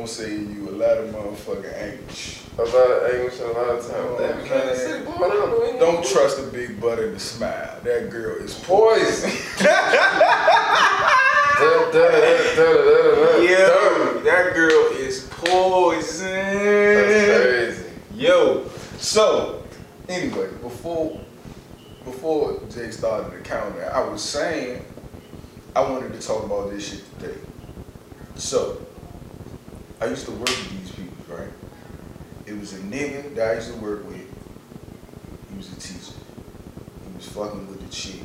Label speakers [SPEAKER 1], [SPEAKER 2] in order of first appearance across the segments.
[SPEAKER 1] gonna save you a lot of motherfucking anguish.
[SPEAKER 2] A lot of English and a lot of time.
[SPEAKER 1] Oh,
[SPEAKER 2] Damn, you can't
[SPEAKER 1] man.
[SPEAKER 2] boy, don't.
[SPEAKER 1] Don't trust a big butt and a smile. That girl is
[SPEAKER 2] Poison.
[SPEAKER 1] Yo, that girl is
[SPEAKER 2] That's
[SPEAKER 1] poison.
[SPEAKER 2] crazy.
[SPEAKER 1] Yo, so anyway, before before Jay started the counter, I was saying I wanted to talk about this shit today. So I used to work with these people, right? It was a nigga that I used to work with. He was a teacher. He was fucking with the chick,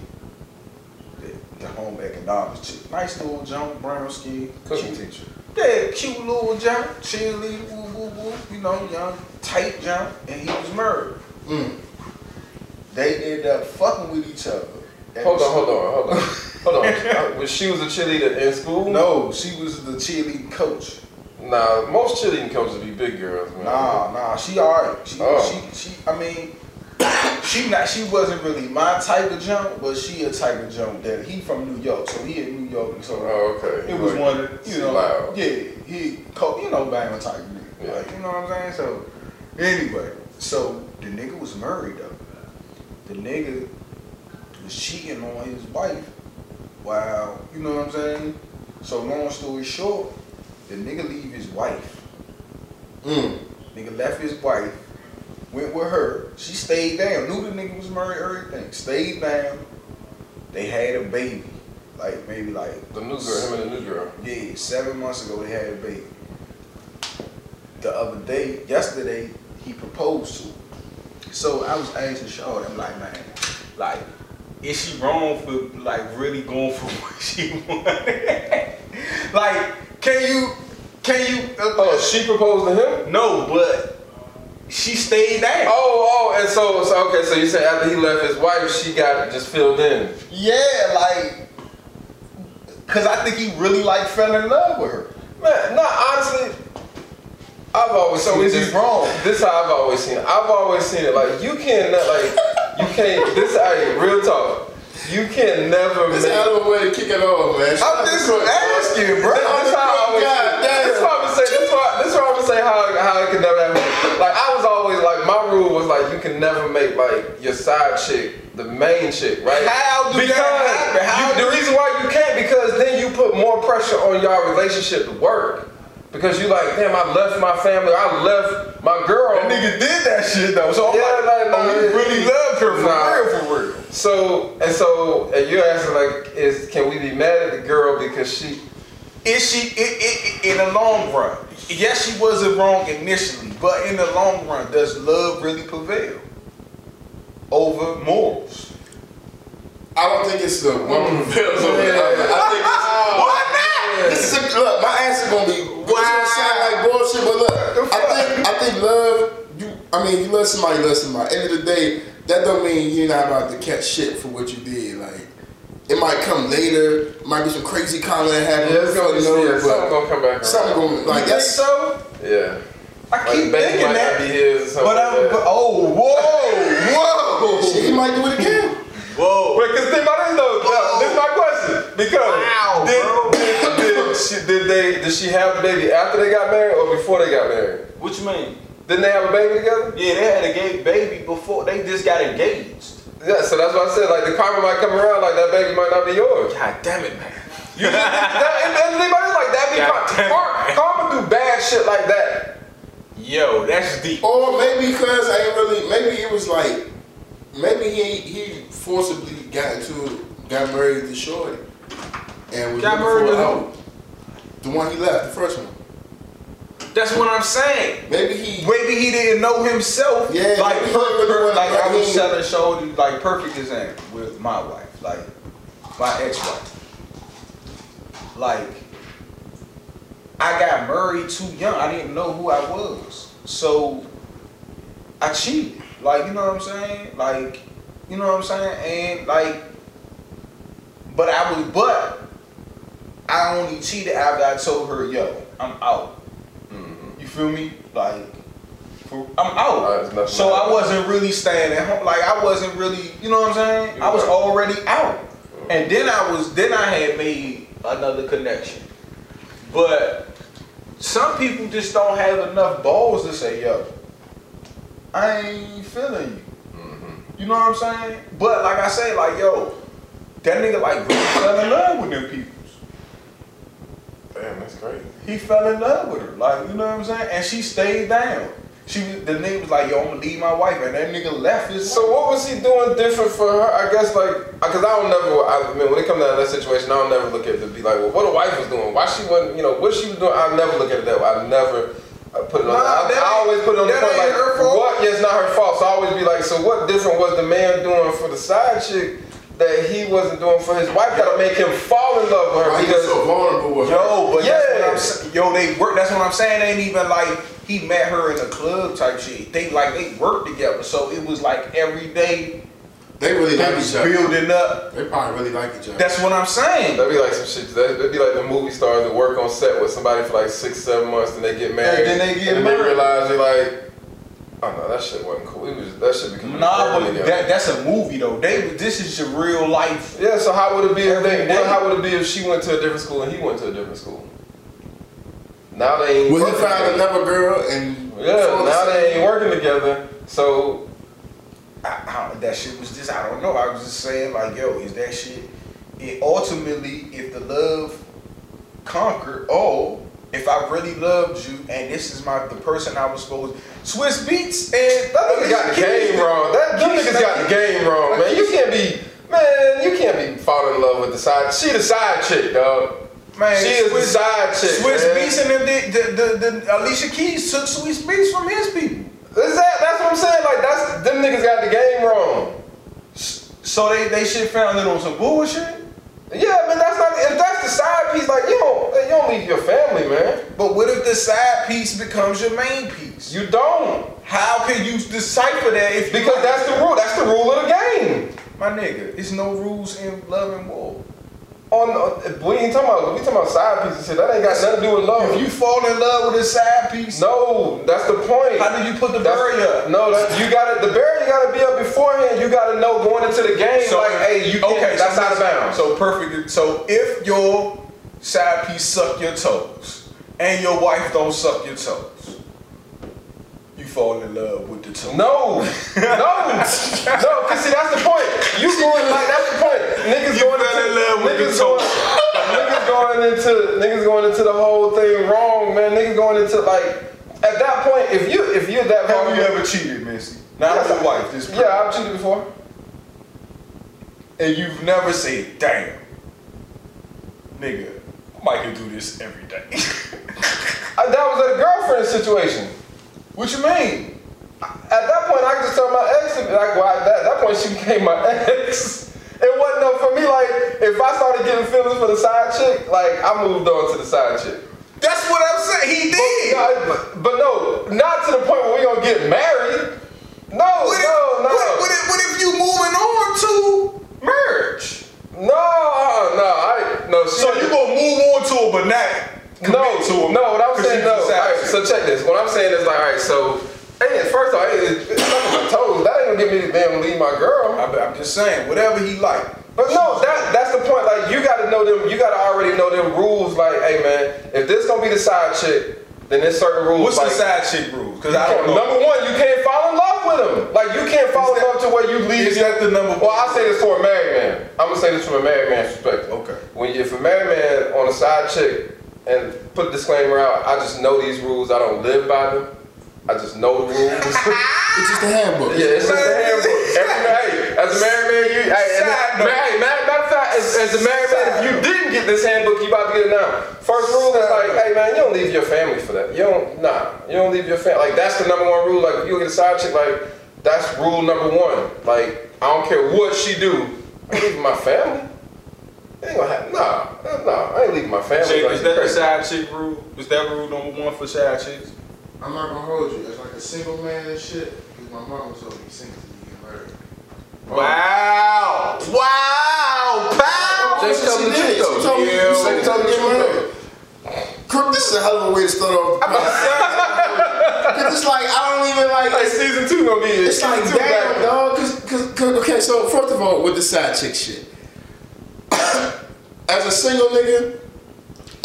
[SPEAKER 1] the, the home economics chick. Nice little jump, brown skin,
[SPEAKER 2] Cooking teacher.
[SPEAKER 1] yeah, cute little jump, cheerleader, woo woo woo, you know, young, tight jump, and he was murdered.
[SPEAKER 3] Mm.
[SPEAKER 1] They ended up fucking with each other.
[SPEAKER 2] Hold on, hold on, hold on. Hold on. Was she was a cheerleader in school?
[SPEAKER 1] No, she was the cheerleading coach.
[SPEAKER 2] Nah, most cheerleading coaches be big girls, man.
[SPEAKER 1] Nah, nah, she alright. She,
[SPEAKER 2] Oh.
[SPEAKER 1] she, she. I mean, she not. She wasn't really my type of jump, but she a type of jump that he from New York, so he in New York, and so
[SPEAKER 2] Oh, okay.
[SPEAKER 1] it was
[SPEAKER 2] Like,
[SPEAKER 1] one. of- You know,
[SPEAKER 2] loud.
[SPEAKER 1] yeah, he, co- you know, banging type nigga.
[SPEAKER 2] Yeah.
[SPEAKER 1] Like, you know what I'm saying? So, anyway, so the nigga was married though. The nigga was cheating on his wife. Wow, you know what I'm saying? So long story short, the nigga leave his wife.
[SPEAKER 3] Mm.
[SPEAKER 1] Nigga left his wife, went with her. She stayed down. Knew the nigga was married, everything. Stayed down. They had a baby. Like maybe like
[SPEAKER 2] The new girl, him and the new girl.
[SPEAKER 1] yeah, seven months ago they had a baby. The other day, yesterday, he proposed to her. So I was asking Shawty, I'm like, man, like, is she wrong for like really going for what she wanted? like, can you, can you? uh,
[SPEAKER 2] Oh, she proposed to him?
[SPEAKER 1] no, but she stayed down.
[SPEAKER 2] Oh, oh, and so, so okay, so you say after he left his wife, she got just filled in.
[SPEAKER 1] Yeah, like, cause I think he really like fell in love with her.
[SPEAKER 2] Man, no, honestly, I've always
[SPEAKER 1] So
[SPEAKER 2] seen
[SPEAKER 1] is he
[SPEAKER 2] this,
[SPEAKER 1] wrong?
[SPEAKER 2] This how I've always seen it. I've always seen it like you can't like you can't. This I real talk. You can never
[SPEAKER 3] That's
[SPEAKER 2] make.
[SPEAKER 3] out of the way to kick it off, man.
[SPEAKER 1] I'm just asking, bro.
[SPEAKER 2] This how I always.
[SPEAKER 3] God damn.
[SPEAKER 2] This how I'm gonna say. This why. This why I'm gonna say how how it can never happen. Like I was always like my rule was like you can never make like your side chick the main chick, right?
[SPEAKER 1] How do that
[SPEAKER 2] because
[SPEAKER 1] happen? How
[SPEAKER 2] you- the reason why you can't because then you put more pressure on y'all relationship to work. Because you like, damn, I left my family, I left my girl.
[SPEAKER 1] That nigga did that shit though. So I'm
[SPEAKER 2] Yeah,
[SPEAKER 1] like,
[SPEAKER 2] like,
[SPEAKER 1] oh, he
[SPEAKER 2] it-
[SPEAKER 1] really loved her for
[SPEAKER 2] Nah.
[SPEAKER 1] real, for real.
[SPEAKER 2] So and so, and you're asking like, is can we be mad at the girl because she?
[SPEAKER 1] Is she i i in the long run? Yes, she wasn't wrong initially, but in the long run, does love really prevail over morals?
[SPEAKER 3] I don't think it's the woman who fails over
[SPEAKER 2] Yeah.
[SPEAKER 3] the other. I think it's,
[SPEAKER 1] Why not?
[SPEAKER 3] Oh, this is a, look. My answer gonna be. Wow. Gonna sound like bullshit, but look. I think I think love. You. I mean, you love somebody. You love somebody. End of the day, that don't mean you're not about to catch shit for what you did. Like, it might come later. Might be some crazy comment happen.
[SPEAKER 2] Yeah, it's gonna,
[SPEAKER 3] know,
[SPEAKER 2] yeah, something gonna come back. around.
[SPEAKER 3] something gonna like
[SPEAKER 1] You
[SPEAKER 3] that's.
[SPEAKER 1] so?
[SPEAKER 2] Yeah.
[SPEAKER 1] I
[SPEAKER 2] Like
[SPEAKER 1] keep thinking
[SPEAKER 2] might not be
[SPEAKER 1] that.
[SPEAKER 2] his or something
[SPEAKER 1] But I'm,
[SPEAKER 2] like
[SPEAKER 1] but, oh, whoa, whoa,
[SPEAKER 3] Shit, he might do it again.
[SPEAKER 1] Whoa.
[SPEAKER 2] Wait, cause think about this though.
[SPEAKER 1] Whoa.
[SPEAKER 2] This is my question. Because
[SPEAKER 1] Wow,
[SPEAKER 2] did,
[SPEAKER 1] bro.
[SPEAKER 2] did, did, she, did they did she have the baby after they got married or before they got married?
[SPEAKER 1] What you mean?
[SPEAKER 2] Didn't they have a baby together?
[SPEAKER 1] Yeah, they had a gay baby before they just got engaged.
[SPEAKER 2] Yeah, so that's what I said. Like the karma might come around, like that baby might not be yours.
[SPEAKER 1] God damn it, man.
[SPEAKER 2] You just, that, and, and think about it like that. Be
[SPEAKER 1] God damn it,
[SPEAKER 2] karma, karma do bad shit like that.
[SPEAKER 1] Yo, that's deep.
[SPEAKER 3] Or maybe because I ain't really. Maybe it was like. Maybe he he forcibly got into got married to Shorty, and was
[SPEAKER 1] Got married to.
[SPEAKER 3] The one he left, the first one.
[SPEAKER 1] That's what I'm saying.
[SPEAKER 3] Maybe he.
[SPEAKER 1] Maybe he didn't know himself.
[SPEAKER 3] Yeah,
[SPEAKER 1] like perfect, like I was Shorty, like perfect example with my wife, like my ex-wife. Like I got married too young. I didn't know who I was. So I cheated. Like, you know what I'm saying? Like, you know what I'm saying? And like but I was but I only cheated after I told her, yo, I'm out.
[SPEAKER 2] Mhm.
[SPEAKER 1] You feel me? Like for, I'm out.
[SPEAKER 2] Nothing
[SPEAKER 1] so I wasn't really staying at home. Like I wasn't really, you know what I'm saying? I was
[SPEAKER 2] Right.
[SPEAKER 1] already out. And then I was then I had made another connection. But some people just don't have enough balls to say, yo, I ain't feeling you.
[SPEAKER 2] Mhm.
[SPEAKER 1] You know what I'm saying? But like I say, like, yo, that nigga like really fell in love with them people.
[SPEAKER 2] Damn, that's great.
[SPEAKER 1] He fell in love with her. Like, you know what I'm saying? And she stayed down. She the nigga was like, yo, I'm gonna leave my wife, and that nigga left his
[SPEAKER 2] So what was he doing different for her? I guess like, cause I don't never. I mean, when it comes down to that situation, I don't never look at it to be like, well, what a wife was doing, why she wasn't, you know, what she was doing. I never look at it that way. I never uh, put it on.
[SPEAKER 1] Nah,
[SPEAKER 2] I, I always put it on the
[SPEAKER 1] ain't-
[SPEAKER 2] point like,
[SPEAKER 1] her fault.
[SPEAKER 2] what? Yeah, it's not her fault. So I always be like, so what different was the man doing for the side chick that he wasn't doing for his wife? Gotta make him fall in love with her
[SPEAKER 3] Why
[SPEAKER 2] because
[SPEAKER 3] so vulnerable with her?
[SPEAKER 1] Yo, but that's what I'm. Yo, they work. That's what I'm saying. It ain't even like he met her in a club type shit. They like they worked together, so it was like every day
[SPEAKER 3] They really
[SPEAKER 1] they
[SPEAKER 3] like each other.
[SPEAKER 1] building up.
[SPEAKER 3] They probably really like each other.
[SPEAKER 1] That's what I'm saying.
[SPEAKER 2] That'd be like some shit. That'd that'd be like the movie stars that work on set with somebody for like six, seven months, and they get married.
[SPEAKER 1] And then they get
[SPEAKER 2] and
[SPEAKER 1] married.
[SPEAKER 2] Then they realize they're like, oh no, that shit wasn't cool. It was that shit became
[SPEAKER 1] Nah, but that, that's a movie though. They this is your real life.
[SPEAKER 2] Yeah. So how would it be if they? Well, how would it be if she went to a different school and he went to a different school? Now they ain't.
[SPEAKER 3] Will he
[SPEAKER 2] working
[SPEAKER 3] find another girl and
[SPEAKER 2] Yeah. Now they ain't working together. So
[SPEAKER 1] I, I, that shit was just I don't know. I was just saying like, yo, is that shit? It ultimately, if the love conquered, oh, if I really loved you and this is my the person I was supposed Swizz Beatz and
[SPEAKER 2] that nigga got the game wrong. That niggas got the game wrong, man. You can't be. Man, you can't be falling in love with the side. She the side chick, dog.
[SPEAKER 1] Man,
[SPEAKER 2] She is the side chick.
[SPEAKER 1] Swiss
[SPEAKER 2] man.
[SPEAKER 1] Beats and them, the, the, the, the Alicia Keys took Swizz Beatz from his people.
[SPEAKER 2] Is that, that's what I'm saying. Like that's them niggas got the game wrong.
[SPEAKER 1] So they, they shit found it on some bullshit.
[SPEAKER 2] Yeah, man. That's not. If that's the side piece, like you don't, you don't leave your family, man.
[SPEAKER 1] But what if the side piece becomes your main piece?
[SPEAKER 2] You don't,
[SPEAKER 1] How can you decipher that if
[SPEAKER 2] because that's the rule. That's the rule of the game.
[SPEAKER 1] my nigga? It's no rules in love and war.
[SPEAKER 2] On, on we ain't talking about we talking about side pieces shit. That ain't got nothing to do with love.
[SPEAKER 1] If you fall in love with a side piece,
[SPEAKER 2] no, that's the point.
[SPEAKER 1] how do you put the
[SPEAKER 2] That's-
[SPEAKER 1] barrier up?
[SPEAKER 2] No, that, you got to the barrier got to be up beforehand. You got to know going into the game. like, hey, you can't,
[SPEAKER 1] okay,
[SPEAKER 2] that's
[SPEAKER 1] so
[SPEAKER 2] out of bounds.
[SPEAKER 1] So perfect. So if your side piece suck your toes and your wife don't suck your toes, fall in love with the toes.
[SPEAKER 2] No, no, no. Cause see, that's the point. You going like that's the point. Niggas
[SPEAKER 1] You
[SPEAKER 2] going
[SPEAKER 1] fell
[SPEAKER 2] into
[SPEAKER 1] in love with
[SPEAKER 2] niggas
[SPEAKER 1] the
[SPEAKER 2] going, niggas going into niggas going into the whole thing wrong, man. Niggas going into like at that point, if you if you're that
[SPEAKER 1] Have you ever cheated, Missy? Not
[SPEAKER 2] Yes,
[SPEAKER 1] your wife. This
[SPEAKER 2] Yeah, I've cheated before.
[SPEAKER 1] and you've never said, "Damn, nigga, I might do this every day."
[SPEAKER 2] That was a girlfriend situation.
[SPEAKER 1] What you mean?
[SPEAKER 2] At that point, I just tell my ex. Like, well, at that, that point, she became my ex. It wasn't no for me. Like, if I started getting feelings for the side chick, like I moved on to the side chick.
[SPEAKER 1] That's what I'm saying. He did.
[SPEAKER 2] No, but, but no, not to the point where we're gonna get married. No,
[SPEAKER 1] What if,
[SPEAKER 2] no, no,
[SPEAKER 1] What, what if, what if you moving on to marriage?
[SPEAKER 2] no, uh, no. I no.
[SPEAKER 1] So you gonna move on to it, but not
[SPEAKER 2] no,
[SPEAKER 1] to it?
[SPEAKER 2] no. What I'm saying, no. All right, so check this. What I'm saying is like, all right, so. Hey, first off, hey, it's it's my toes. That ain't gonna get me to damn leave my girl.
[SPEAKER 1] I'm, I'm just saying, whatever he like.
[SPEAKER 2] But no, that that's the point. Like you gotta know them. You gotta already know them rules. Like, hey man, if this gonna be the side chick, then there's certain rules.
[SPEAKER 1] What's
[SPEAKER 2] like,
[SPEAKER 1] the side chick rules? Because I don't know.
[SPEAKER 2] Number one, you can't fall in love with him. Like you can't fall in love to where you leave.
[SPEAKER 1] is that the number
[SPEAKER 2] Well. I say this for a married man. I'm gonna say this from a married man's perspective.
[SPEAKER 1] Okay.
[SPEAKER 2] When you, if a married man on a side chick and put a disclaimer out, I just know these rules. I don't live by them. I just know the rules.
[SPEAKER 3] It's just a handbook.
[SPEAKER 2] Yeah, it's just a handbook. Every, hey, as a married man, you, hey, and,
[SPEAKER 1] Side
[SPEAKER 2] hey, matter, matter of fact, as, as a married man, if you didn't get this handbook, you about to get it now. First rule is like, hey man, you don't leave your family for that. You don't, nah, you don't leave your family. Like that's the number one rule. Like if you get a side chick, like that's rule number one. Like I don't care what she do, I'm leaving my family. Ain't gonna happen. Nah, nah, I ain't leaving my family.
[SPEAKER 1] Chick,
[SPEAKER 2] like
[SPEAKER 1] is that the side chick rule? Is that rule number one for side chicks?
[SPEAKER 3] I'm not gonna hold you. It's like a single man and shit, because my mom told me single to get married.
[SPEAKER 1] Wow! Wow! Pow!
[SPEAKER 2] Just tell me the truth, though.
[SPEAKER 3] She told me, you said tell me to get married. This is a hell of a way to start off. Cause it's like I don't even like.
[SPEAKER 2] Like
[SPEAKER 3] It's,
[SPEAKER 2] season two gonna be.
[SPEAKER 3] it's like
[SPEAKER 2] season
[SPEAKER 3] damn, dog. Cause, cause, 'cause- okay. So first of all, with the side chick shit, as a single nigga,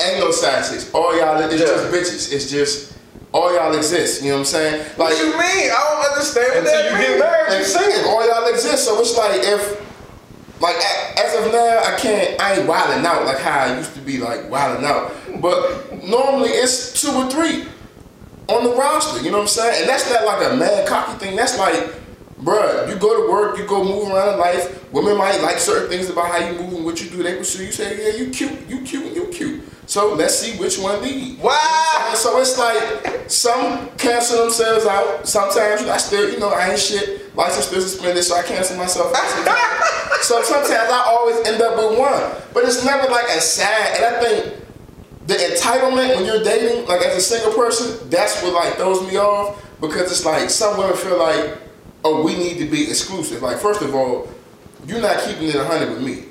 [SPEAKER 3] ain't no side chicks. All y'all, it's
[SPEAKER 2] Yeah.
[SPEAKER 3] just bitches. It's just all y'all exist. You know what I'm saying?
[SPEAKER 2] What you mean? I don't understand what
[SPEAKER 1] Until
[SPEAKER 2] that
[SPEAKER 1] you
[SPEAKER 2] means.
[SPEAKER 1] get married,
[SPEAKER 2] you
[SPEAKER 3] and,
[SPEAKER 2] single.
[SPEAKER 3] and all y'all exist. So it's like if, like as of now, I can't. I ain't wilding out like how I used to be like wilding out. But normally it's two or three on the roster. You know what I'm saying? And that's not like a mad cocky thing. That's like. Bruh, you go to work, you go move around in life. Women might like certain things about how you move and what you do. They pursue you. Say, yeah, you cute, you cute, and you cute. So let's see which one lead.
[SPEAKER 1] Wow!
[SPEAKER 3] So it's like some cancel themselves out. Sometimes I still, you know, I ain't shit. License still suspended, so I cancel myself so sometimes I always end up with one. But it's never like a sad. And I think the entitlement when you're dating, like as a single person, that's what like throws me off because it's like some women feel like, oh, we need to be exclusive. Like first of all, you're not keeping it 100 with me.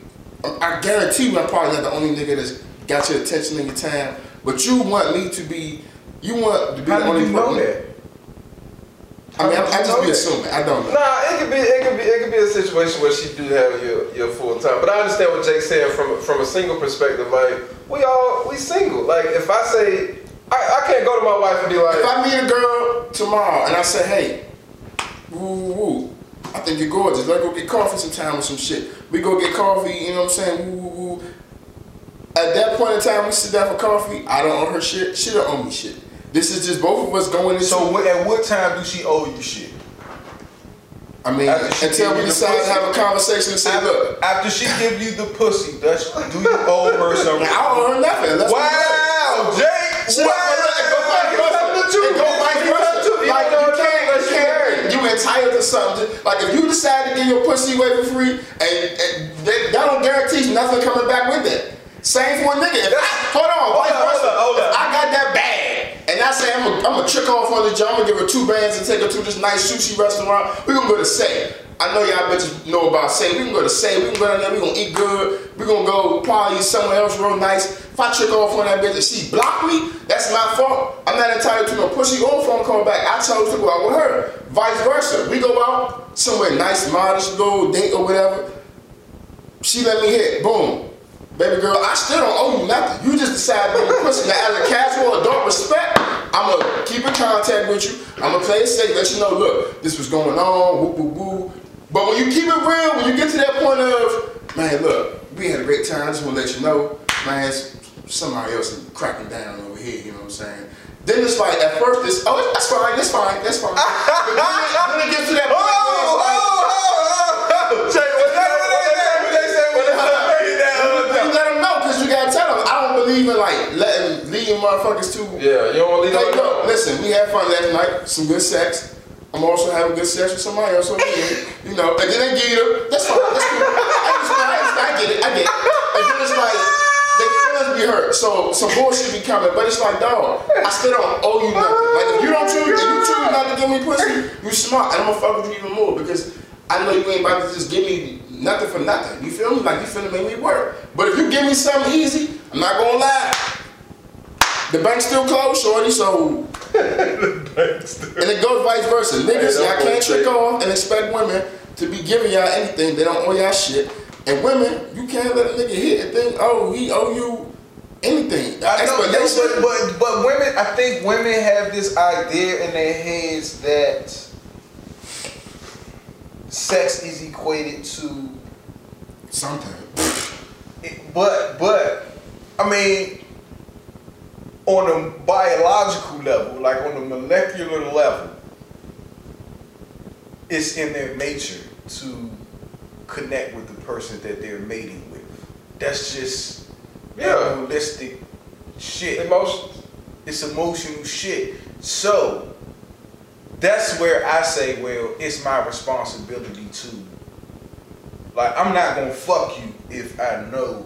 [SPEAKER 3] I I guarantee you, I'm probably not the only nigga that's got your attention and your time. But you want me to be, you want to be
[SPEAKER 1] How
[SPEAKER 3] the
[SPEAKER 1] do
[SPEAKER 3] only
[SPEAKER 1] you know that?
[SPEAKER 3] I mean, I, I just be assuming. I don't know.
[SPEAKER 2] Nah, it could be, it could be, it could be a situation where she do have your, your full time. But I understand what Jake's saying from from a single perspective. Like we all we single. Like if I say I, I can't go to my wife and be like,
[SPEAKER 3] If I meet a girl tomorrow and I say, hey, woo, woo, woo, I think you're gorgeous. Let's go get coffee sometime or some shit. We go get coffee, you know what I'm saying? Woo, woo, woo. At that point in time, we sit down for coffee. I don't owe her shit. She don't owe me shit. This is just both of us going into.
[SPEAKER 1] So what, at what time do she owe you shit?
[SPEAKER 3] I mean,
[SPEAKER 1] after
[SPEAKER 3] until we decide to have a conversation and say,
[SPEAKER 1] After,
[SPEAKER 3] look,
[SPEAKER 1] after she give you the pussy, does do you owe her some?
[SPEAKER 3] I don't owe her nothing. Let's
[SPEAKER 1] Wow, Jake! Wow.
[SPEAKER 3] go vice versa.
[SPEAKER 2] tell the truth.
[SPEAKER 3] It go vice
[SPEAKER 2] You tell the
[SPEAKER 3] versa. Like you
[SPEAKER 2] you're
[SPEAKER 3] can't,
[SPEAKER 2] married.
[SPEAKER 3] you entitled to something. Like if you decide to give your pussy away for free, and, and they, that don't guarantee nothing coming back with it. Same for a nigga. If I, hold on,
[SPEAKER 1] hold up, hold up.
[SPEAKER 3] I got that bag, and I say I'm gonna I'm trick off on the job, I'm gonna give her two bands and take her to this nice sushi restaurant. We gonna go to Sei. I know y'all bitches know about Sei. We can go to Sei. We can go down there. We gonna eat good. We gonna go probably somewhere else real nice. If I trick off on that bitch and she block me, that's my fault. I'm not entitled to no pussy or phone call back. I chose to go out with her. Vice versa. We go out somewhere nice, modest, go date or whatever. She let me hit. Boom. Baby girl, I still don't owe you nothing. You just decided to be pussy. Now, as a casual adult respect, I'm gonna keep in contact with you. I'm gonna play it safe, let you know, look, this was going on, whoop, whoop, woo. But when you keep it real, when you get to that point of, man, look, we had a great time. I just wanna let you know, man, it's somebody else is cracking down over here. You know what I'm saying? Then it's like at first it's oh that's fine, that's fine, that's fine. But then, then it gets to that point it's like,
[SPEAKER 2] Jake, what they what they say when they say
[SPEAKER 3] you let them know you gotta tell them. I don't believe in like letting leading motherfuckers to.
[SPEAKER 2] Yeah, you don't want to leave
[SPEAKER 3] Hey,
[SPEAKER 2] that
[SPEAKER 3] look,
[SPEAKER 2] alone.
[SPEAKER 3] listen, we had fun last night, some good sex. I'm also having good sex with somebody else over here, you know. And then they get her. That's fine. That's cool. I, understand, I, understand, I get it. I get it. And then it's like they feelings be hurt, so some bullshit be coming. But it's like, dog, I still don't owe you nothing. Like if you don't choose, if you choose not to give me pussy, you smart, and I'm gonna fuck with you even more because I know you ain't about to just give me nothing for nothing. You feel me? Like you finna make me work. But if you give me something easy, I'm not gonna lie. The bank's still closed, shorty, so and it goes vice versa. Niggas, y'all can't trick
[SPEAKER 2] bullshit.
[SPEAKER 3] off and expect women to be giving y'all anything. They don't owe y'all shit. And women, you can't let a nigga hit and think, oh, he owe you anything.
[SPEAKER 1] I know,
[SPEAKER 3] Explanation.
[SPEAKER 1] but, but but women, I think women have this idea in their heads that sex is equated to,
[SPEAKER 3] Sometimes.
[SPEAKER 1] but but I mean, on a biological level, like on a molecular level, it's in their nature to connect with the person that they're mating with. That's just
[SPEAKER 2] Yeah.
[SPEAKER 1] animalistic shit.
[SPEAKER 2] Emotions.
[SPEAKER 1] It's emotional shit. So that's where I say, well, it's my responsibility to. Like, I'm not gonna fuck you if I know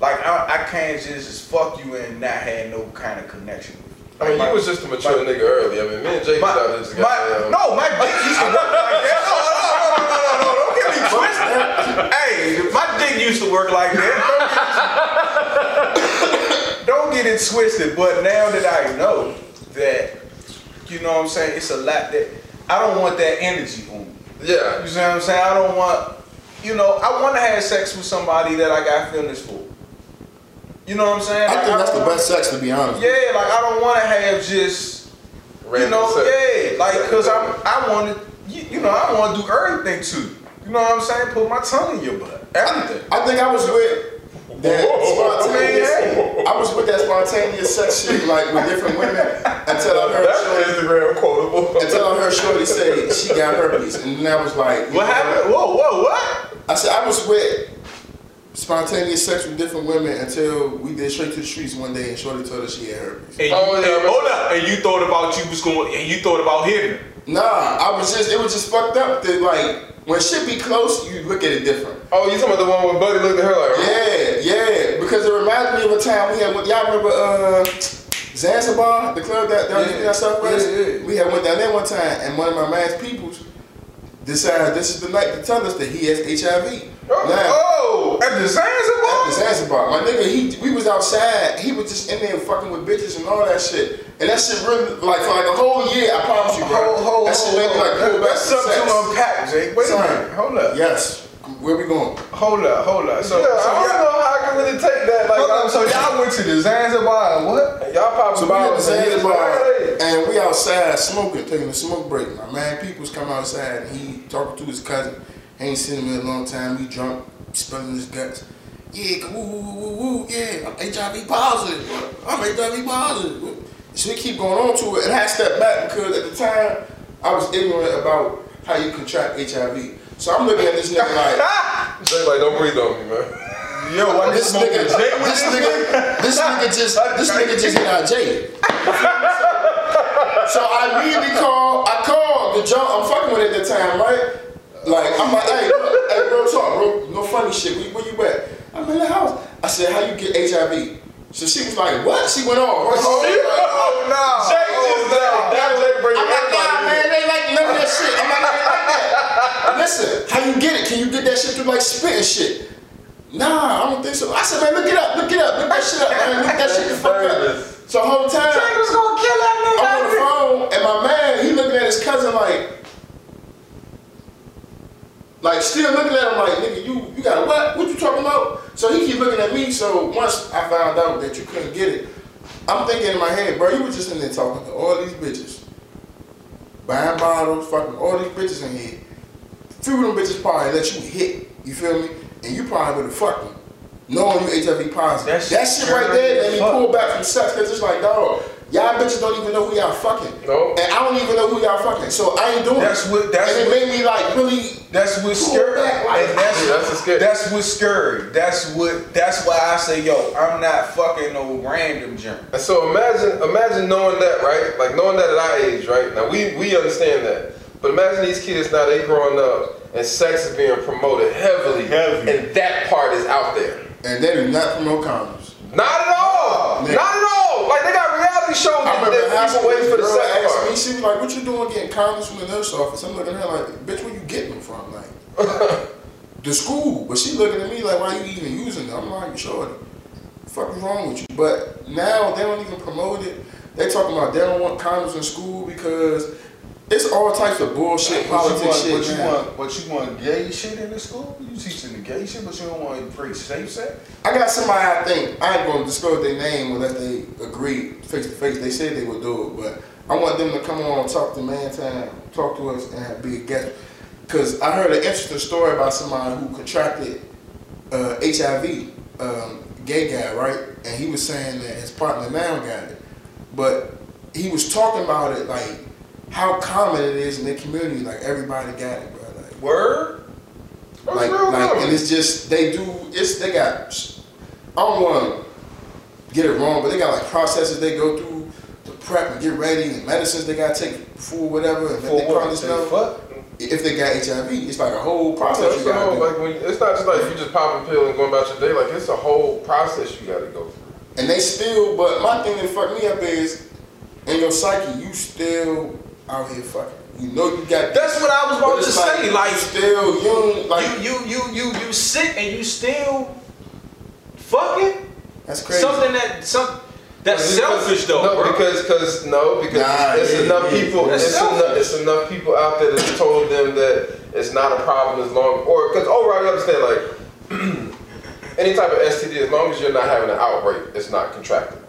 [SPEAKER 1] like I, I can't just, just fuck you and not have no kind of connection with you.
[SPEAKER 2] I mean,
[SPEAKER 1] Like,
[SPEAKER 2] you
[SPEAKER 1] my-
[SPEAKER 2] was just a mature
[SPEAKER 1] my-
[SPEAKER 2] nigga early. I mean, me and Jay
[SPEAKER 1] my,
[SPEAKER 2] out just
[SPEAKER 1] my,
[SPEAKER 2] um,
[SPEAKER 1] no, my dick used to work like that. No, no, no, no, no, no, don't get me twisted. hey, my dick used to work like that. Don't get it twisted. But now that I know that, you know what I'm saying, it's a lot that I don't want that energy on me.
[SPEAKER 2] Yeah.
[SPEAKER 1] You see what I'm saying? I don't want, you know, I want to have sex with somebody that I got feelings for. You know what I'm saying?
[SPEAKER 3] I
[SPEAKER 1] Like,
[SPEAKER 3] think that's the best sex, to be honest.
[SPEAKER 1] Yeah, like I don't want to have just, you know,
[SPEAKER 2] sex.
[SPEAKER 1] yeah, like because I'm, I want to, you, you know, I want to do everything to you. You know what I'm saying? Put my tongue in your butt, everything.
[SPEAKER 3] I think I was with that spontaneous.
[SPEAKER 2] hey.
[SPEAKER 3] I was with that spontaneous sex shit, like with different women, until I heard
[SPEAKER 2] That's
[SPEAKER 3] Shorty,
[SPEAKER 2] Instagram quotable.
[SPEAKER 3] until I heard Shorty say she got herpes, and then I was like, you
[SPEAKER 1] What
[SPEAKER 3] know
[SPEAKER 1] happened? Whoa, whoa, what?
[SPEAKER 3] I said I was with spontaneous sex with different women until we did straight to the streets one day, and Shorty told us she had herpes.
[SPEAKER 1] And you,
[SPEAKER 2] Oh, yeah,
[SPEAKER 1] and- hold up, and you thought about you was going, and you thought about hitting. her.
[SPEAKER 3] Nah, I was just it was just fucked up that like when shit be close, you look at it different.
[SPEAKER 2] Oh, you talking about the one when Buddy looked at her like,
[SPEAKER 3] Yeah, yeah, because it reminds me of a time we had. With Y'all remember uh, Zanzibar, the club that that was
[SPEAKER 1] Yeah,
[SPEAKER 3] in Southwest?
[SPEAKER 1] yeah, yeah.
[SPEAKER 3] We had went down there one time, and one of my man's peoples decided this is the night to tell us that he has HIV.
[SPEAKER 2] Oh,
[SPEAKER 3] now,
[SPEAKER 1] Oh, at the Zanzibar?
[SPEAKER 3] at
[SPEAKER 1] Zanzibar?
[SPEAKER 3] Zanzibar, my nigga, he we was outside. He was just in there fucking with bitches and all that shit. And that shit really, like for like a whole year, I promise you, bro.
[SPEAKER 1] Hold, hold,
[SPEAKER 3] that shit made me like pull back
[SPEAKER 1] That's something to unpack, Jake. Wait
[SPEAKER 3] Son.
[SPEAKER 1] a minute. Hold up.
[SPEAKER 3] Yes. Where we going?
[SPEAKER 1] Hold up, hold up. So,
[SPEAKER 2] yeah,
[SPEAKER 1] so
[SPEAKER 2] I don't
[SPEAKER 1] y'all,
[SPEAKER 2] know how I can really take that. Like,
[SPEAKER 1] hold up,
[SPEAKER 2] I'm
[SPEAKER 1] so y'all went to the Zanzibar and what?
[SPEAKER 2] y'all popping
[SPEAKER 3] So we at the
[SPEAKER 2] bottles and he was like,
[SPEAKER 3] Zanzibar and we outside smoking, taking a smoke break. My man Peoples come outside and he talking to his cousin. He ain't seen him in a long time. He drunk, spilling his guts. Yeah, woo, woo, woo, woo, yeah, I'm HIV positive. I'm HIV positive. So we keep going on to it, and I stepped back because at the time I was ignorant about how you contract HIV. So I'm looking at this nigga like,
[SPEAKER 2] Jay like, don't breathe on me, man.
[SPEAKER 1] Yo, I
[SPEAKER 3] this nigga, this nigga, this nigga just, this nigga just got jail. So I immediately call, I called the John, I'm fucking with it at the time, right? Like, I'm like, hey, bro, hey, bro, talk, bro, no funny shit, where, where you at? I'm in the house. I said, how you get HIV? So she was like, what? She went off. Right?
[SPEAKER 1] Oh, no.
[SPEAKER 2] Jay oh, just oh, that, that Jay bringing
[SPEAKER 3] I'm like, nah, man,
[SPEAKER 2] everybody
[SPEAKER 3] they like none of that shit. I'm like, they like that. Listen, how you get it? Can you get that shit through like spit and shit? Nah, I don't think so. I said, man, look it up, look it up, look that shit up, man, look that shit the fuck up. So the whole time,
[SPEAKER 1] was gonna kill that
[SPEAKER 3] I'm on the phone, and my man, he looking at his cousin like, like still looking at him like, nigga, you you got what? What you talking about? So he keep looking at me. So once I found out that you couldn't get it, I'm thinking in my head, bro, you were just in there talking to all these bitches, buying bottles, fucking all these bitches in here. Few of them bitches probably let you hit. You feel me? And you probably would have fucked them. Knowing you HIV positive.
[SPEAKER 1] That
[SPEAKER 3] That
[SPEAKER 1] shit
[SPEAKER 3] shit, right there made me pull back from sex because it's like, dog, y'all bitches don't even know who y'all fucking.
[SPEAKER 2] No.
[SPEAKER 3] And I don't even know who y'all fucking. So I ain't doing
[SPEAKER 1] That's
[SPEAKER 3] it.
[SPEAKER 1] what- that's
[SPEAKER 3] and it
[SPEAKER 1] what-
[SPEAKER 3] made me like really
[SPEAKER 1] That's what's
[SPEAKER 3] Pull
[SPEAKER 1] scary.
[SPEAKER 3] back, like-
[SPEAKER 1] And that's,
[SPEAKER 2] Yeah, that's what's scary.
[SPEAKER 1] That's what's scary. That's what. That's why I say, yo, I'm not fucking no random junk.
[SPEAKER 2] And so imagine, imagine knowing that, right? Like knowing that at our age, right? Now we we understand that, but imagine these kids now they growing up and sex is being promoted heavily,
[SPEAKER 1] Heavy.
[SPEAKER 2] and that part is out there.
[SPEAKER 3] and they do not promote condoms.
[SPEAKER 2] Not at all.
[SPEAKER 3] Yeah.
[SPEAKER 2] Not at all. Like they got reality shows
[SPEAKER 3] I
[SPEAKER 2] that,
[SPEAKER 3] remember in high
[SPEAKER 2] that
[SPEAKER 3] school,
[SPEAKER 2] people wait for the sex
[SPEAKER 3] asked
[SPEAKER 2] part.
[SPEAKER 3] me, she was like, "What you doing getting condoms from the nurse office?" I'm looking at her like, "Bitch, where you getting them from?" Like, the school. But she looking at me like, "Why you even using them?" I'm like, "Shorty, the fuck is wrong with you?" But now they don't even promote it. They talking about they don't want condoms in school because it's all types of bullshit, politics shit.
[SPEAKER 1] you want, what you
[SPEAKER 3] now.
[SPEAKER 1] want? What you want? Gay shit in the school? You teaching the gay shit, but you don't want to preach safe sex?
[SPEAKER 3] I got somebody I think I ain't gonna disclose their name unless they agree face to face. They said they would do it, but I want them to come on and talk to Man Time, talk to us and be a guest. Cause I heard an interesting story about somebody who contracted uh, HIV, um, gay guy, right? And he was saying that his partner now got it, but he was talking about it like how common it is in the community. Like everybody got it, bro. Like
[SPEAKER 1] Word?
[SPEAKER 2] That's
[SPEAKER 3] like, like, and it's just they do. It's they got. I don't want to get it wrong, but they got like processes they go through to prep and get ready, and medicines they got to take before whatever, and
[SPEAKER 1] For
[SPEAKER 3] they
[SPEAKER 1] what?
[SPEAKER 3] call this stuff.
[SPEAKER 1] fuck?
[SPEAKER 3] if they got HIV. It's like a whole process
[SPEAKER 2] It's,
[SPEAKER 3] you
[SPEAKER 2] a
[SPEAKER 3] gotta
[SPEAKER 2] whole, like when, it's not just like you just pop a pill and going about your day. Like it's a whole process you got to go through.
[SPEAKER 3] And they still, but my thing that fucked me up is, in your psyche, you still out here fucking. You know you got.
[SPEAKER 1] That's what I was about to
[SPEAKER 3] it's
[SPEAKER 1] say.
[SPEAKER 3] you
[SPEAKER 1] Like,
[SPEAKER 3] still, you don't, like
[SPEAKER 1] you, you, you, you, you sick and you still fucking
[SPEAKER 3] that's crazy.
[SPEAKER 1] something that some that's
[SPEAKER 2] Because-
[SPEAKER 1] selfish though,
[SPEAKER 2] No,
[SPEAKER 1] bro.
[SPEAKER 2] because because no, because
[SPEAKER 3] Nah,
[SPEAKER 2] it's
[SPEAKER 3] yeah,
[SPEAKER 2] enough
[SPEAKER 3] yeah.
[SPEAKER 2] people.
[SPEAKER 1] That's
[SPEAKER 2] It's enough, it's enough people out there that told them that it's not a problem as long or because overall you understand like any type of STD as long as you're not having an outbreak, it's not contractable,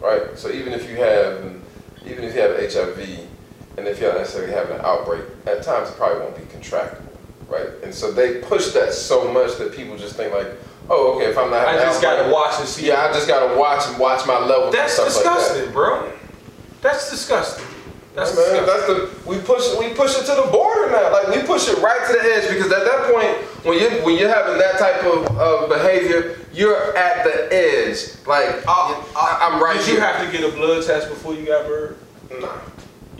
[SPEAKER 2] right? So even if you have even if you have HIV and if you're not necessarily having an outbreak, at times it probably won't be contractable, right? And so they push that so much that people just think like, oh, okay, if I'm not
[SPEAKER 1] I just gotta watch and see.
[SPEAKER 2] yeah, I just gotta watch and watch my levels
[SPEAKER 1] That's
[SPEAKER 2] and stuff like that.
[SPEAKER 1] disgusting, bro. That's disgusting. That's
[SPEAKER 2] Hey, man,
[SPEAKER 1] disgusting.
[SPEAKER 2] that's the we push we push it to the border now. Like we push it right to the edge because at that point when you when you're having that type of, of behavior, you're at the edge. Like
[SPEAKER 1] Uh,
[SPEAKER 2] I, am right
[SPEAKER 1] Did
[SPEAKER 2] here.
[SPEAKER 1] you have to get a blood test before you got married?
[SPEAKER 2] Nah,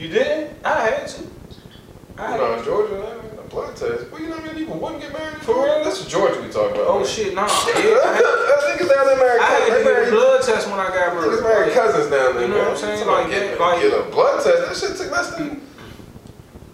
[SPEAKER 1] You didn't? I had to. I had
[SPEAKER 2] know, in Georgia, man, a blood test. Well, you know how many people wouldn't get married
[SPEAKER 1] For real?
[SPEAKER 2] That's Georgia we talking about.
[SPEAKER 1] Oh
[SPEAKER 2] man.
[SPEAKER 1] shit, nah.
[SPEAKER 2] Yeah,
[SPEAKER 1] Yeah, I had,
[SPEAKER 2] I think it's down there married
[SPEAKER 1] I had to
[SPEAKER 2] cousins.
[SPEAKER 1] get a blood test when I got married.
[SPEAKER 2] Niggas married cousins down there,
[SPEAKER 1] You know
[SPEAKER 2] man.
[SPEAKER 1] what I'm saying?
[SPEAKER 2] You talking
[SPEAKER 1] Like,
[SPEAKER 2] get,
[SPEAKER 1] like-
[SPEAKER 2] get a blood test. That shit took less than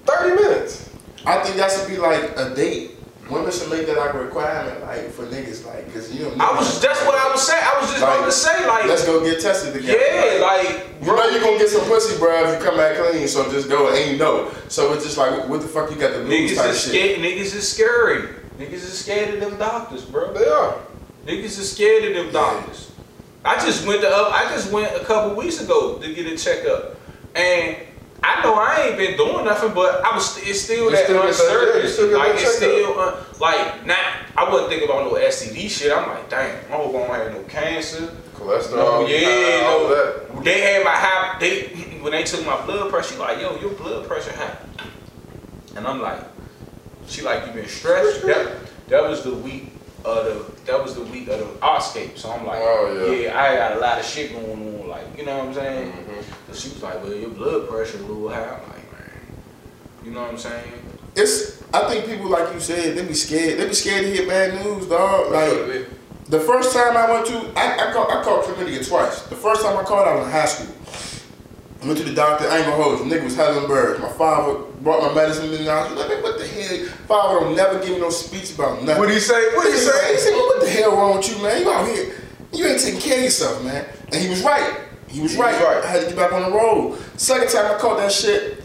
[SPEAKER 2] 30 minutes.
[SPEAKER 3] I think that should be like a date. Women should make that like a requirement, like for niggas, like, cause you know.
[SPEAKER 1] I was. That's what I was saying. I was just
[SPEAKER 3] Like,
[SPEAKER 1] about to say, like,
[SPEAKER 3] Let's go get tested together.
[SPEAKER 1] yeah, like,
[SPEAKER 3] You know you gonna get some pussy, bro, if you come back clean. So just go and you know. So it's just like, what the fuck you got to lose
[SPEAKER 1] niggas
[SPEAKER 3] type
[SPEAKER 1] is
[SPEAKER 3] shit.
[SPEAKER 1] scared. Niggas is scary. Niggas is scared of them doctors, bro.
[SPEAKER 2] They are.
[SPEAKER 1] Niggas is scared of them doctors. I just went to up. I just went a couple weeks ago to get a checkup, and I know I ain't been doing nothing, but I was. It's still
[SPEAKER 2] You
[SPEAKER 1] that
[SPEAKER 2] still still
[SPEAKER 1] Like it's still uh, like now. I wasn't thinking about no STD shit. I'm like, damn, I hope I don't have no cancer.
[SPEAKER 2] Cholesterol.
[SPEAKER 1] No, yeah, no.
[SPEAKER 2] that.
[SPEAKER 1] They had my high. They when they took my blood pressure, she like, yo, your blood pressure high. And I'm like, she like, you been stressed. That that was the week of the that was the week of the Oscape. So I'm like,
[SPEAKER 2] Oh, yeah.
[SPEAKER 1] I got a lot of shit going on. Like, you know what I'm saying?
[SPEAKER 2] Mhm.
[SPEAKER 1] So she was like, well, your blood pressure a little high. I'm like, man, you know what I'm saying?
[SPEAKER 3] It's. I think people like you said, they be scared. They be scared to hear bad news, dog. Like the first time I went to, I I caught, I caught chlamydia twice. The first time I caught, I was in high school. I went to the doctor. I ain't gonna hold you. Nigga was Helen Bird. My father brought my medicine in the house. Like, what the hell? Father don't never give me no speech about nothing.
[SPEAKER 1] What he say? What he
[SPEAKER 3] He
[SPEAKER 1] say?
[SPEAKER 3] He said, what the hell wrong with you, man? You out here, you ain't taking care of yourself, man. And he was right. He was
[SPEAKER 2] He
[SPEAKER 3] right.
[SPEAKER 2] was right.
[SPEAKER 3] I had to get back on the road. Second time I caught that shit,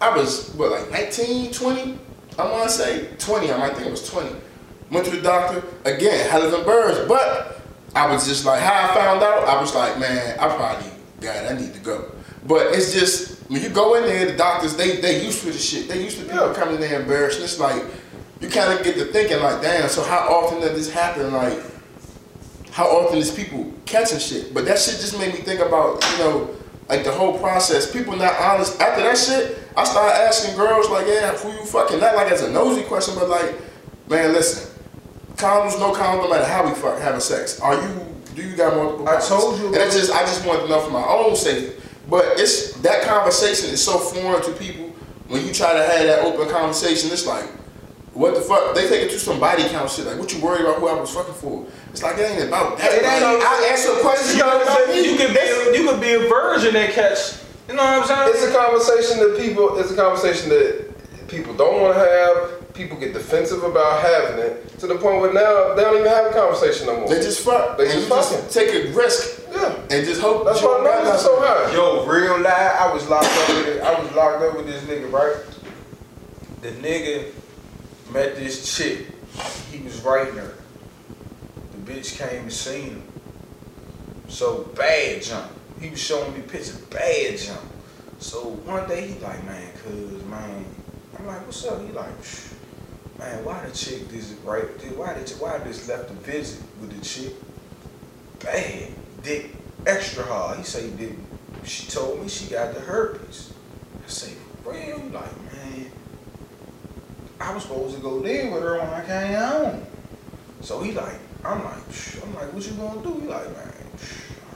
[SPEAKER 3] I was, what, like 19, 20? I want to say 20. I might think it was 20. Went to the doctor, again, had them birds. But I was just like, how I found out, I was like, man, I probably got it. I need to go. But it's just, when you go in there, the doctors, they they used to the shit. They used to people
[SPEAKER 2] Yeah.
[SPEAKER 3] coming in there embarrassed. It's like, you kind of get to thinking like, damn, so how often does this happen? Like, how often is people catching shit? But that shit just made me think about, you know, like the whole process. People not honest. After that shit, I started asking girls like, yeah, who you fucking? Not like as a nosy question, but like, man, listen, condoms, no condoms, no matter how we fuck having sex. Are you? Do you got multiple?
[SPEAKER 1] I told you
[SPEAKER 3] And it's just, I just want to know for my own safety. But it's that conversation is so foreign to people. When you try to have that open conversation, it's like, what the fuck? They take it to some body count shit. Like, what you worried about who I was fucking for? It's like, it ain't about that.
[SPEAKER 1] It ain't-
[SPEAKER 3] Like, I answer questions you know about me.
[SPEAKER 1] You could be a, you could be a virgin that catch. You know what I'm saying?
[SPEAKER 2] It's a conversation that people. It's a conversation that people don't want to have. People get defensive about having it to the point where now they don't even have a conversation no more.
[SPEAKER 3] They just fuck.
[SPEAKER 2] They just
[SPEAKER 3] you
[SPEAKER 2] fucking.
[SPEAKER 3] just take a risk
[SPEAKER 2] yeah,
[SPEAKER 3] and just hope
[SPEAKER 2] that's
[SPEAKER 3] you
[SPEAKER 2] why
[SPEAKER 3] don't got
[SPEAKER 2] numbers are so
[SPEAKER 3] nothing.
[SPEAKER 2] high.
[SPEAKER 1] Yo, real lie. I was locked up with it. I was locked up with this nigga, right? The nigga met this chick. He was writing her. The bitch came and seen him. So bad jump. He was showing me pictures, bad jump. So one day he like, man, cuz man, I'm like, what's up? He like, "Shh, man, why the chick this right? Why did why this left a visit with the chick? Bad, dick extra hard. He say he didn't. She told me she got the herpes. I say, real? Like, man, I was supposed to go there with her when I came home. So he like, I'm like. I'm like, what you gonna do? He like, man,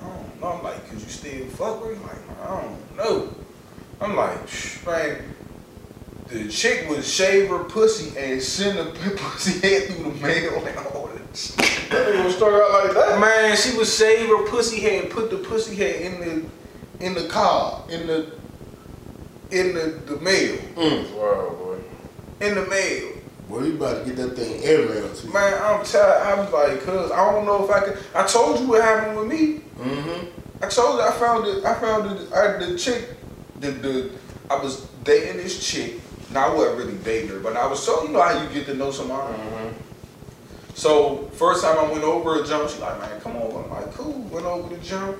[SPEAKER 1] I don't know. I'm like, cause you still fuck her? He like, I don't know. I'm like, man, the chick would shave her pussy and send the pussy head through the mail and all that shit.
[SPEAKER 2] That nigga was struck out like that.
[SPEAKER 1] Man, she would shave her pussy head and put the pussy head in the in the car, in the in the, the mail.
[SPEAKER 2] Wow, boy.
[SPEAKER 1] In the mail.
[SPEAKER 3] Boy, you about to get that thing airmailed to you.
[SPEAKER 1] Man, I'm tired. I'm like, cuz I don't know if I could I told you what happened with me.
[SPEAKER 3] Mm-hmm.
[SPEAKER 1] I told you I found it. I found it. I, the chick, the the I was dating this chick. Now I wasn't really dating her, but I was so you know how you get to know somebody.
[SPEAKER 2] Mm-hmm.
[SPEAKER 1] So first time I went over a jump, she like, man, come over. I'm like, cool. Went over the jump.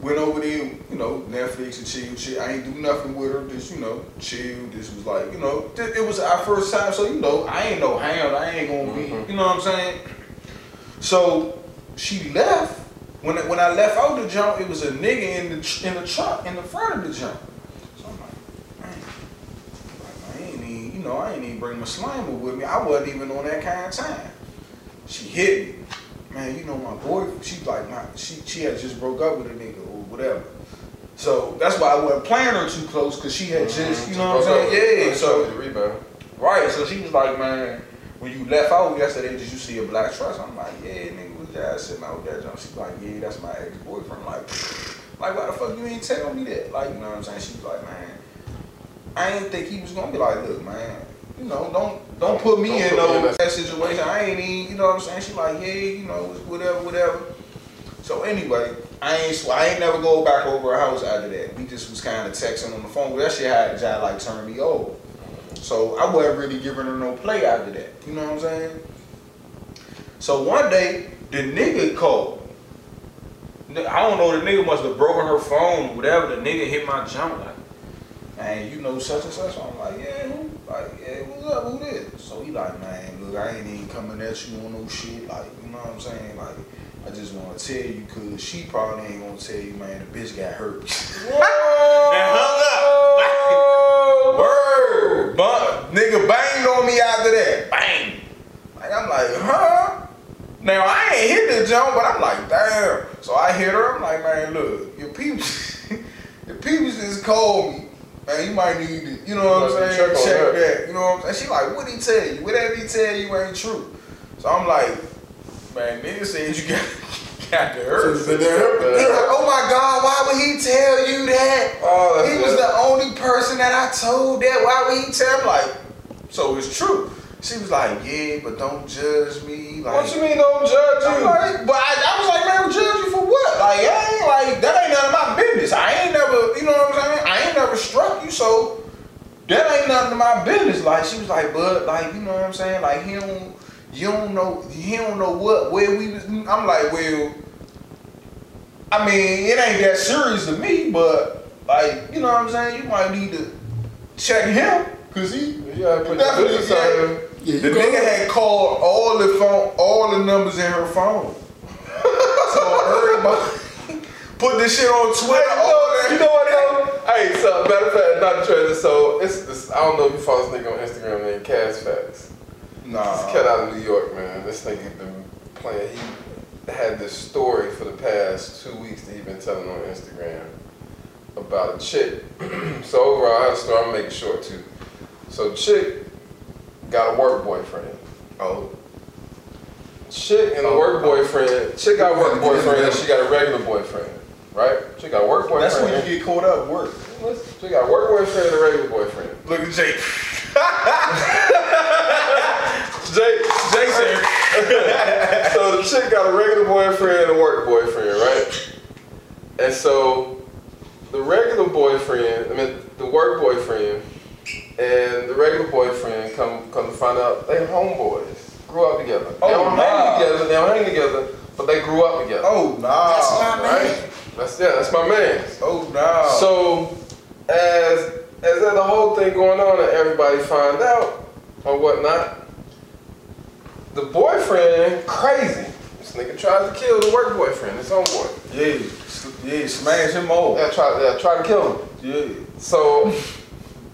[SPEAKER 1] Went over there, you know, Netflix and chill, shit. I ain't do nothing with her. Just you know, chill. This was like, you know, it was our first time, so you know, I ain't no hound. I ain't gonna be,
[SPEAKER 2] Mhm.
[SPEAKER 1] you know what I'm saying? So she left. When I, when I left out the jump, it was a nigga in the tr- in the truck in the front of the jump. So I'm like, man, like, I ain't even, you know, I ain't even bring my slimer with me. I wasn't even on that kind of time. She hit me, man. You know my boy. She like my she she had just broke up with a nigga or whatever. So that's why I wasn't playing her too close because she had just, you know what I'm saying? Yeah. So. Right, so she was like, man, when you left out yesterday, did you see a black truck? I'm like, yeah, nigga was just sitting out there. jump. She's like, yeah, that's my ex-boyfriend. I'm like, like, why the fuck you ain't tell me that? Like, you know what I'm saying? She was like, man, I ain't think he was gonna be like, look, man, you know, don't don't put me
[SPEAKER 2] Don't
[SPEAKER 1] in
[SPEAKER 2] put
[SPEAKER 1] no
[SPEAKER 2] that-
[SPEAKER 1] situation. I ain't even, you know what I'm saying? She like, yeah, you know, whatever, whatever. So anyway, I ain't I ain't never go back over her house after that. We just was kind of texting on the phone. That shit had just like turned me over. So I wasn't really giving her no play after that. You know what I'm saying? So one day the nigga called. I don't know. The nigga must have broken her phone whatever. The nigga hit my jump like, man, you know such and such. I'm like, yeah, who? Like, yeah, what's up? Who this? So he like, man, look, I ain't even coming at you on no shit. Like, you know what I'm saying? Like, I just want to tell you because she probably ain't gonna tell you, man, the bitch got hurt. And hung up.
[SPEAKER 2] Whoa!
[SPEAKER 1] Word, but nigga banged on me after that. Bang. Like I'm like, huh? Now I ain't hit the jump, but I'm like, damn. So I hit her. I'm like, man, look, your people, your people just called me. Man, you might need to, you know what I'm saying?
[SPEAKER 2] check
[SPEAKER 1] Check
[SPEAKER 2] that.
[SPEAKER 1] You know what I'm saying? She like, what he tell you? Whatever he tell you ain't true. So I'm like, man, nigga said you got got the hurt.
[SPEAKER 3] you said that hurt?
[SPEAKER 1] He like, oh my God, why would he tell you that?
[SPEAKER 2] Oh,
[SPEAKER 1] he was
[SPEAKER 2] good.
[SPEAKER 1] the only person that I told that. Why would he tell? I'm like, so it's true. She was like, yeah, but don't judge me. Like,
[SPEAKER 2] What you mean don't judge you?
[SPEAKER 1] like, but I, I was like, man, judge you for what? Like, I ain't like that ain't none of my business. I ain't never, you know what I'm saying? I ain't never struck you, so that ain't nothing of my business. Like, she was like, but like, you know what I'm saying? Like, he don't, you don't know, he don't know what where we was. I'm like, well, I mean, it ain't that serious to me, but like, you know what I'm saying? You might need to check him, cause he.
[SPEAKER 2] You gotta put the
[SPEAKER 1] Definitely, yeah.
[SPEAKER 3] Yeah,
[SPEAKER 1] The
[SPEAKER 3] you go.
[SPEAKER 1] nigga had called all the phone, all the numbers in her phone. so everybody put this shit on Twitter.
[SPEAKER 2] Hey,
[SPEAKER 1] all
[SPEAKER 2] look,
[SPEAKER 1] that.
[SPEAKER 2] you know what though? Hey, so matter of fact, not treasure. So it's, it's I don't know if you follow this nigga on Instagram named Cash Facts. This
[SPEAKER 1] Nah.
[SPEAKER 2] cat out of New York, man. This nigga been playing. He had this story for the past two weeks that he been telling on Instagram about a chick. so overall, I have a story. I'm gonna make short too. So chick got a work boyfriend.
[SPEAKER 1] Oh.
[SPEAKER 2] Chick and a
[SPEAKER 1] Oh,
[SPEAKER 2] work
[SPEAKER 1] oh.
[SPEAKER 2] boyfriend. Chick got a work boyfriend and she got a regular boyfriend. Right? She got work boyfriend.
[SPEAKER 1] That's when you get caught up work.
[SPEAKER 2] She got work boyfriend and a regular boyfriend.
[SPEAKER 1] Look at Jake.
[SPEAKER 2] Jay, Jay said. so the chick got a regular boyfriend and a work boyfriend, right? And so the regular boyfriend, I mean the work boyfriend, and the regular boyfriend come come to find out they homeboys. Grew up together. They
[SPEAKER 1] Oh,
[SPEAKER 2] don't
[SPEAKER 1] nah.
[SPEAKER 2] hang together. They don't hang together, but they grew up together.
[SPEAKER 1] Oh nah.
[SPEAKER 3] That's my man.
[SPEAKER 2] right? That's yeah. That's my man.
[SPEAKER 1] Oh nah.
[SPEAKER 2] So, as as the whole thing going on and everybody find out or whatnot, the boyfriend crazy. This nigga tries to kill the work boyfriend, his homeboy.
[SPEAKER 1] yeah, yeah, smash him over.
[SPEAKER 2] Yeah, try, yeah, try to kill him.
[SPEAKER 1] Yeah.
[SPEAKER 2] So,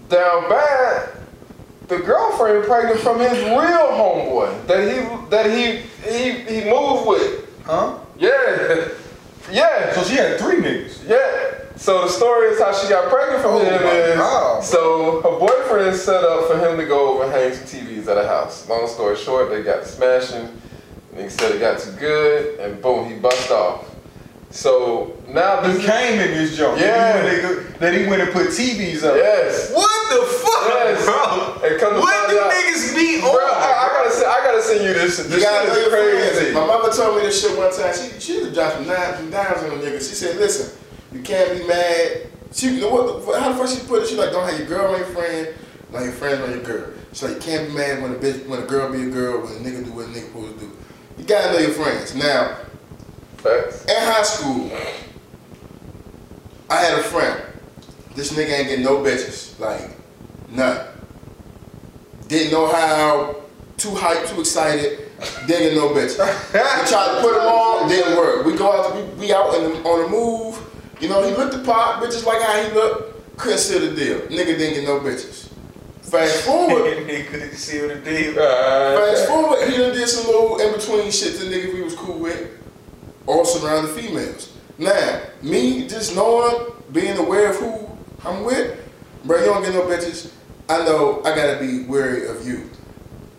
[SPEAKER 2] down bad, the girlfriend pregnant from his real homeboy that he that he he he moved with.
[SPEAKER 1] Huh?
[SPEAKER 2] Yeah, yeah.
[SPEAKER 1] So she had three niggas.
[SPEAKER 2] Yeah. So the story is how she got pregnant from
[SPEAKER 1] Oh
[SPEAKER 2] him is
[SPEAKER 1] God.
[SPEAKER 2] so her boyfriend set up for him to go over and hang some TVs at a house. Long story short, they got smashing. Nigga said it got too good, and boom, he bust off. So now this
[SPEAKER 1] He came in this joint.
[SPEAKER 2] Yeah.
[SPEAKER 1] That he, went, that he went and put TVs up.
[SPEAKER 2] yes,
[SPEAKER 1] What the fuck,
[SPEAKER 2] Yes.
[SPEAKER 1] bro?
[SPEAKER 2] And come to
[SPEAKER 1] What
[SPEAKER 2] find
[SPEAKER 1] do
[SPEAKER 2] out-
[SPEAKER 1] niggas be
[SPEAKER 2] bro. I, I gotta say, I gotta send you this.
[SPEAKER 3] You
[SPEAKER 2] This
[SPEAKER 3] gotta know
[SPEAKER 2] shit is
[SPEAKER 3] your friends.
[SPEAKER 2] crazy.
[SPEAKER 3] My mother told me this shit one time. She she was dropping nines and dimes on the nigga. She said, "Listen, you can't be mad." She you know what? How the fuck she put it? She like, "Don't have your girl on your friend, like your friends on your girl." She like, "You can't be mad when a bitch, when a girl be a girl, when a nigga do what a nigga supposed to do." You gotta know your friends. Now,
[SPEAKER 2] Facts.
[SPEAKER 3] in high school, I had a friend. This nigga ain't getting no bitches, like none. Didn't know how. Too hyped, too excited. Didn't get no bitches. We tried to put him on, didn't work. We go out, to, we, we out in the, on the move. You know, he looked the pot, bitches like how he looked. Couldn't seal the deal. Nigga didn't get no bitches. Fast forward,
[SPEAKER 1] nigga couldn't seal the deal.
[SPEAKER 3] Fast forward, he done did some little in between shit to nigga we was cool with, all surrounding females. Now, me just knowing, being aware of who I'm with, bro, you don't get no bitches. I know I gotta be wary of you.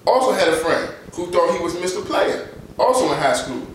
[SPEAKER 3] Also had a friend who thought he was Mr. Player, also in high school.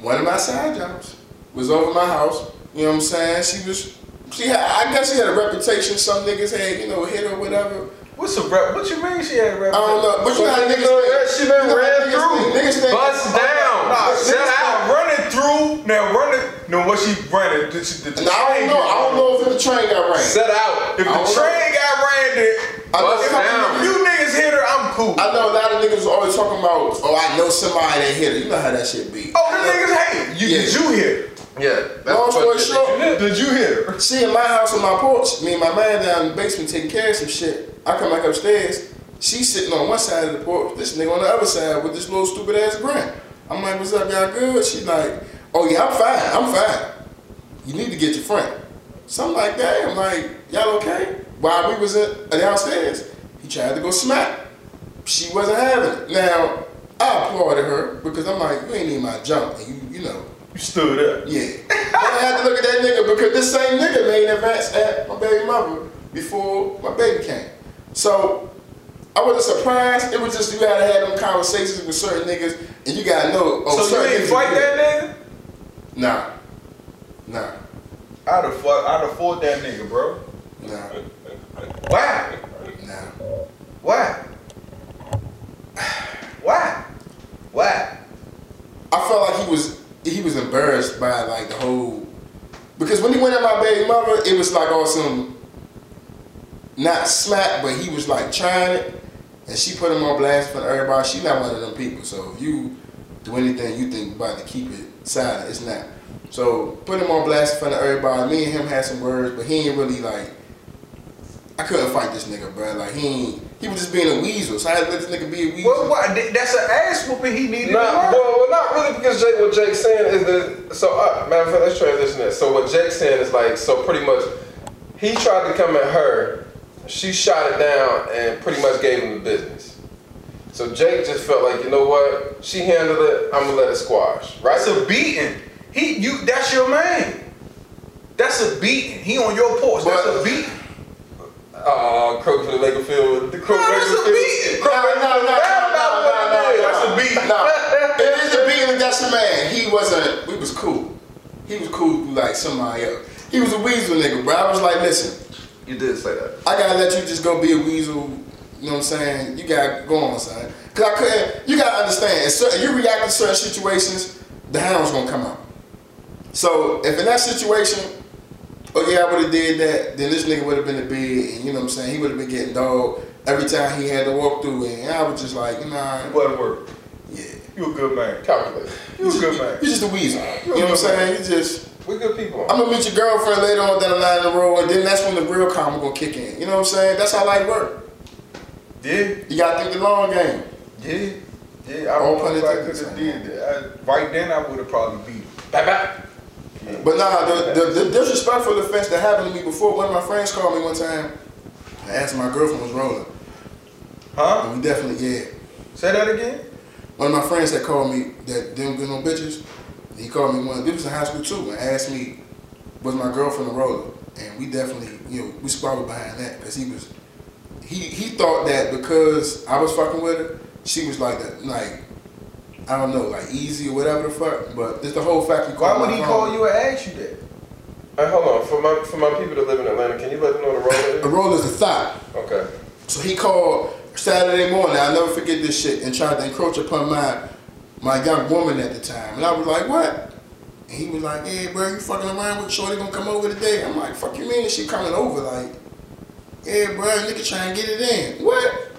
[SPEAKER 3] One of my side jobs was over my house. You know what I'm saying? She was, she had, I guess she had a reputation. Some niggas had, you know, hit or whatever.
[SPEAKER 1] What's a rep? What you mean she had a rep?
[SPEAKER 3] I don't know, but you know how niggas
[SPEAKER 2] Nigga,
[SPEAKER 3] think.
[SPEAKER 2] that shit
[SPEAKER 3] You
[SPEAKER 2] been
[SPEAKER 3] know
[SPEAKER 2] ran
[SPEAKER 3] niggas
[SPEAKER 2] through.
[SPEAKER 3] think. Niggas think.
[SPEAKER 2] Bust down.
[SPEAKER 1] Nah,
[SPEAKER 2] Shut out.
[SPEAKER 1] now running through. Now running. No, what she running? The, the, the
[SPEAKER 3] And I don't know. I don't know if the train got ran.
[SPEAKER 2] Set out.
[SPEAKER 1] If the
[SPEAKER 3] I don't know.
[SPEAKER 1] train got ran, then
[SPEAKER 3] I know
[SPEAKER 2] Bust
[SPEAKER 3] some
[SPEAKER 2] down.
[SPEAKER 1] if you niggas hit her, I'm cool.
[SPEAKER 3] I know a lot of niggas was always talking about, oh, I know somebody that hit her. You know how that shit be.
[SPEAKER 1] Oh, the niggas hate you.
[SPEAKER 3] Yeah.
[SPEAKER 1] Did you hit?
[SPEAKER 2] Yeah.
[SPEAKER 3] Long
[SPEAKER 2] the
[SPEAKER 3] story
[SPEAKER 2] fuck
[SPEAKER 3] short.
[SPEAKER 1] Did you hear?
[SPEAKER 3] She in my house on my porch, me and my man down in the basement taking care of some shit. I come back upstairs. She's sitting on one side of the porch, this nigga on the other side with this little stupid ass grin. I'm like, what's up, y'all good? She like, oh yeah, I'm fine, I'm fine. You need to get your friend. Something like that. I'm like, y'all okay? While we was in, downstairs, he tried to go smack. She wasn't having it. Now, I applauded her because I'm like, you ain't need my jump. And you, you know,
[SPEAKER 1] You stood up.
[SPEAKER 3] yeah. but I had to look at that nigga because this same nigga made an advance at my baby mother before my baby came. So I wasn't surprised. It was just you gotta have them conversations with certain niggas and you gotta know. Oh,
[SPEAKER 1] so you
[SPEAKER 3] certain
[SPEAKER 1] didn't fight that nigga?
[SPEAKER 3] Nah. Nah.
[SPEAKER 1] I'd have fuck. I'd have fought that nigga, bro.
[SPEAKER 3] Nah.
[SPEAKER 1] Why?
[SPEAKER 3] Nah.
[SPEAKER 1] Why? Why? Why?
[SPEAKER 3] I felt like he was he was embarrassed by like the whole because when he went at my baby mother, it was like on some not smack, but he was like trying it, and she put him on blast for everybody. She not one of them people. So if you do anything you think about to keep it silent, it's not. So put him on blast in front of everybody. Me and him had some words, but he ain't really like. I couldn't fight this nigga, bro. Like he ain't. He was just being a weasel. So I had to let this nigga be a weasel.
[SPEAKER 1] Well, why? Th- That's an ass whooping he needed.
[SPEAKER 2] Nah,
[SPEAKER 1] to
[SPEAKER 2] well, well, not really because Jake, what Jake's saying is that. So, uh, matter of fact, let's transition this. So, what Jake's saying is like, so pretty much, he tried to come at her, she shot it down, and pretty much gave him the business. So Jake just felt like, you know what? She handled it. I'm gonna let it squash, right?
[SPEAKER 1] That's a beating. He, you, that's your man. That's a beating. He on your porch. That's
[SPEAKER 3] But-
[SPEAKER 1] a beating.
[SPEAKER 2] Uh, Kroger for the Laker field. The Kroger
[SPEAKER 1] No, that's
[SPEAKER 2] Laker
[SPEAKER 1] a
[SPEAKER 2] field.
[SPEAKER 1] beating.
[SPEAKER 2] Kroger
[SPEAKER 3] No, no, no, no, no, no, no,
[SPEAKER 2] That's a beat.
[SPEAKER 3] No, it is a beating. That's the man. He wasn't. We was cool. He was cool like somebody else. He was a weasel nigga, bro. I was like, listen,
[SPEAKER 2] You did say that.
[SPEAKER 3] I gotta let you just go be a weasel. You know what I'm saying? You gotta go on, son. Cause I couldn't. You gotta understand. In certain, you react to certain situations, the hound's gonna come out. So if in that situation, yeah, I would have did that, then this nigga would have been the big, and you know what I'm saying? He would have been getting dog every time he had to walk through, it. and I was just like, nah,
[SPEAKER 1] It wasn't work.
[SPEAKER 3] yeah.
[SPEAKER 1] You a good man.
[SPEAKER 2] Calculate.
[SPEAKER 1] You a good man.
[SPEAKER 3] You just a weasel. You know what I'm saying? You just.
[SPEAKER 2] We good people.
[SPEAKER 3] I'm gonna meet your girlfriend later on down the line in the road, and then that's when the real karma gonna kick in. You know what I'm saying? That's how life work.
[SPEAKER 1] Yeah,
[SPEAKER 3] You gotta think the long game.
[SPEAKER 1] yeah, yeah. I don't know if I could have did that. Right then, I would have probably beat him.
[SPEAKER 2] Back back.
[SPEAKER 3] But nah, the, the, the disrespectful offense that happened to me before, one of my friends called me one time and asked my girlfriend was rolling.
[SPEAKER 1] Huh?
[SPEAKER 3] And we definitely, yeah.
[SPEAKER 1] Say that again.
[SPEAKER 3] One of my friends that called me that didn't get no bitches, he called me one, this was in high school too, and asked me, was my girlfriend a roller, and we definitely, you know, we squabbled behind that because he was, he he thought that because I was fucking with her, she was like that, like. I don't know, like easy or whatever the fuck, but it's the whole fact he
[SPEAKER 1] Why
[SPEAKER 3] called
[SPEAKER 1] would he
[SPEAKER 3] phone.
[SPEAKER 1] call you and ask you that?
[SPEAKER 2] Hey, hold on. For my for my people that live in Atlanta, can you let them know the
[SPEAKER 3] A
[SPEAKER 2] road
[SPEAKER 3] roller is a thought.
[SPEAKER 2] Okay.
[SPEAKER 3] So he called Saturday morning. I'll never forget this shit and tried to encroach upon my my young woman at the time. And I was like, what? And he was like, yeah, bro, you fucking around with Shorty gonna come over today? I'm like, fuck you mean she coming over? Like, yeah, bro, nigga trying to get it in. What?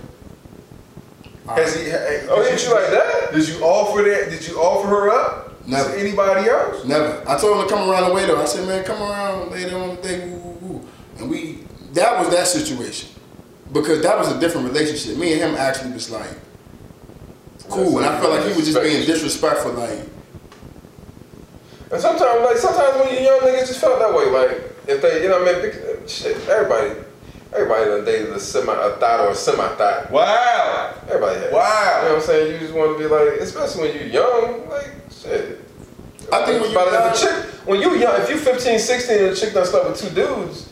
[SPEAKER 3] All
[SPEAKER 1] Has he? Hey,
[SPEAKER 2] Oh,
[SPEAKER 1] did
[SPEAKER 2] hit you like that?
[SPEAKER 1] Did you offer that? Did you offer her up?
[SPEAKER 3] Never.
[SPEAKER 1] To anybody else?
[SPEAKER 3] Never. I told him to come around the way though. I said, man, come around later on the day. Woo, woo, woo. And we, that was that situation. Because that was a different relationship. Me and him actually was like, cool. And I felt like he was just being disrespectful. Like,
[SPEAKER 2] And sometimes, like sometimes when you young niggas just felt that way. Like if they, you know, what I mean, bec- shit, everybody, everybody done dated a semi a thought or a semi thought.
[SPEAKER 1] Wow.
[SPEAKER 2] Everybody has.
[SPEAKER 1] Wow.
[SPEAKER 2] You know what I'm saying? You just want to be like, especially when you're young, like shit.
[SPEAKER 3] I think when you
[SPEAKER 2] But if
[SPEAKER 3] young-
[SPEAKER 2] a chick, when you young, if you 15, 16 and a chick done slept with two dudes,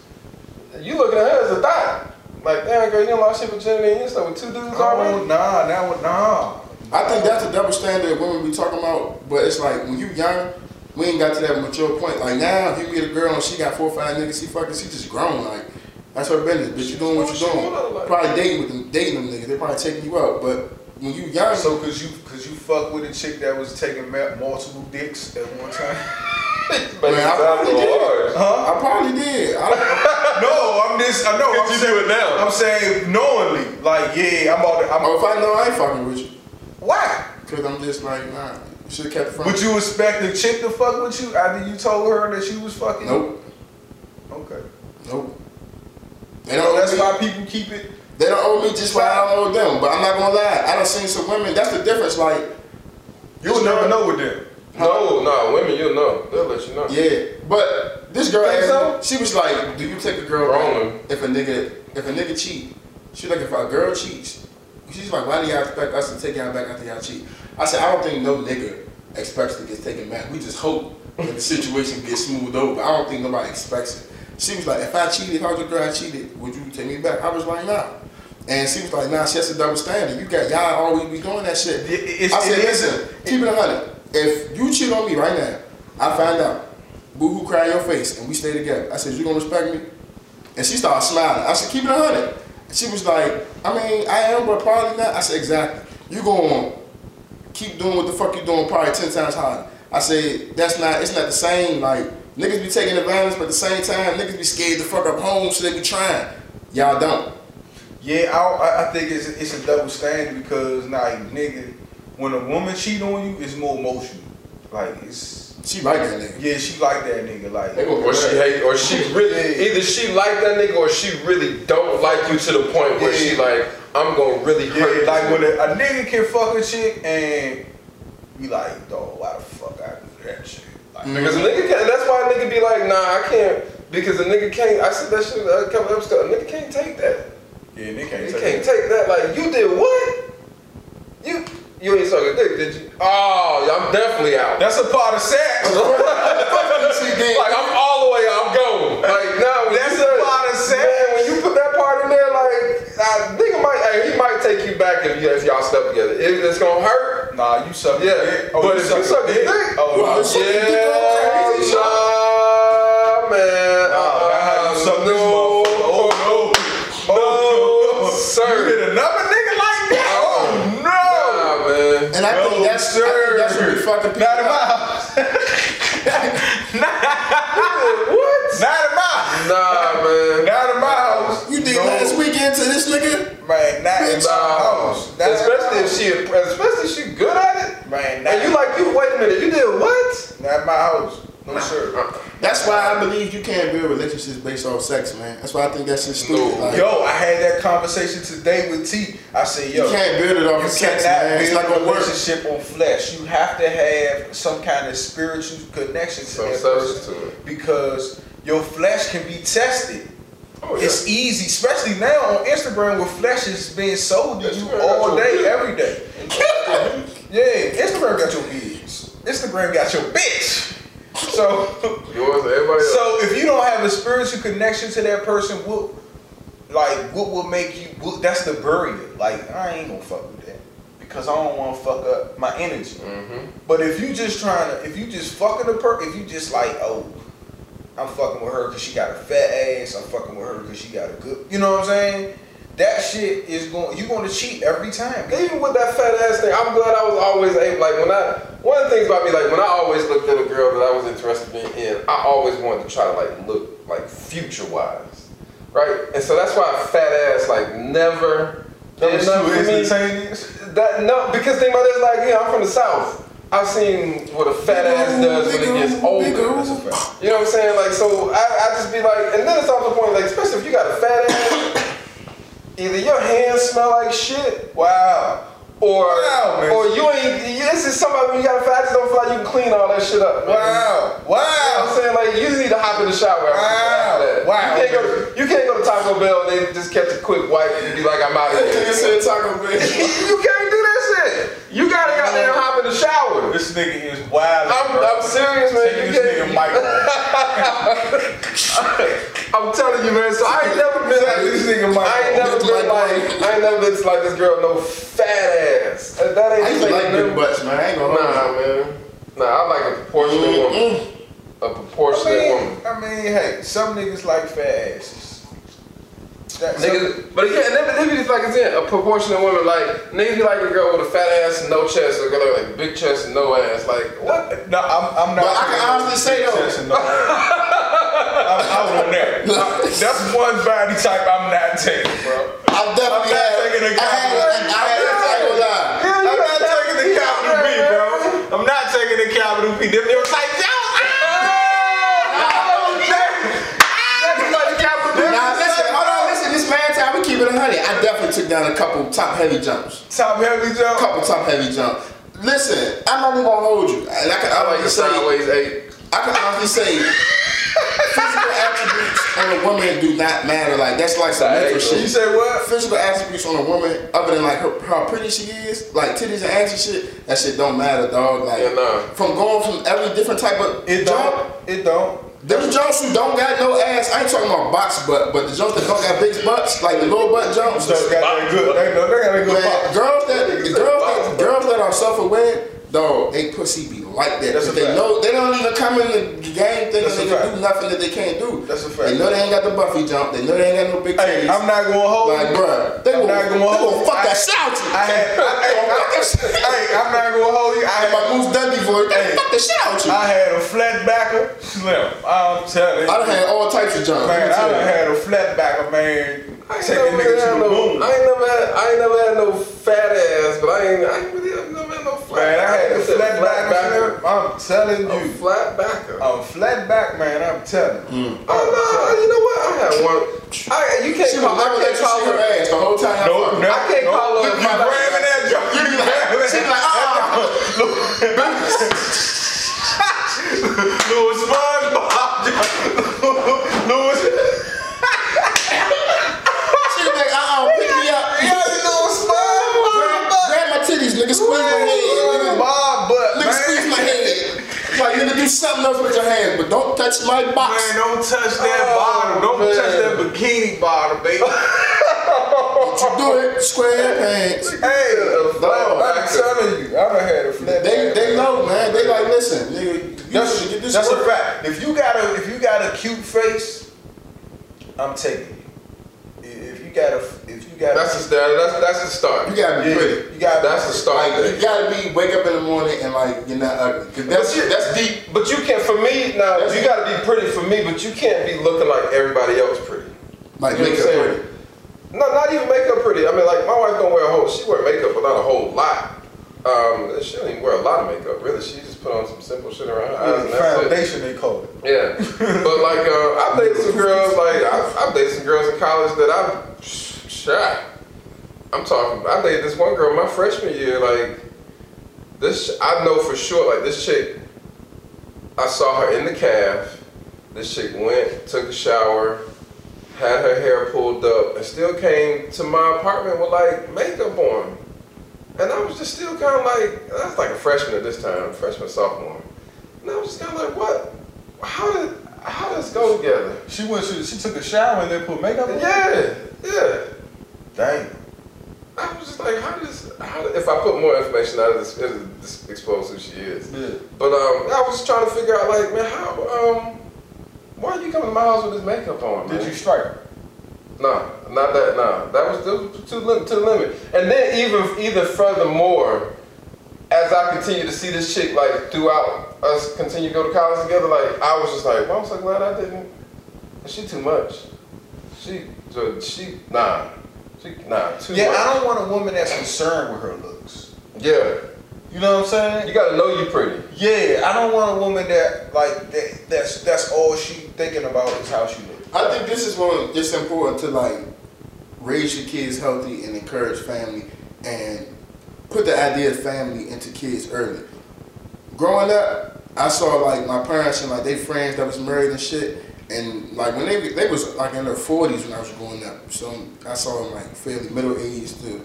[SPEAKER 2] you looking at her as a thought. Like, damn girl, you done lost your virginity and you slept with two dudes
[SPEAKER 1] Oh,
[SPEAKER 2] already.
[SPEAKER 1] nah, that would nah.
[SPEAKER 3] I think that's a double standard women be talking about. But it's like when you young, we ain't got to that mature point. Like now, if you meet a girl and she got four or five niggas, she fucking, she just grown. Like that's her business. Bitch, you doing what you
[SPEAKER 2] She
[SPEAKER 3] doing.
[SPEAKER 2] wanna, like-
[SPEAKER 3] Probably dating with them, dating them niggas. They probably taking you out. But when you young,
[SPEAKER 1] So cause you cause you fuck with a chick that was taking ma- multiple dicks at one time?
[SPEAKER 2] But
[SPEAKER 3] Man, I
[SPEAKER 2] sounds
[SPEAKER 3] probably
[SPEAKER 2] so
[SPEAKER 3] did.
[SPEAKER 2] hard.
[SPEAKER 1] Huh?
[SPEAKER 3] I probably did. I don't,
[SPEAKER 1] No, I'm just I know.
[SPEAKER 2] Could
[SPEAKER 1] I'm
[SPEAKER 2] you
[SPEAKER 1] saying,
[SPEAKER 2] do it now?
[SPEAKER 1] I'm saying knowingly. Like yeah, I'm about to. I'm,
[SPEAKER 3] oh, if I know I ain't fucking with you,
[SPEAKER 1] why?
[SPEAKER 3] cause I'm just like, nah, you should have kept it from
[SPEAKER 1] Would you expect a chick to fuck with you after you told her that she was fucking?
[SPEAKER 3] Nope,
[SPEAKER 1] Okay.
[SPEAKER 3] nope. They
[SPEAKER 1] No,
[SPEAKER 3] don't.
[SPEAKER 1] that's why people keep it.
[SPEAKER 3] They don't owe me just like I don't owe them. But I'm not gonna lie. I done seen some women. That's the difference. Like,
[SPEAKER 1] You'll never
[SPEAKER 3] girl-
[SPEAKER 1] know with them.
[SPEAKER 2] No, no, women, you'll know. They'll let you know.
[SPEAKER 3] Yeah, but this girl, asked me, she was like, "Do you take a girl
[SPEAKER 2] Wrong.
[SPEAKER 3] back if a nigga if a nigga cheat?" She's like, "If a girl cheats, she's like, why do y'all expect us to take y'all back after y'all cheat?" I said, "I don't think no nigga expects to get taken back. We just hope that the situation gets smoothed over. I don't think nobody expects it." She was like, "If I cheated, if I was a girl I cheated, would you take me back?" I was like, "Nah." And she was like, "Nah, she has a double standard. You got y'all always be doing that shit."
[SPEAKER 1] It's-
[SPEAKER 3] I said,
[SPEAKER 1] it
[SPEAKER 3] "Listen, keep it a hundred. If you cheat on me right now, I find out, boo hoo cry in your face, and we stay together. I said, you gonna respect me? And she started smiling. I said, keep it a hundred. She was like, I mean, I am, but probably not. I said, exactly. You gonna keep doing what the fuck you're doing, probably ten times harder. I said, that's not. It's not the same. Like niggas be taking advantage, but at the same time, niggas be scared to fuck up home, so they be trying. Y'all don't.
[SPEAKER 1] Yeah, I, I- I think it's it's a double standard because like nigga, when a woman cheat on you, it's more emotional. Like it's
[SPEAKER 3] She like that nigga.
[SPEAKER 1] yeah, she like that nigga. Like
[SPEAKER 3] They gonna
[SPEAKER 2] Or she hate, or she really, either she like that nigga or she really don't like you to the point where she like, I'm gonna really hurt
[SPEAKER 1] yeah, like when a, a nigga can fuck a chick and be like, dog, why the fuck I do that shit? Like,
[SPEAKER 2] Because a mm-hmm. nigga can't, that's why a nigga be like, nah, I can't, because a nigga can't, I said that shit a couple episodes ago, a nigga can't take that.
[SPEAKER 1] yeah, nigga can't
[SPEAKER 2] You
[SPEAKER 1] take
[SPEAKER 2] can't
[SPEAKER 1] that.
[SPEAKER 2] take that, like, you did what? You, you ain't suck a dick, did you? Oh, I'm definitely out.
[SPEAKER 1] That's a part of sex.
[SPEAKER 2] like, I'm all the way out, I'm gone. Like, nah, when
[SPEAKER 1] That's
[SPEAKER 2] you
[SPEAKER 1] a part of sex.
[SPEAKER 2] Man, when you put that part in there, like, I nigga might, hey, he might take you back if, you, if y'all slept together. It, it's gonna hurt.
[SPEAKER 1] Nah, you suck.
[SPEAKER 2] Yeah,
[SPEAKER 1] dick. Oh,
[SPEAKER 2] but
[SPEAKER 1] you
[SPEAKER 2] if you suck a dick,
[SPEAKER 1] oh,
[SPEAKER 3] Well,
[SPEAKER 1] nah.
[SPEAKER 3] it's- Suck dick crazy,
[SPEAKER 2] nah, man.
[SPEAKER 1] Nah, that's how you uh, suck this
[SPEAKER 2] no,
[SPEAKER 1] motherfucker. Oh, oh, oh no,
[SPEAKER 2] no, sir.
[SPEAKER 1] You hit another nigga like that? Oh, oh no.
[SPEAKER 2] Nah, man.
[SPEAKER 3] And I
[SPEAKER 1] No,
[SPEAKER 3] think that's I
[SPEAKER 1] sir.
[SPEAKER 3] think that's what we fucking people.
[SPEAKER 1] Not in my
[SPEAKER 3] up.
[SPEAKER 1] house.
[SPEAKER 2] What?
[SPEAKER 1] Not in my house.
[SPEAKER 2] Nah, man.
[SPEAKER 1] Not in my house.
[SPEAKER 3] You
[SPEAKER 1] No.
[SPEAKER 3] last weekend to this nigga?
[SPEAKER 1] Man, not in my house. Not in
[SPEAKER 2] Especially if she, especially if she good at it.
[SPEAKER 1] Man, not,
[SPEAKER 2] And you like, you wait a minute, you did what?
[SPEAKER 1] not in my house. No sir.
[SPEAKER 3] That's why I believe you can't build relationships based off sex, man. That's why I think that's just stupid.
[SPEAKER 2] No.
[SPEAKER 3] Like,
[SPEAKER 1] Yo, I had that conversation today with T. I said, yo,
[SPEAKER 3] you can't build it off
[SPEAKER 1] You
[SPEAKER 3] of sex,
[SPEAKER 1] cannot
[SPEAKER 3] man. It's
[SPEAKER 1] build
[SPEAKER 3] not
[SPEAKER 1] a
[SPEAKER 3] gonna work.
[SPEAKER 1] relationship on flesh. You have to have some kind of spiritual connection to
[SPEAKER 2] Some
[SPEAKER 1] that person
[SPEAKER 2] to it.
[SPEAKER 1] because your flesh can be tested.
[SPEAKER 2] Oh, yeah.
[SPEAKER 1] It's easy, especially now on Instagram where flesh is being sold to you all day,
[SPEAKER 2] bitch.
[SPEAKER 1] every day. yeah, Instagram got your bitch. Instagram got your bitch. So, so if you don't have a spiritual connection to that person, what, like, what will make you? What, that's the barrier. Like, I ain't gonna fuck with that because I don't want to fuck up my energy.
[SPEAKER 2] Mhm.
[SPEAKER 1] But if you just trying to, if you just fucking the per, if you just like, oh, I'm fucking with her because she got a fat ass. I'm fucking with her because she got a good. You know what I'm saying? That shit is going. You going to cheat every time.
[SPEAKER 2] Even with that fat ass thing, I'm glad I was always able. Like when I, one of the things about me, like when I always looked at a girl that I was interested in, I always wanted to try to like look like future wise, right? And so that's why fat ass like never did nothing for me. That no, because think about it, it's like yeah, I'm from the south. I've seen what a fat ass does when it gets older. You know what I'm saying? Like so, I, I just be like, and then it's off the point, like especially if you got a fat ass, either your hands smell like shit,
[SPEAKER 1] Wow.
[SPEAKER 2] or
[SPEAKER 1] Wow,
[SPEAKER 2] or you ain't. This is somebody when you got a fat ass, don't feel like you can clean all that shit up. Man.
[SPEAKER 1] Wow.
[SPEAKER 2] You know what I'm saying? Like you just need to hop in the shower.
[SPEAKER 1] Wow. Wow.
[SPEAKER 2] You can't go. To, you can't go to Taco Bell and they just catch a quick wipe and be like, I'm out of here.
[SPEAKER 3] Nigga said Taco Bell.
[SPEAKER 2] you can't do. You gotta go out there and hop in the shower.
[SPEAKER 1] This nigga is wild.
[SPEAKER 2] I'm,
[SPEAKER 1] bro.
[SPEAKER 2] I'm serious, man.
[SPEAKER 1] Take
[SPEAKER 2] You
[SPEAKER 1] this nigga Michael.
[SPEAKER 2] I'm telling you, man. So I ain't never been like
[SPEAKER 1] This nigga
[SPEAKER 2] I ain't never been like I ain't never been like this girl no fat ass. That that ain't
[SPEAKER 3] I used to like big butts, man. I ain't gonna
[SPEAKER 2] Nah, man. Nah, I like a proportionate mm-hmm. woman. A
[SPEAKER 1] I
[SPEAKER 2] proportionate woman.
[SPEAKER 1] mean, I mean, hey, some niggas like fat asses. That,
[SPEAKER 2] Niggas, but yeah, and then, then be just like it's in a proportionate woman. Like niggas be like a girl with a fat ass and no chest, or a girl with like big chest and no ass. Like what?
[SPEAKER 1] No, I'm, I'm not.
[SPEAKER 3] But I can honestly say though-
[SPEAKER 1] chest and no ass. I'm out on that. That's one body type I'm not taking, bro.
[SPEAKER 3] I'm definitely
[SPEAKER 1] I'm not
[SPEAKER 3] had.
[SPEAKER 1] taking a
[SPEAKER 3] I had. I had. I ain't gonna lie.
[SPEAKER 1] I'm not taking the capital B, bro. I'm not taking the capital B. Them your type
[SPEAKER 3] Nah, listen, hold on, listen. This man time we keep it a hundred. I definitely took down a couple top heavy jumps.
[SPEAKER 1] Top heavy jump.
[SPEAKER 3] couple top heavy jumps. Listen, I'm not even gonna hold you. And I can honestly say,
[SPEAKER 2] sideways eight.
[SPEAKER 3] I can honestly say, physical attributes on a woman do not matter. Like that's like some mental shit.
[SPEAKER 1] You say what?
[SPEAKER 3] physical attributes on a woman, other than like her, how pretty she is, like titties and ass and shit, that shit don't matter, dog. Like
[SPEAKER 2] Yeah, nah.
[SPEAKER 3] from going from every different type of
[SPEAKER 1] It
[SPEAKER 3] jump.
[SPEAKER 1] don't. It don't.
[SPEAKER 3] Them jumps who don't got no ass, I ain't talking about box butt, but the jumps that don't got big butts, like the little butt jumps.
[SPEAKER 1] Just got that good. They, they got a good
[SPEAKER 3] girls that girls that girls that are self-aware, dog, they pussy be like that.
[SPEAKER 1] That's a
[SPEAKER 3] they
[SPEAKER 1] fact.
[SPEAKER 3] know they don't even come in the game thinking
[SPEAKER 1] That's
[SPEAKER 3] they can
[SPEAKER 1] fact.
[SPEAKER 3] do nothing that they can't do.
[SPEAKER 1] That's a fact.
[SPEAKER 3] They know they ain't got the Buffy jump. They know they ain't got no big
[SPEAKER 1] Hey. I'm not gonna hold
[SPEAKER 3] like,
[SPEAKER 1] you.
[SPEAKER 3] bruh, they
[SPEAKER 1] I'm
[SPEAKER 3] gon'
[SPEAKER 1] not gonna
[SPEAKER 3] gon'
[SPEAKER 1] hold you.
[SPEAKER 3] fuck
[SPEAKER 1] I-
[SPEAKER 3] that shit out you.
[SPEAKER 1] I had. I,
[SPEAKER 3] They gon' fuck that shit.
[SPEAKER 1] hey, I'm not gonna hold you. I
[SPEAKER 3] And my
[SPEAKER 1] had.
[SPEAKER 3] Moose Dundee voice,
[SPEAKER 1] Hey.
[SPEAKER 3] fuck the shit out you.
[SPEAKER 1] I had a flat backer, slim. I'm telling you.
[SPEAKER 3] I done had all types of jumps.
[SPEAKER 1] Man, I done had a flat backer, man.
[SPEAKER 2] I ain't never had no,
[SPEAKER 1] moon.
[SPEAKER 2] I ain't never had. I ain't never had no fat ass, but I ain't. I ain't really I've never had no flat.
[SPEAKER 1] Man, I had a
[SPEAKER 2] Like said,
[SPEAKER 1] flat backer, slim. I'm telling you,
[SPEAKER 2] A
[SPEAKER 1] you.
[SPEAKER 2] flat backer.
[SPEAKER 1] A flat back, man. I'm telling you. Mm.
[SPEAKER 2] Oh no! You know what? I had one. I you can't
[SPEAKER 3] She
[SPEAKER 2] call.
[SPEAKER 3] would never
[SPEAKER 2] I can't
[SPEAKER 3] you
[SPEAKER 2] call
[SPEAKER 3] her
[SPEAKER 2] her.
[SPEAKER 3] ass the whole time.
[SPEAKER 1] No,
[SPEAKER 3] y'all
[SPEAKER 1] no,
[SPEAKER 2] I can't
[SPEAKER 1] no.
[SPEAKER 2] call her
[SPEAKER 1] You grabbing that jump. You grabbing
[SPEAKER 3] She be like, ah. uh-uh.
[SPEAKER 1] Louis SpongeBob.
[SPEAKER 3] My titties, nigga, squeeze my head. Nigga,
[SPEAKER 1] Bob butt,
[SPEAKER 3] nigga squeeze my head. Like, nigga, do something else with your hands, but don't touch my box.
[SPEAKER 1] Man, don't touch that
[SPEAKER 2] Oh,
[SPEAKER 1] bottom. Don't
[SPEAKER 2] man.
[SPEAKER 1] touch that bikini bottom, baby.
[SPEAKER 3] Don't you do it, square pants.
[SPEAKER 1] hey,
[SPEAKER 3] Dog.
[SPEAKER 1] I'm telling you, I done had a flat
[SPEAKER 3] They,
[SPEAKER 1] back,
[SPEAKER 3] they know, man. They like, listen, nigga, you
[SPEAKER 1] That's,
[SPEAKER 3] get this
[SPEAKER 1] that's a fact. If you got a if you got a cute face, I'm taking you. If you got a if you got
[SPEAKER 2] That's the start. That's that's the start.
[SPEAKER 3] You gotta be
[SPEAKER 1] yeah,
[SPEAKER 3] pretty.
[SPEAKER 1] you gotta.
[SPEAKER 2] That's the start.
[SPEAKER 3] Like, you gotta be, wake up in the morning and like, you're not ugly. Cause that's,
[SPEAKER 2] you-
[SPEAKER 3] that's deep.
[SPEAKER 2] But you can't. For me now,
[SPEAKER 3] That's-
[SPEAKER 2] you got to be pretty for me. But you can't be looking like everybody else pretty.
[SPEAKER 3] Like,
[SPEAKER 2] You
[SPEAKER 3] make
[SPEAKER 2] what I'm
[SPEAKER 3] it
[SPEAKER 2] saying?
[SPEAKER 3] pretty.
[SPEAKER 2] No, not even makeup pretty. I mean, like my wife don't wear a whole. She wear makeup, but not a whole lot. Um, she don't even wear a lot of makeup. Really, she just put on some simple shit around her eyes, it.
[SPEAKER 1] foundation they call it.
[SPEAKER 2] Yeah, but like uh, I've dated some girls. Like I've, I've dated some girls in college that I've shot. I'm talking. I dated this one girl my freshman year. Like this, I know for sure. Like this chick, I saw her in the calf. This chick went, took a shower, had her hair pulled up, and still came to my apartment with like makeup on. And I was just still kind of like, I was like a freshman at this time, freshman, sophomore. And I was just kind of like, what? How did how does this go together?
[SPEAKER 1] She went. She, she took a shower and then put makeup on.
[SPEAKER 2] Yeah, yeah.
[SPEAKER 1] Dang.
[SPEAKER 2] I was just like, how does how if I put more information out of this, it'll just expose who she is.
[SPEAKER 1] Yeah.
[SPEAKER 2] But um, I was trying to figure out like, man, how um, why are you coming to my house with this makeup on? Man?
[SPEAKER 1] Did you strike her?
[SPEAKER 2] Nah, not that. Nah, that was, that was too lim- to the limit. And then even even furthermore, as I continue to see this chick like throughout us continue to go to college together, like I was just like, well, I'm so glad I didn't. She too much. She so she nah. She nah too
[SPEAKER 1] Yeah,
[SPEAKER 2] much.
[SPEAKER 1] I don't want a woman that's concerned with her looks.
[SPEAKER 2] Yeah,
[SPEAKER 1] You know what I'm saying?
[SPEAKER 2] you gotta know you're pretty.
[SPEAKER 1] Yeah, I don't want a woman that like that. That's that's all she thinking about is how she looks.
[SPEAKER 3] I think this is one. It's important to like raise your kids healthy and encourage family and put the idea of family into kids early. Growing up, I saw like my parents and like they friends that was married and shit, and like when they they was like in their forties when I was growing up. So I saw them like fairly middle aged to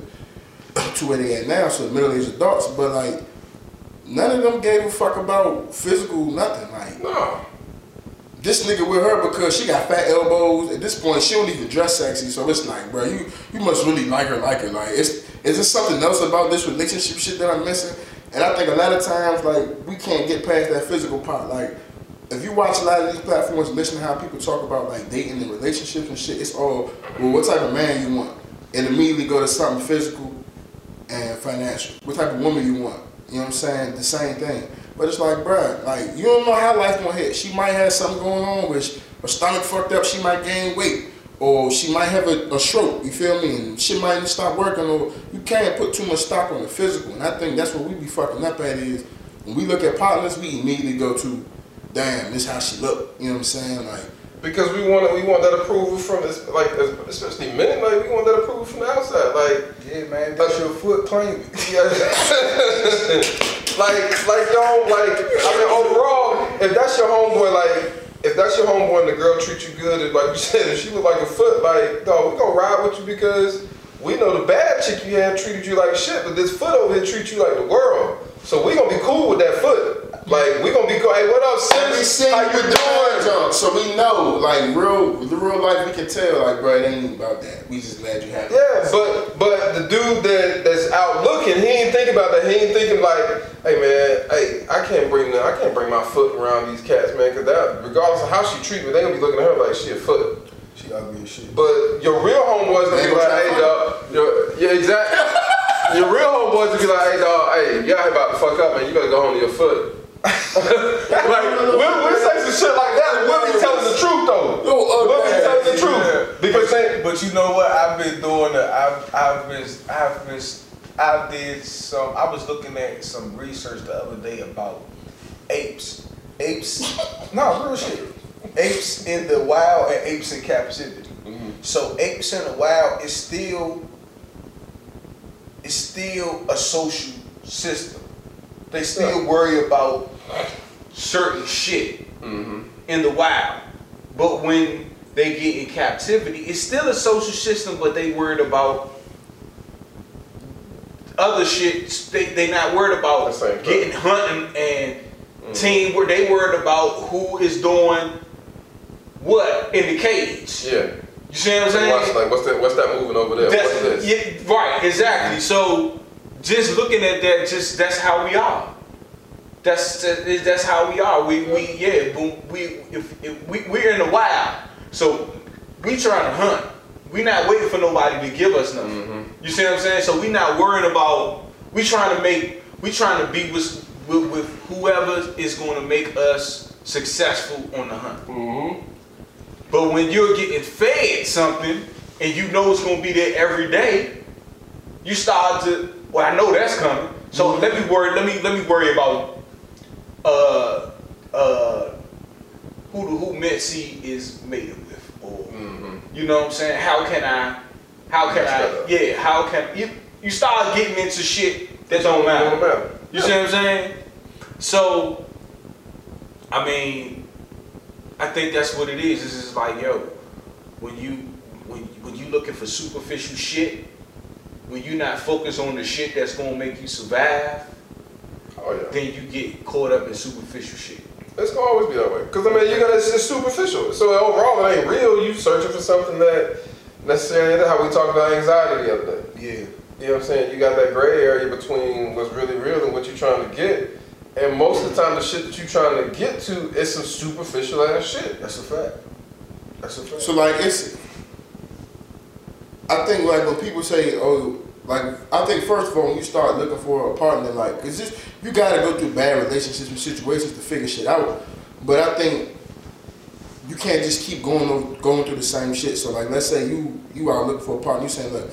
[SPEAKER 3] to where they at now, so middle aged adults. But like none of them gave a fuck about physical nothing. Like
[SPEAKER 2] No.
[SPEAKER 3] this nigga with her because she got fat elbows. At this point, she don't even dress sexy. So it's like, bro, you you must really like her, like her. Like, it's is there something else about this relationship shit that I'm missing? And I think a lot of times, like, we can't get past that physical part. Like, if you watch a lot of these platforms, listen to how people talk about like dating and relationships and shit, it's all, well, what type of man you want? It immediately go to something physical and financial. What type of woman you want? You know what I'm saying? The same thing. But it's like, bruh, like you don't know how life gonna hit. She might have something going on she, her stomach fucked up. She might gain weight, or she might have a, a stroke. You feel me? And she might even stop working. Or you can't put too much stock on the physical. And I think that's what we be fucking up at is when we look at partners, we immediately go to, damn, this how she look. You know what I'm saying? Like,
[SPEAKER 2] Because we want we want that approval from this, like especially men, like we want that approval from the outside, like
[SPEAKER 1] Yeah, man, that's your foot claim.
[SPEAKER 2] like, like don't like. I mean, overall, if that's your homeboy, like, if that's your homeboy and the girl treat you good, and like you said, if she look like a foot, like, dog, we gonna ride with you because we know the bad chick you had treated you like shit, but this foot over here treat you like the world. So we gonna be cool with that foot. Like, we gonna be cool. Hey, what up, sis? How
[SPEAKER 3] you doing? So we know, like real, the real life, we can tell, like, bro, it ain't about that. We just glad you happy.
[SPEAKER 2] Yeah, but but the dude that that's out looking, he ain't thinking about that. He ain't thinking like, hey man, hey, I can't bring the, I can't bring my foot around these cats, man, because that regardless of how she treat me, they gonna be looking at her like she a foot.
[SPEAKER 1] she ugly as shit.
[SPEAKER 2] But your real homeboys gonna be like, hey dog, yeah exactly. your real homeboys would be like, hey dog, hey, y'all about to fuck up, man. You better go home to your foot. like we'll, we'll say some shit like that. We'll be telling the truth though.
[SPEAKER 3] Uh,
[SPEAKER 2] We'll be telling the truth because they,
[SPEAKER 1] But you know what? I've been doing it. I've I've been I've been I did some. I was looking at some research the other day about apes. Apes. no real shit. Apes in the wild and apes in captivity. So apes in the wild is still it's still a social system. They still worry about certain shit mm-hmm. in the wild. But when they get in captivity, it's still a social system, but they worried about other shit. They they not worried about
[SPEAKER 2] The same uh,
[SPEAKER 1] getting hunting and mm-hmm. team where they worried about who is doing what in the cage.
[SPEAKER 2] yeah.
[SPEAKER 1] You see what I'm saying?
[SPEAKER 2] Watch, like, what's that? What's that moving over there?
[SPEAKER 1] That's,
[SPEAKER 2] what's this?
[SPEAKER 1] yeah, right, exactly. So just looking at that, just that's how we are. That's that's that's how we are. We we yeah, we if, if we we're in the wild, so we trying to hunt. We not waiting for nobody to give us nothing.
[SPEAKER 2] Mm-hmm.
[SPEAKER 1] You see what I'm saying? So we not worrying about. We trying to make. We trying to be with with, with whoever is going to make us successful on the hunt.
[SPEAKER 2] Mm-hmm.
[SPEAKER 1] But when you're getting fed something and you know it's gonna be there every day, you start to well, I know that's coming. So let me worry. Let me let me worry about uh uh who the who Mitzi is mated with, or
[SPEAKER 2] Mm-hmm.
[SPEAKER 1] you know what I'm saying. How can I? How can I? Yeah. How can you? You start getting into shit that don't matter.
[SPEAKER 2] Don't matter.
[SPEAKER 1] You see what I'm saying? So, I mean, I think that's what it is. It's just like, yo, when you when when you looking for superficial shit, when you not focused on the shit that's gonna make you survive,
[SPEAKER 2] Oh yeah.
[SPEAKER 1] then you get caught up in superficial shit.
[SPEAKER 2] It's gonna always be that way. Cause I mean, you got it's just superficial. So overall, it ain't real. You searching for something that necessarily how we talked about anxiety the other day.
[SPEAKER 1] Yeah.
[SPEAKER 2] You know what I'm saying? You got that gray area between what's really real and what you're trying to get. And most of the time, the shit that you're trying to get to is some superficial ass shit.
[SPEAKER 1] That's a fact. That's a fact.
[SPEAKER 3] So like it's, I think like when people say, oh, like I think first of all when you start looking for a partner, like, cause this you gotta go through bad relationships and situations to figure shit out. But I think you can't just keep going on, going through the same shit. So like, let's say you you are looking for a partner, you saying, look,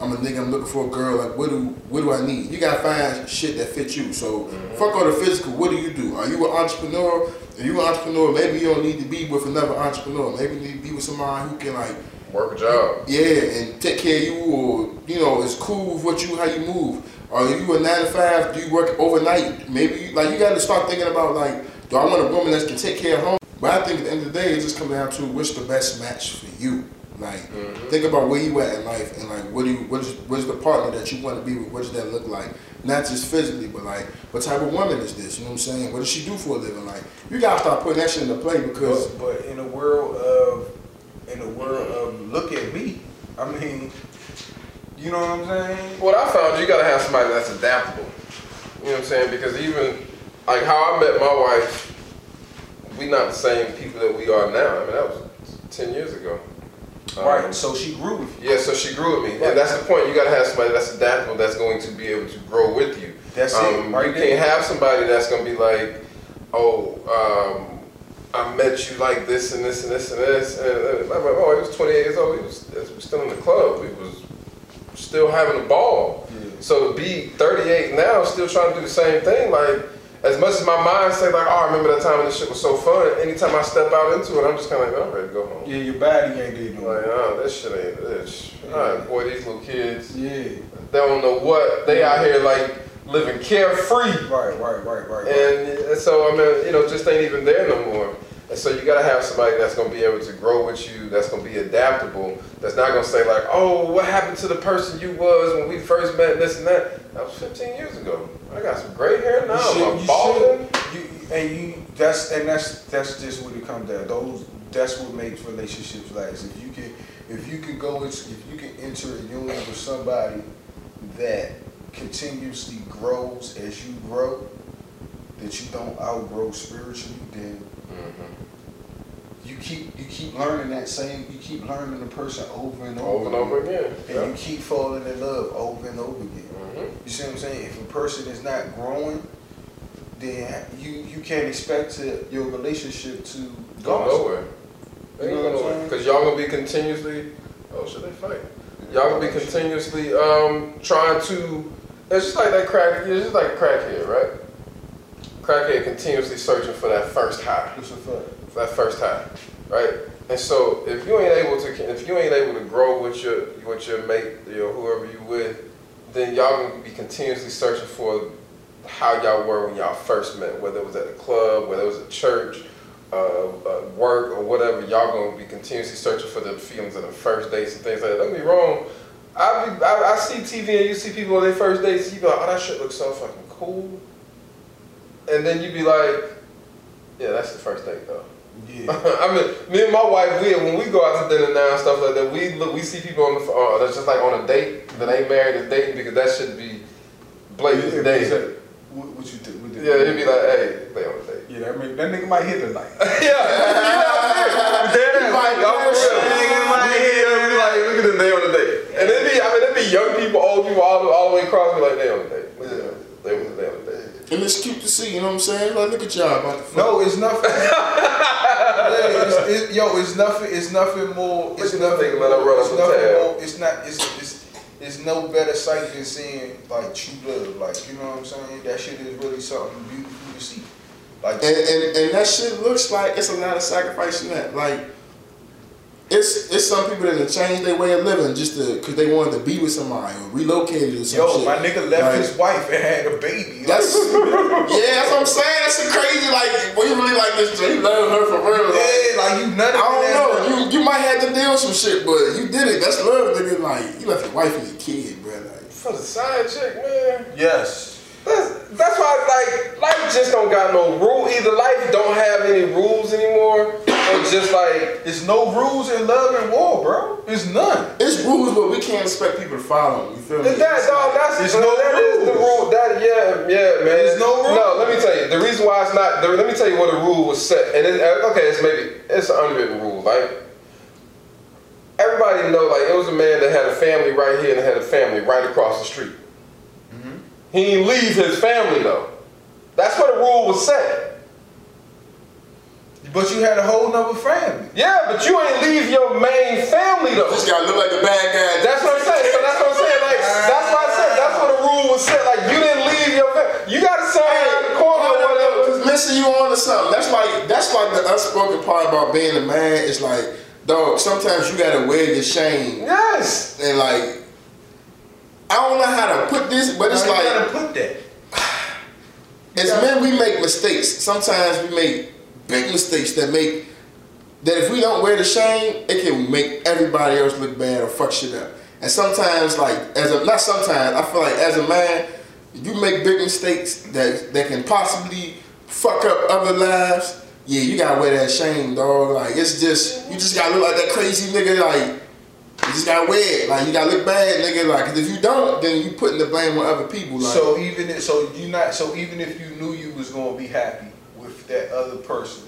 [SPEAKER 3] I'm a nigga, I'm looking for a girl. Like, what do what do I need? You gotta find shit that fits you. So mm-hmm. fuck all the physical. What do you do? Are you an entrepreneur? Are you an entrepreneur? Maybe you don't need to be with another entrepreneur. Maybe you need to be with somebody who can like
[SPEAKER 2] Work a job.
[SPEAKER 3] yeah, and take care of you, or you know, it's cool with what you how you move. Are you a nine to five? Do you work overnight? Maybe you, like you got to start thinking about like, do I want a woman that can take care of home? But I think at the end of the day, it just comes down to what's the best match for you. Like, think about where you at in life, and like, what do you, what is, what is the partner that you want to be with? What does that look like? Not just physically, but like, what type of woman is this? You know what I'm saying? What does she do for a living? Like, you gotta start putting that shit into play because
[SPEAKER 1] But, but in a world of in a world of look at me, I mean, you know what I'm saying?
[SPEAKER 2] What I found, you gotta have somebody that's adaptable. You know what I'm saying? Because even like how I met my wife, we not the same people that we are now. I mean, that was ten years ago. Um,
[SPEAKER 1] right. So she grew with you.
[SPEAKER 2] Yeah, so she grew with me, and that's the point. You gotta have somebody that's adaptable, that's going to be able to grow with you.
[SPEAKER 1] That's
[SPEAKER 2] Um,
[SPEAKER 1] it. Right
[SPEAKER 2] you
[SPEAKER 1] there.
[SPEAKER 2] can't have somebody that's gonna be like, oh, um, I met you like this and this and this and this, and, and I'm like, oh, he was 28 years old. He was, he was still in the club. He was still having a ball.
[SPEAKER 1] Yeah.
[SPEAKER 2] So to be 38 now, still trying to do the same thing, like. As much as my mind say like, oh, I remember that time when this shit was so fun. Anytime I step out into it, I'm just kind of like, I'm ready to go home.
[SPEAKER 1] Yeah, your body ain't no
[SPEAKER 2] Like, oh, this shit ain't this. Alright, boy, these little kids,
[SPEAKER 1] Yeah.
[SPEAKER 2] they don't know what. They out here like living carefree.
[SPEAKER 1] Right, right, right, right. right.
[SPEAKER 2] And so, I mean, you know, just ain't even there no more. And so you gotta have somebody that's gonna be able to grow with you, that's gonna be adaptable, that's not gonna say like, oh, what happened to the person you was when we first met, this and that. That was 15 years ago. I got some gray hair now.
[SPEAKER 1] You should-
[SPEAKER 2] I'm
[SPEAKER 1] you
[SPEAKER 2] balding.
[SPEAKER 1] You, and you that's and that's that's just what it comes down. Those that's what makes relationships last. If you can if you can go into if you can enter a union with somebody that continuously grows as you grow, that you don't outgrow spiritually, then
[SPEAKER 2] Mm-hmm.
[SPEAKER 1] you keep you keep learning that same you keep learning the person over and over,
[SPEAKER 2] Over and over again.
[SPEAKER 1] and
[SPEAKER 2] Yeah.
[SPEAKER 1] you keep falling in love over and over again.
[SPEAKER 2] Mhm.
[SPEAKER 1] You see what I'm saying? If a person is not growing, then you you can't expect to your relationship to
[SPEAKER 2] Go nowhere. They
[SPEAKER 1] You know what I'm
[SPEAKER 2] nowhere. Cause y'all gonna be continuously. Oh, should they fight? Y'all gonna be continuously um trying to. It's just like that crack. It's just like a crackhead, right? Crackhead continuously searching for that first high,
[SPEAKER 1] a
[SPEAKER 2] for that first high, right? And so if you ain't able to, if you ain't able to grow with your with your mate, you know, whoever you with, then y'all gonna be continuously searching for how y'all were when y'all first met, whether it was at the club, whether it was at church, uh, uh, work, or whatever. Y'all gonna be continuously searching for the feelings of the first dates and things like that. Don't get me wrong. I, be, I I see TV and you see people on their first dates. You be like, oh, that shit looks so fucking cool. And then you'd be like, yeah, that's the first date though.
[SPEAKER 1] Yeah.
[SPEAKER 2] I mean, me and my wife, we when we go out to dinner now and stuff like that, we look, we see people on the uh, that's just like on a date that ain't married as dating because that should be blatant
[SPEAKER 1] Yeah,
[SPEAKER 2] dating.
[SPEAKER 1] What, what you think? What you
[SPEAKER 2] Yeah, he'd be like, hey, they on a date.
[SPEAKER 1] yeah, that, mean, that nigga might hit tonight.
[SPEAKER 2] yeah, dead ass.
[SPEAKER 3] might
[SPEAKER 2] Y'all for
[SPEAKER 3] do
[SPEAKER 2] real.
[SPEAKER 3] that shit.
[SPEAKER 2] Yeah, we like, look at them, they on a date. And it be, I mean, it be young people, old people, all, the- all the way across, be like, they on a date. At. They was they on a date.
[SPEAKER 3] And it's cute to see. You know what I'm saying? Like, look at y'all about to fuck.
[SPEAKER 1] No, it's nothing. yeah, it's, it, yo, it's nothing. It's nothing more. It's
[SPEAKER 2] Look at that
[SPEAKER 1] nothing.
[SPEAKER 2] nigga let her
[SPEAKER 1] More,
[SPEAKER 2] run
[SPEAKER 1] it's
[SPEAKER 2] up
[SPEAKER 1] nothing
[SPEAKER 2] tab.
[SPEAKER 1] more. It's not. It's it's it's no better sight than seeing like true love. Like you know what I'm saying? That shit is really something beautiful to see. Like
[SPEAKER 3] And, and and that shit looks like it's a lot of sacrifice in that. Like, it's it's some people that have changed their way of living just to because they wanted to be with somebody or relocated or some
[SPEAKER 1] yo,
[SPEAKER 3] shit.
[SPEAKER 1] my nigga left
[SPEAKER 3] Like,
[SPEAKER 1] his wife and had a baby.
[SPEAKER 3] That's yeah, that's what I'm saying. That's a crazy. Like, well, you really like this? You love her for real? Like,
[SPEAKER 1] yeah, like you nutted.
[SPEAKER 3] I don't
[SPEAKER 1] in
[SPEAKER 3] know.
[SPEAKER 1] that-
[SPEAKER 3] You you might have to deal with some shit, but you did it. That's love, nigga. Like, you left your wife and your kid, bro. Like,
[SPEAKER 2] For the side chick, man.
[SPEAKER 1] Yes.
[SPEAKER 2] That's, that's why like life just don't got no rule. Either life don't have any rules anymore, or just like
[SPEAKER 1] There's no rules in love and war, bro. There's none.
[SPEAKER 3] It's rules, but we can't expect people to follow them. You feel me?
[SPEAKER 2] that dog. That's
[SPEAKER 1] There's
[SPEAKER 2] that
[SPEAKER 1] no
[SPEAKER 2] is the rule. That yeah yeah man.
[SPEAKER 1] There's no rule.
[SPEAKER 2] No, let me tell you the reason why it's not. The, let me tell you what the rule was set. And it, uh, okay, it's maybe it's an unwritten rule. Like everybody know, like it was a man that had a family right here and had a family right across the street. He didn't leave his family though. That's where the rule was set.
[SPEAKER 1] But you had a whole nother family.
[SPEAKER 2] Yeah, but you ain't leave your main family though.
[SPEAKER 3] This guy look like the bad guy.
[SPEAKER 2] That's what I'm saying. So that's what I'm saying. Like that's why I said that's what the rule was set. Like you didn't leave your family. You got to sign out the corner or whatever.
[SPEAKER 3] Cause listen, you on to something. That's like that's like the unspoken part about being a man. Is like, dog. Sometimes you gotta wear your shame,
[SPEAKER 2] Yes.
[SPEAKER 3] and like, I don't know how to put this, but it's
[SPEAKER 1] Now, you
[SPEAKER 3] like
[SPEAKER 1] gotta put that.
[SPEAKER 3] as men we make mistakes. Sometimes we make big mistakes that make that if we don't wear the shame, it can make everybody else look bad or fuck shit up. And sometimes, like as a not sometimes, I feel like as a man, you make big mistakes that that can possibly fuck up other lives. Yeah, you gotta wear that shame, dog. Like it's just you just gotta look like that crazy nigga. Like you just gotta wear it. Like you gotta look bad, nigga. Like 'cause if you don't, then you putting the blame on other people. Like
[SPEAKER 1] So even if, so you not so even if you knew you was gonna be happy with that other person,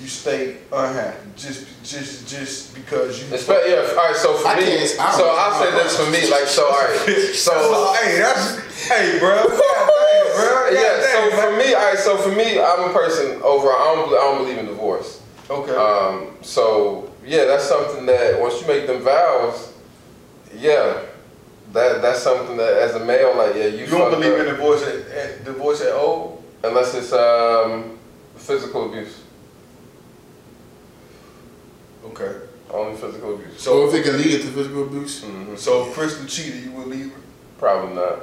[SPEAKER 1] you stay unhappy just just just because you.
[SPEAKER 2] Espe- yeah. All right. So for
[SPEAKER 3] I
[SPEAKER 2] me,
[SPEAKER 3] can't- I don't-
[SPEAKER 2] so I'll say this for me. Like so. All right. So.
[SPEAKER 1] hey, that's hey, bro. God bro.
[SPEAKER 2] Yeah, so for me, all right, so for me, I'm a person overall, I don't, I don't believe in divorce.
[SPEAKER 1] Okay.
[SPEAKER 2] Um, so yeah, that's something that once you make them vows, yeah, that that's something that as a male, like yeah, you,
[SPEAKER 1] you don't believe
[SPEAKER 2] up.
[SPEAKER 1] in divorce at, at divorce at all?
[SPEAKER 2] unless it's um, physical abuse,
[SPEAKER 1] Okay.
[SPEAKER 2] only physical abuse.
[SPEAKER 3] so if it can lead to physical abuse.
[SPEAKER 2] hmm
[SPEAKER 1] So if Kristen cheated, you would leave her?
[SPEAKER 2] Probably not.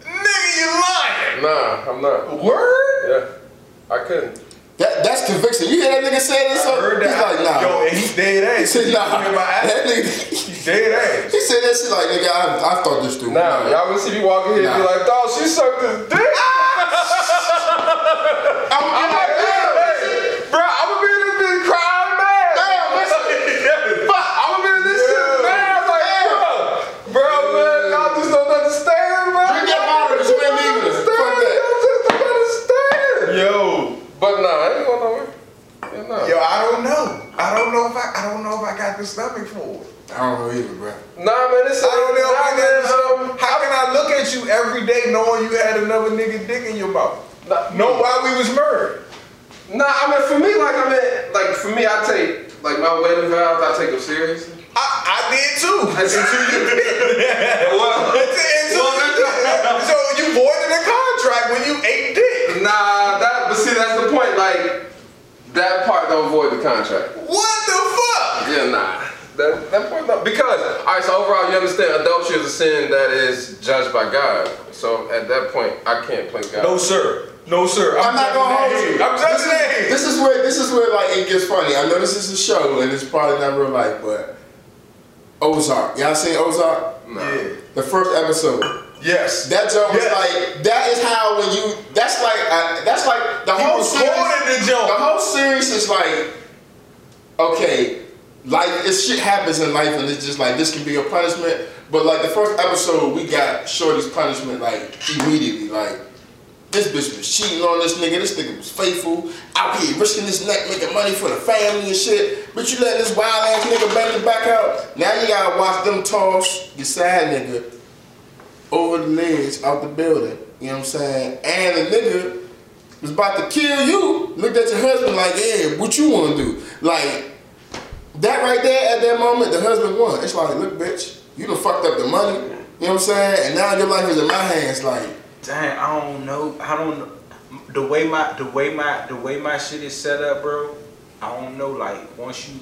[SPEAKER 1] Nigga, you lying.
[SPEAKER 2] Nah, I'm not.
[SPEAKER 1] Word?
[SPEAKER 2] Yeah, I couldn't.
[SPEAKER 3] That that's conviction. You hear that nigga say this?
[SPEAKER 1] I heard that.
[SPEAKER 3] He's like, nah.
[SPEAKER 1] Yo, and he dead
[SPEAKER 3] he
[SPEAKER 1] ass.
[SPEAKER 3] said, nah.
[SPEAKER 1] Ass.
[SPEAKER 3] That nigga.
[SPEAKER 1] He dead ass.
[SPEAKER 3] He said that shit like, nigga, I, I thought this through.
[SPEAKER 2] Now, y'all would see me walking here and be like, dog, she sucked his dick. Ah!
[SPEAKER 3] I'm,
[SPEAKER 2] I'm like, damn, hey, bro, I'm gonna be in this bitch crying mad.
[SPEAKER 3] Damn, listen.
[SPEAKER 2] Fuck, I'm gonna be in this shit
[SPEAKER 1] Yeah.
[SPEAKER 2] mad. I was like, bro, bro, man, y'all just don't understand, bro.
[SPEAKER 3] Drink that bottle, 'cause you ain't leaving it.
[SPEAKER 2] Y'all
[SPEAKER 3] Fuck that.
[SPEAKER 2] just don't understand.
[SPEAKER 1] Yo.
[SPEAKER 2] But nah, I ain't going nowhere. Yeah, nah.
[SPEAKER 1] Yo, I don't know. I don't know if I I don't know if I got the stomach for it.
[SPEAKER 3] I don't know either, bro.
[SPEAKER 2] Nah, man, this
[SPEAKER 1] I don't know if
[SPEAKER 2] nah,
[SPEAKER 1] I got the
[SPEAKER 2] man, um,
[SPEAKER 1] How can I look at you every day knowing you had another nigga dick in your mouth?
[SPEAKER 2] Nah,
[SPEAKER 1] Know why we was murdered?
[SPEAKER 2] Nah, I mean, for me, like, I mean, like, for me, I take, like, my wedding vows, I take them seriously.
[SPEAKER 1] I, did too. I did too.
[SPEAKER 2] That's until you Well,
[SPEAKER 1] Until- until- so you voided the contract when you ate dick.
[SPEAKER 2] Nah, that, but see, that's the point, like, that part don't void the contract.
[SPEAKER 1] What the fuck?
[SPEAKER 2] Yeah, nah. That, that part don't, because, alright, so overall, you understand, adultery is a sin that is judged by God. So at that point, I can't play God.
[SPEAKER 1] No sir. No sir.
[SPEAKER 3] I'm not gonna hold you.
[SPEAKER 1] I'm
[SPEAKER 3] This
[SPEAKER 1] just saying.
[SPEAKER 3] this is where this is where like it gets funny. I know this is a show and it's probably not real life, but Ozark. Y'all seen Ozark?
[SPEAKER 2] Nah.
[SPEAKER 1] Yeah.
[SPEAKER 3] The first episode.
[SPEAKER 1] Yes.
[SPEAKER 3] That joke was
[SPEAKER 1] Yes.
[SPEAKER 3] like that is how when you that's like uh, that's like the
[SPEAKER 1] He
[SPEAKER 3] whole series.
[SPEAKER 1] the.
[SPEAKER 3] The whole series is like okay, like it's shit happens in life and it's just like this can be a punishment. But like the first episode, we got Shorty's punishment like immediately. Like this bitch was cheating on this nigga. This nigga was faithful out here risking his neck, making money for the family and shit. But you let this wild ass nigga bang the back out. Now you gotta watch them toss your side nigga over the ledge out the building. You know what I'm saying? And the nigga was about to kill you. Looked at your husband like, yeah, what you wanna do? Like, that right there at that moment, the husband won. It's like, look, bitch, you done fucked up the money. You know what I'm saying? And now your life is in my hands. Like,
[SPEAKER 4] Dang, I don't know. I don't know. The way my the way my the way my shit is set up, bro. I don't know. Like once you,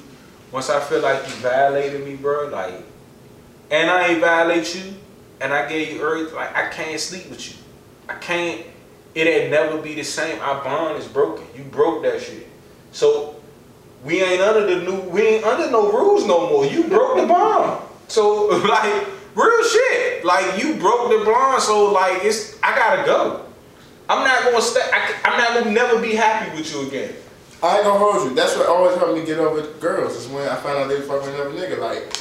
[SPEAKER 4] once I feel like you violated me, bro. Like, and I ain't violate you, and I gave you earth. Like I can't sleep with you. I can't. It ain't never be the same. Our bond is broken. You broke that shit. So we ain't under the new. We ain't under no rules no more. You broke the bond. So like real shit. Like you broke the bond. So like it's. I gotta go. I'm not gonna stay. I, am not gonna never be happy with you again.
[SPEAKER 3] I ain't gonna hold you. That's what always helped me get over girls. Is when I found out they fucking another nigga. Like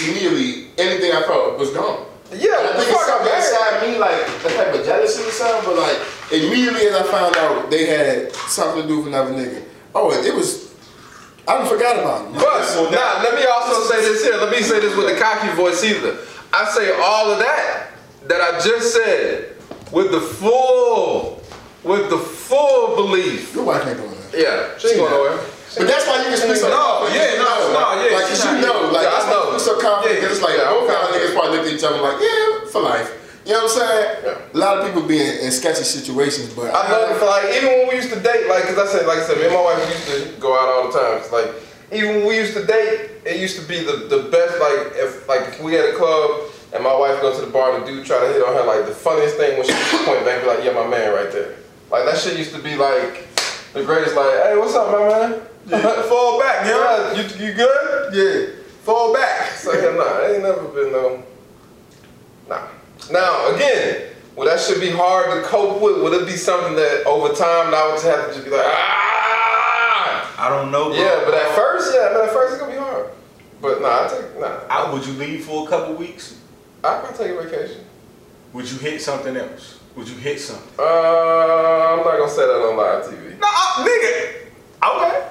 [SPEAKER 3] immediately, anything I felt was gone.
[SPEAKER 2] Yeah,
[SPEAKER 3] And I think it's something inside me, like the type of jealousy or something. But like immediately as I found out they had something to do with another nigga, oh, it, it was. I forgot about it.
[SPEAKER 2] But now, let me also say this here. Let me say this with a cocky voice either. I say all of that that I just said with the full, with the full belief.
[SPEAKER 3] Your wife ain't doing that.
[SPEAKER 2] Yeah, she ain't going nowhere.
[SPEAKER 3] But that's why you can speak so
[SPEAKER 4] No, yeah, no, no, yeah,
[SPEAKER 3] Like, cause you know, like,
[SPEAKER 2] I know.
[SPEAKER 3] so confident,
[SPEAKER 2] Yeah,
[SPEAKER 3] cause it's like, both
[SPEAKER 2] I'm
[SPEAKER 3] y'all niggas probably look at each other like, yeah, for life. You know what I'm saying?
[SPEAKER 2] Yeah.
[SPEAKER 3] A lot of people be in, in sketchy situations, but
[SPEAKER 2] I know, like even when we used to date, like, cause I said, like I said, me and my wife used to go out all the time. It's like even when we used to date, it used to be the, the best. Like if like if we had a club and my wife go to the bar and the dude try to hit on her, like the funniest thing when she point back, be like, yeah, my man right there. Like that shit used to be like the greatest. Like, hey, what's up, my man? Yeah.
[SPEAKER 1] Fall back, yeah.
[SPEAKER 2] You you good?
[SPEAKER 1] Yeah. Fall back.
[SPEAKER 2] So yeah, nah, it ain't never been no. Nah. Now again, well, that should be hard to cope with. Would it be something that over time I would have to just be like, ah?
[SPEAKER 4] I don't know. Bro.
[SPEAKER 2] Yeah, but at first, yeah, but at first it's gonna be hard. But nah, I take nah.
[SPEAKER 4] I, would you leave for a couple weeks?
[SPEAKER 2] I can take a vacation.
[SPEAKER 4] Would you hit something else? Would you hit something?
[SPEAKER 2] Uh, I'm not gonna say that on live TV.
[SPEAKER 4] No, I, nigga. Okay.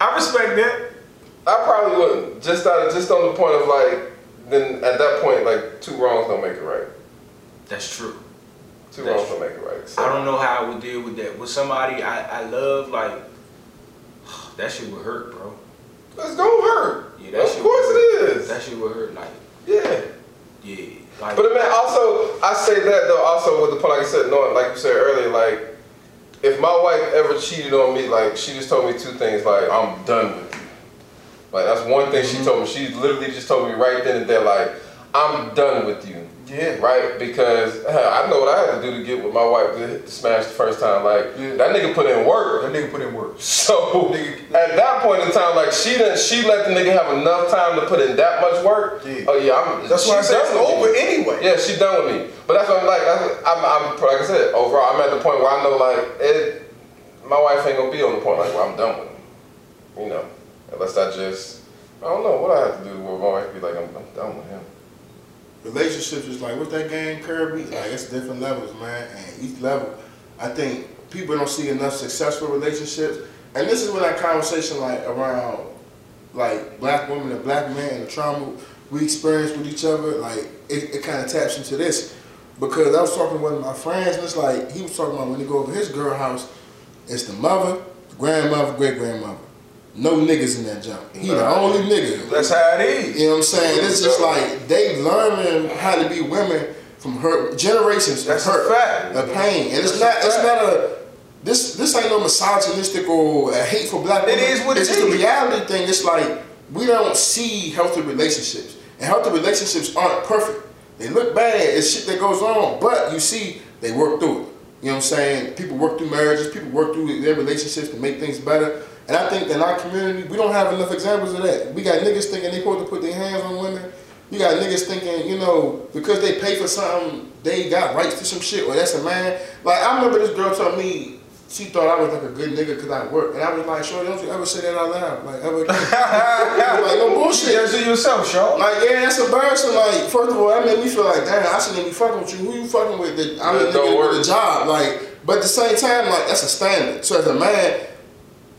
[SPEAKER 4] I respect that.
[SPEAKER 2] I probably wouldn't. Just out of, just on the point of like, then at that point, like two wrongs don't make it right.
[SPEAKER 4] That's true.
[SPEAKER 2] Two
[SPEAKER 4] That's
[SPEAKER 2] wrongs don't make it right. So.
[SPEAKER 4] I don't know how I would deal with that. With somebody I, I love, like, that shit would hurt, bro.
[SPEAKER 2] It's gonna hurt.
[SPEAKER 4] Yeah, that
[SPEAKER 2] of
[SPEAKER 4] shit
[SPEAKER 2] course
[SPEAKER 4] would
[SPEAKER 2] it
[SPEAKER 4] hurt.
[SPEAKER 2] is.
[SPEAKER 4] That shit would hurt, like,
[SPEAKER 2] yeah.
[SPEAKER 4] yeah. Like,
[SPEAKER 2] But man, also I say that though. Also with the point, like I said, knowing, like you said earlier, like if my wife ever cheated on me, like she just told me two things, like I'm done with you. Like that's one thing she mm-hmm. told me. She literally just told me right then and there, like I'm done with you.
[SPEAKER 1] Yeah.
[SPEAKER 2] Right? Because hell, I know what I had to do to get with my wife to hit the smash the first time. Like
[SPEAKER 1] Yeah.
[SPEAKER 2] that nigga put in work.
[SPEAKER 1] That nigga put in work.
[SPEAKER 2] So at that point in time, like she didn't, she let the nigga have enough time to put in that much work.
[SPEAKER 1] Yeah.
[SPEAKER 2] Oh yeah, I'm.
[SPEAKER 1] That's why I
[SPEAKER 2] done
[SPEAKER 1] it's
[SPEAKER 2] with me.
[SPEAKER 1] over anyway.
[SPEAKER 2] Yeah, she's done with me. But that's what I'm like. I'm, I'm like I said. Overall, I'm at the point where I know like it. My wife ain't gonna be on the point like where I'm done with him. You know, unless I just. I don't know what I have to do where my wife be like I'm, I'm done with him.
[SPEAKER 3] Relationships is like what's that game Kirby? Like it's different levels, man. And each level, I think people don't see enough successful relationships. And this is when that conversation like around like black women and black men and the trauma we experience with each other, like it, it kind of taps into this. Because I was talking to one of my friends and it's like he was talking about when he go over his girl house, it's the mother, grandmother, great grandmother. No niggas in that junk. He the only nigga.
[SPEAKER 1] That's how it is.
[SPEAKER 3] You know what I'm saying? It's just like they learning how to be women from her generations of
[SPEAKER 1] That's a
[SPEAKER 3] hurt,
[SPEAKER 1] fact.
[SPEAKER 3] of pain, and it's
[SPEAKER 1] That's
[SPEAKER 3] not it's not a this this ain't no misogynistic or a hateful black
[SPEAKER 1] It is what
[SPEAKER 3] it's
[SPEAKER 1] it
[SPEAKER 3] just a reality thing. It's like we don't see healthy relationships, and healthy relationships aren't perfect. They look bad. It's shit that goes on, but you see they work through it. You know what I'm saying? People work through marriages. People work through their relationships to make things better. And I think in our community, we don't have enough examples of that. We got niggas thinking they supposed to put their hands on women. You got niggas thinking, you know, because they pay for something, they got rights to some shit, or that's a man. Like, I remember this girl told me she thought I was like a good nigga because I work. And I was like, sure, don't you ever say that out loud. Like, ever again. like, no
[SPEAKER 1] You
[SPEAKER 3] bullshit.
[SPEAKER 1] just do yourself, Sean.
[SPEAKER 3] Like, yeah, that's embarrassing. Like, first of all, that made me feel like, damn, I shouldn't be fucking with you. Who you fucking with? That I'm the
[SPEAKER 2] Yeah, don't
[SPEAKER 3] nigga
[SPEAKER 2] worry.
[SPEAKER 3] with the job. Like, but at the same time, like, that's a standard. So as a man,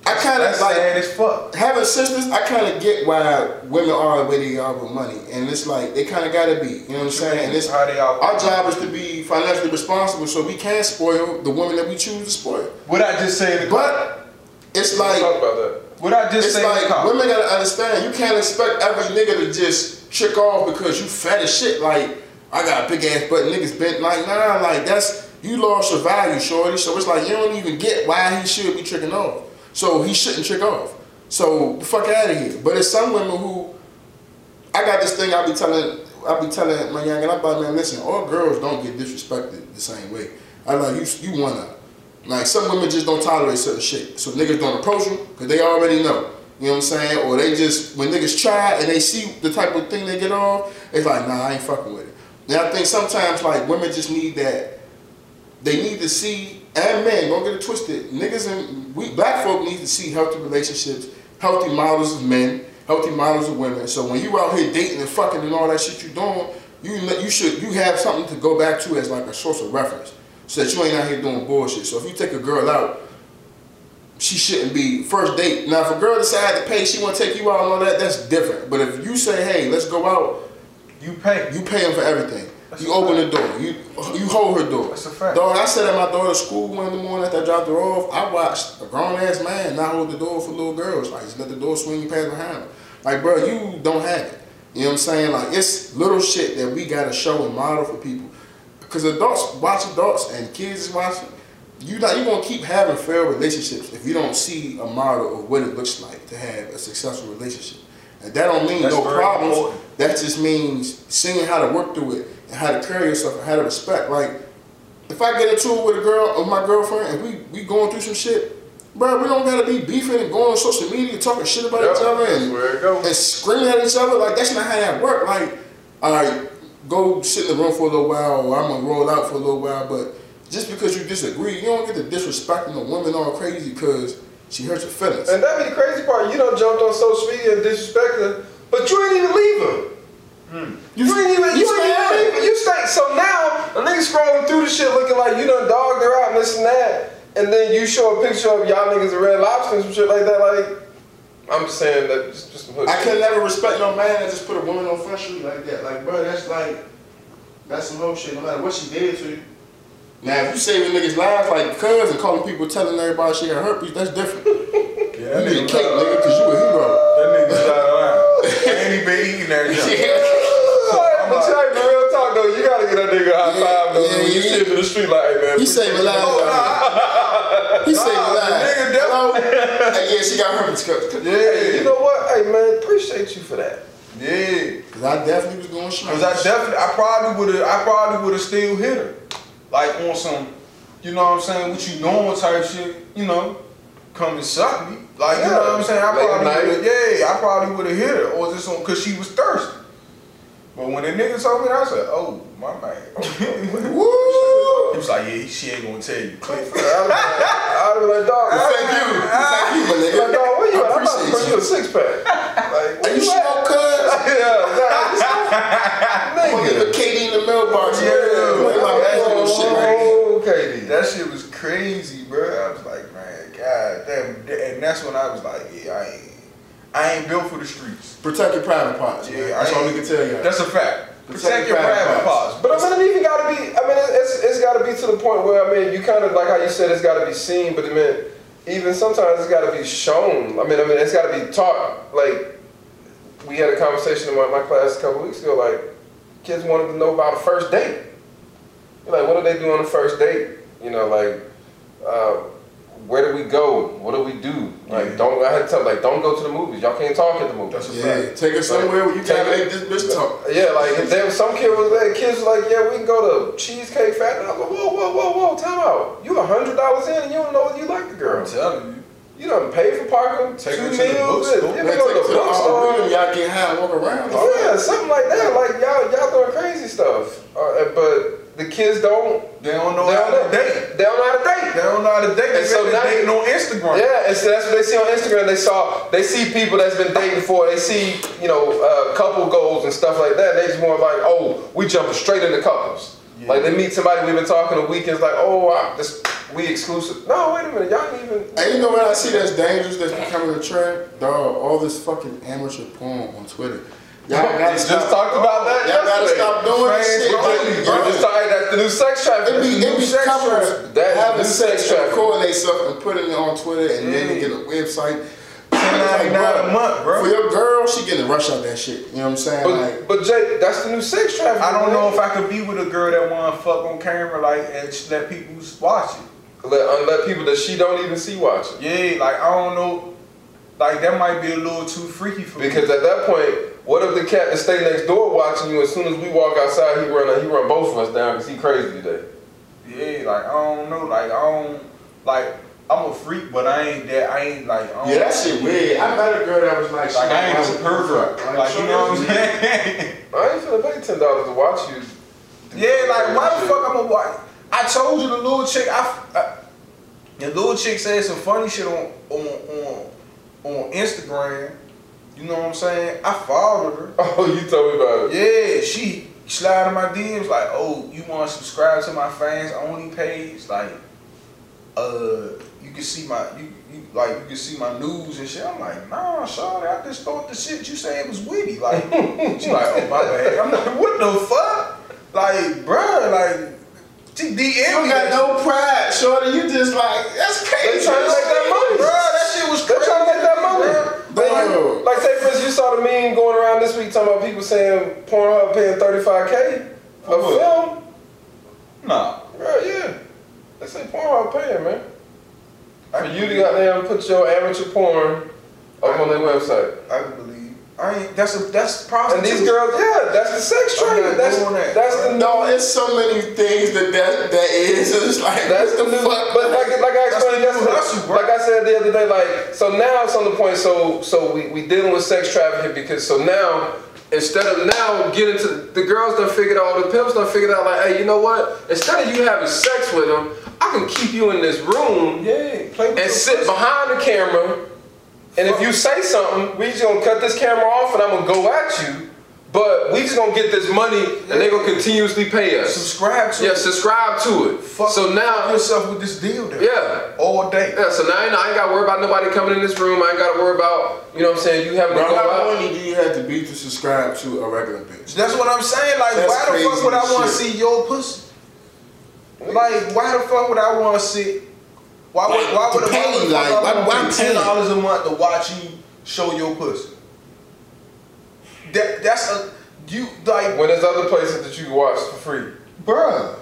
[SPEAKER 3] I kind of like
[SPEAKER 1] sad as fuck.
[SPEAKER 3] having sisters. I kind of get why women are way they are with money, and it's like they kind of gotta be. You know what I'm saying? And it's
[SPEAKER 1] How they are.
[SPEAKER 3] our job is to be financially responsible, so we can spoil the woman that we choose to spoil.
[SPEAKER 1] What I just said.
[SPEAKER 3] But it's like
[SPEAKER 2] talk about that.
[SPEAKER 1] What I just
[SPEAKER 3] it's
[SPEAKER 1] said.
[SPEAKER 3] like women gotta understand. You can't expect every nigga to just trick off because you fat as shit. Like I got a big ass butt, niggas bent like nah. Like that's you lost your value, shorty. So it's like you don't even get why he should be tricking off. So he shouldn't trick off. So the fuck out of here. But there's some women who I got this thing I be telling I be telling my young and I'm like, man, listen, all girls don't get disrespected the same way. I like you you wanna like some women just don't tolerate certain shit. So niggas don't approach them because they already know. You know what I'm saying? Or they just when niggas try and they see the type of thing they get off, it's like, nah, I ain't fucking with it. And I think sometimes like women just need that they need to see, and men, don't get it twisted. Niggas and we black folk need to see healthy relationships, healthy models of men, healthy models of women. So when you out here dating and fucking and all that shit you doing, you you should you have something to go back to as like a source of reference, so that you ain't out here doing bullshit. So if you take a girl out, she shouldn't be first date. Now if a girl decide to pay, she want to take you out and all that, that's different. But if you say, hey, let's go out,
[SPEAKER 1] You pay.
[SPEAKER 3] you pay him for everything. You open the door. You you hold her door.
[SPEAKER 1] That's a fact.
[SPEAKER 3] Dog, I sat at my daughter's school one in the morning after I dropped her off. I watched a grown ass man not hold the door for little girls. Like just let the door swing you past behind him. Like bro, you don't have it. You know what I'm saying? Like it's little shit that we gotta show and model for people. Cause adults watch adults and kids is watching. You not you gonna keep having failed relationships if you don't see a model of what it looks like to have a successful relationship. And that don't mean
[SPEAKER 1] That's
[SPEAKER 3] no problems.
[SPEAKER 1] important.
[SPEAKER 3] That just means seeing how to work through it and how to carry yourself and how to respect. Like, if I get into it with a girl or my girlfriend and we we going through some shit, bro, we don't gotta be beefing and going on social media talking shit about
[SPEAKER 2] Yep,
[SPEAKER 3] each other and,
[SPEAKER 2] where it goes.
[SPEAKER 3] and screaming at each other. Like, that's not how that work. Like, all right, go sit in the room for a little while or I'm gonna roll out for a little while, but just because you disagree, you don't get to disrespecting a woman all crazy because she hurts your feelings.
[SPEAKER 2] And that be the crazy part. You done jumped on social media and disrespected her, but you ain't even leave her. You, ain't even you,
[SPEAKER 3] you
[SPEAKER 2] ain't even
[SPEAKER 3] stay.
[SPEAKER 2] leave her. You stay. So now a nigga scrolling through the shit looking like you done dogged her out and this and that, and then you show a picture of y'all niggas at Red Lobster and some shit like that. Like I'm just saying that just just some hood
[SPEAKER 3] I can never respect no man that just put a woman on front street like that. Like, bro, that's like, that's some whole shit. No matter what she did to you. Now, if you saving niggas' lives like cuz and calling people, telling everybody she got herpes, that's different.
[SPEAKER 1] Yeah, that
[SPEAKER 3] need a
[SPEAKER 1] nigga
[SPEAKER 3] cake,
[SPEAKER 1] out
[SPEAKER 3] nigga, because you a hero.
[SPEAKER 1] That nigga's out of line. And he been eating that junk.
[SPEAKER 2] Alright, but you ain't the real talk though. You gotta get that nigga a high
[SPEAKER 3] Yeah,
[SPEAKER 2] five though.
[SPEAKER 3] yeah,
[SPEAKER 2] when you
[SPEAKER 3] yeah.
[SPEAKER 2] in the street like, hey man.
[SPEAKER 3] He saving lives.
[SPEAKER 1] Oh,
[SPEAKER 3] out here. He saving
[SPEAKER 1] Nah, the
[SPEAKER 3] lives.
[SPEAKER 1] nigga
[SPEAKER 3] Hello? Hey, yeah, she got her herpes. Cause,
[SPEAKER 2] Hey, you know what? Hey man, appreciate you for that.
[SPEAKER 1] Yeah.
[SPEAKER 3] Cause I definitely was going straight.
[SPEAKER 1] Cause I definitely, I probably would have, I probably would have still hit her, like on some, you know what I'm saying, what you doing type shit, you know, come and suck me, like you know what I'm saying. I
[SPEAKER 2] Late
[SPEAKER 1] probably would have, yeah, I probably would have hit her, or just on, cause she was thirsty. But when the nigga told me that, I said, oh my man,
[SPEAKER 3] Woo!
[SPEAKER 1] he was like, yeah, she ain't gonna tell you. Click.
[SPEAKER 2] I'd be like, like, dog.
[SPEAKER 3] Thank you. Thank you, my nigga.
[SPEAKER 2] Like, dog, where you at?
[SPEAKER 3] I
[SPEAKER 2] I'm about to bring you a six pack. Like, where
[SPEAKER 3] Are you
[SPEAKER 2] you
[SPEAKER 3] smoke, cuz?
[SPEAKER 2] Yeah.
[SPEAKER 3] I'm
[SPEAKER 2] Nigga.
[SPEAKER 3] KD in the mailbox.
[SPEAKER 1] Yeah,
[SPEAKER 3] my man, no shit, right?
[SPEAKER 2] Oh, okay,
[SPEAKER 1] That shit was crazy, bro. I was like, man, god damn. And that's when I was like, yeah, I ain't, I ain't built for the streets.
[SPEAKER 3] Protect your private parts.
[SPEAKER 1] Yeah,
[SPEAKER 3] man. That's all we can tell you.
[SPEAKER 1] That's a fact.
[SPEAKER 3] Protect
[SPEAKER 1] Protect
[SPEAKER 3] your
[SPEAKER 1] your
[SPEAKER 3] private
[SPEAKER 1] private
[SPEAKER 3] parts.
[SPEAKER 1] parts.
[SPEAKER 2] But I mean, it even gotta be. I mean, it's it's gotta be to the point where I mean, you kind of like how you said it's gotta be seen, but I mean, even sometimes it's gotta be shown. I mean, I mean, it's gotta be taught. Like we had a conversation in my, my class a couple weeks ago. Like kids wanted to know about a first date. Like, what do they do on the first date? You know, like. Uh, where do we go? What do we do? Like,
[SPEAKER 1] Yeah.
[SPEAKER 2] don't I had to tell like, don't go to the movies. Y'all can't talk at the movies.
[SPEAKER 1] That's
[SPEAKER 3] Yeah,
[SPEAKER 1] fact.
[SPEAKER 3] take us somewhere where you
[SPEAKER 2] Take
[SPEAKER 3] can't
[SPEAKER 2] it-
[SPEAKER 3] make this bitch talk.
[SPEAKER 2] Yeah, like if there some kid was there, kids was like, yeah, we can go to Cheesecake Factory. I was like, whoa, whoa, whoa, whoa, time out. You a hundred dollars in and you don't know whether you like the girl.
[SPEAKER 1] I'm telling you.
[SPEAKER 2] You done paid for parking,
[SPEAKER 1] Take
[SPEAKER 2] two
[SPEAKER 1] her to the
[SPEAKER 2] meals,
[SPEAKER 1] bookstore.
[SPEAKER 2] yeah, we go to the
[SPEAKER 3] to the
[SPEAKER 2] bookstore.
[SPEAKER 3] y'all get high and walk around.
[SPEAKER 2] Yeah, something like that. Like y'all, y'all doing crazy stuff. Uh, but the kids don't.
[SPEAKER 1] They don't know
[SPEAKER 2] They
[SPEAKER 1] how
[SPEAKER 2] don't
[SPEAKER 1] to date.
[SPEAKER 2] They don't know how to date.
[SPEAKER 1] They don't know how to date. They
[SPEAKER 2] And so now-
[SPEAKER 1] dating on Instagram.
[SPEAKER 2] Yeah, and so that's what they see on Instagram. They saw, they see people that's been dating for. They see, you know, uh, couple goals and stuff like that. They just more like, oh, we jumping straight into couples.
[SPEAKER 1] Yeah.
[SPEAKER 2] Like they meet somebody we've been talking a week. and It's like, oh, I, this we exclusive. No, wait a minute, y'all ain't even.
[SPEAKER 3] And you know what I see that's dangerous that's becoming a trend? Dog, all this fucking amateur porn on Twitter. Y'all gotta
[SPEAKER 2] just
[SPEAKER 3] stop.
[SPEAKER 2] talked about that.
[SPEAKER 3] Y'all gotta stop doing that shit.
[SPEAKER 1] Trans-
[SPEAKER 3] bro.
[SPEAKER 2] We're just talking. That's the new sex
[SPEAKER 3] It
[SPEAKER 2] trafficking.
[SPEAKER 3] be, it be
[SPEAKER 1] sex
[SPEAKER 3] couples
[SPEAKER 1] trafficking.
[SPEAKER 2] That is
[SPEAKER 3] having
[SPEAKER 2] new
[SPEAKER 3] sex
[SPEAKER 2] sex
[SPEAKER 3] and
[SPEAKER 2] trafficking.
[SPEAKER 3] recording themselves and putting it on Twitter and then they get a website. It's like,
[SPEAKER 1] $10.99 a month, bro.
[SPEAKER 3] For your girl, she getting a rush out that shit. You know what I'm saying? like,
[SPEAKER 2] But, but Jake, that's the new sex trafficking.
[SPEAKER 1] I don't
[SPEAKER 2] man.
[SPEAKER 1] know if I could be with a girl that want to fuck on camera like and let people watch it.
[SPEAKER 2] let, uh, let people that she don't even see watch it.
[SPEAKER 1] Yeah, like I don't know, like that might be a little too freaky for me.
[SPEAKER 2] Because at that point, what if the cat that stay next door watching you? As soon as we walk outside, he run he run both of us down because he crazy today.
[SPEAKER 1] Yeah, like I don't know, like I don't like I'm a freak, but I ain't that I ain't like I
[SPEAKER 3] yeah, that shit weird. I met a girl that was like,
[SPEAKER 1] Like I ain't
[SPEAKER 3] was
[SPEAKER 1] no pervert. Like, you know what I'm saying?
[SPEAKER 2] I ain't finna pay ten dollars to watch you.
[SPEAKER 1] yeah, like why the fuck I'm gonna watch? I told you the little chick. I, I the little chick said some funny shit on on on on Instagram. You know what I'm saying? I followed her.
[SPEAKER 2] Oh, you told me about it.
[SPEAKER 1] Yeah, she slide in my DMs like, oh, you want to subscribe to my fans only page? Like, uh, you can see my you, you like you can see my news and shit. I'm like, nah, sorry, I just thought the shit you said was witty. Like, she like, oh my bad. I'm like, what the fuck? Like, bruh, like. She DM
[SPEAKER 3] You got no pride, shorty. You just like that's crazy.
[SPEAKER 2] They trying to make that money.
[SPEAKER 3] Bro.
[SPEAKER 2] Like, say for instance, you saw the meme going around this week talking about people saying Pornhub paying 35k a
[SPEAKER 1] For what?
[SPEAKER 2] film.
[SPEAKER 1] Nah.
[SPEAKER 2] Bro, yeah. They say Pornhub paying, man. For you to goddamn put your amateur porn up on their website.
[SPEAKER 1] I believe. I ain't. That's a. That's
[SPEAKER 2] And these girls, yeah, that's the sex
[SPEAKER 1] I'm
[SPEAKER 2] trade.
[SPEAKER 1] not
[SPEAKER 2] That's
[SPEAKER 1] that.
[SPEAKER 2] that's the
[SPEAKER 3] No, it's so many things that that, that is. It's like
[SPEAKER 2] That's the
[SPEAKER 3] what
[SPEAKER 2] new,
[SPEAKER 3] fuck.
[SPEAKER 2] but like, like I
[SPEAKER 1] That's
[SPEAKER 2] explained
[SPEAKER 1] the new
[SPEAKER 2] yesterday, like I said the other day, like so now it's on the point. So so we we dealing with sex trafficking because so now instead of now getting to the girls done figured out, the pimps done figured out like, hey, you know what? Instead of you having sex with them, I can keep you in this room
[SPEAKER 1] Yeah, play with
[SPEAKER 2] and sit
[SPEAKER 1] pussy.
[SPEAKER 2] behind the camera. And if you say something, we just gonna cut this camera off and I'm gonna go at you. But we just gonna get this money and they gonna continuously pay us.
[SPEAKER 1] Subscribe to
[SPEAKER 2] Yeah,
[SPEAKER 1] it.
[SPEAKER 2] Yeah, subscribe to it.
[SPEAKER 1] Fuck
[SPEAKER 2] so now,
[SPEAKER 1] yourself with this deal there.
[SPEAKER 2] yeah,
[SPEAKER 1] All day.
[SPEAKER 2] yeah. So now I ain't, I ain't got to worry about nobody coming in this room. I ain't got to worry about you know what I'm saying. You having to
[SPEAKER 3] Bro,
[SPEAKER 2] go
[SPEAKER 3] how
[SPEAKER 2] out.
[SPEAKER 3] money do you have to be to subscribe to a regular bitch?
[SPEAKER 1] That's what I'm saying. Like,
[SPEAKER 3] That's
[SPEAKER 1] why the fuck would I want to
[SPEAKER 3] shit.
[SPEAKER 1] see your pussy? Like, why the fuck would I want to see? Why would
[SPEAKER 3] Like,
[SPEAKER 1] why would
[SPEAKER 3] to pay,
[SPEAKER 1] why would
[SPEAKER 3] like,
[SPEAKER 1] I
[SPEAKER 3] why- why
[SPEAKER 1] pay
[SPEAKER 3] pay?
[SPEAKER 1] ten dollars a month to watch you show your pussy? That that's a you like,
[SPEAKER 2] When there's other places that you can watch for free.
[SPEAKER 1] bruh.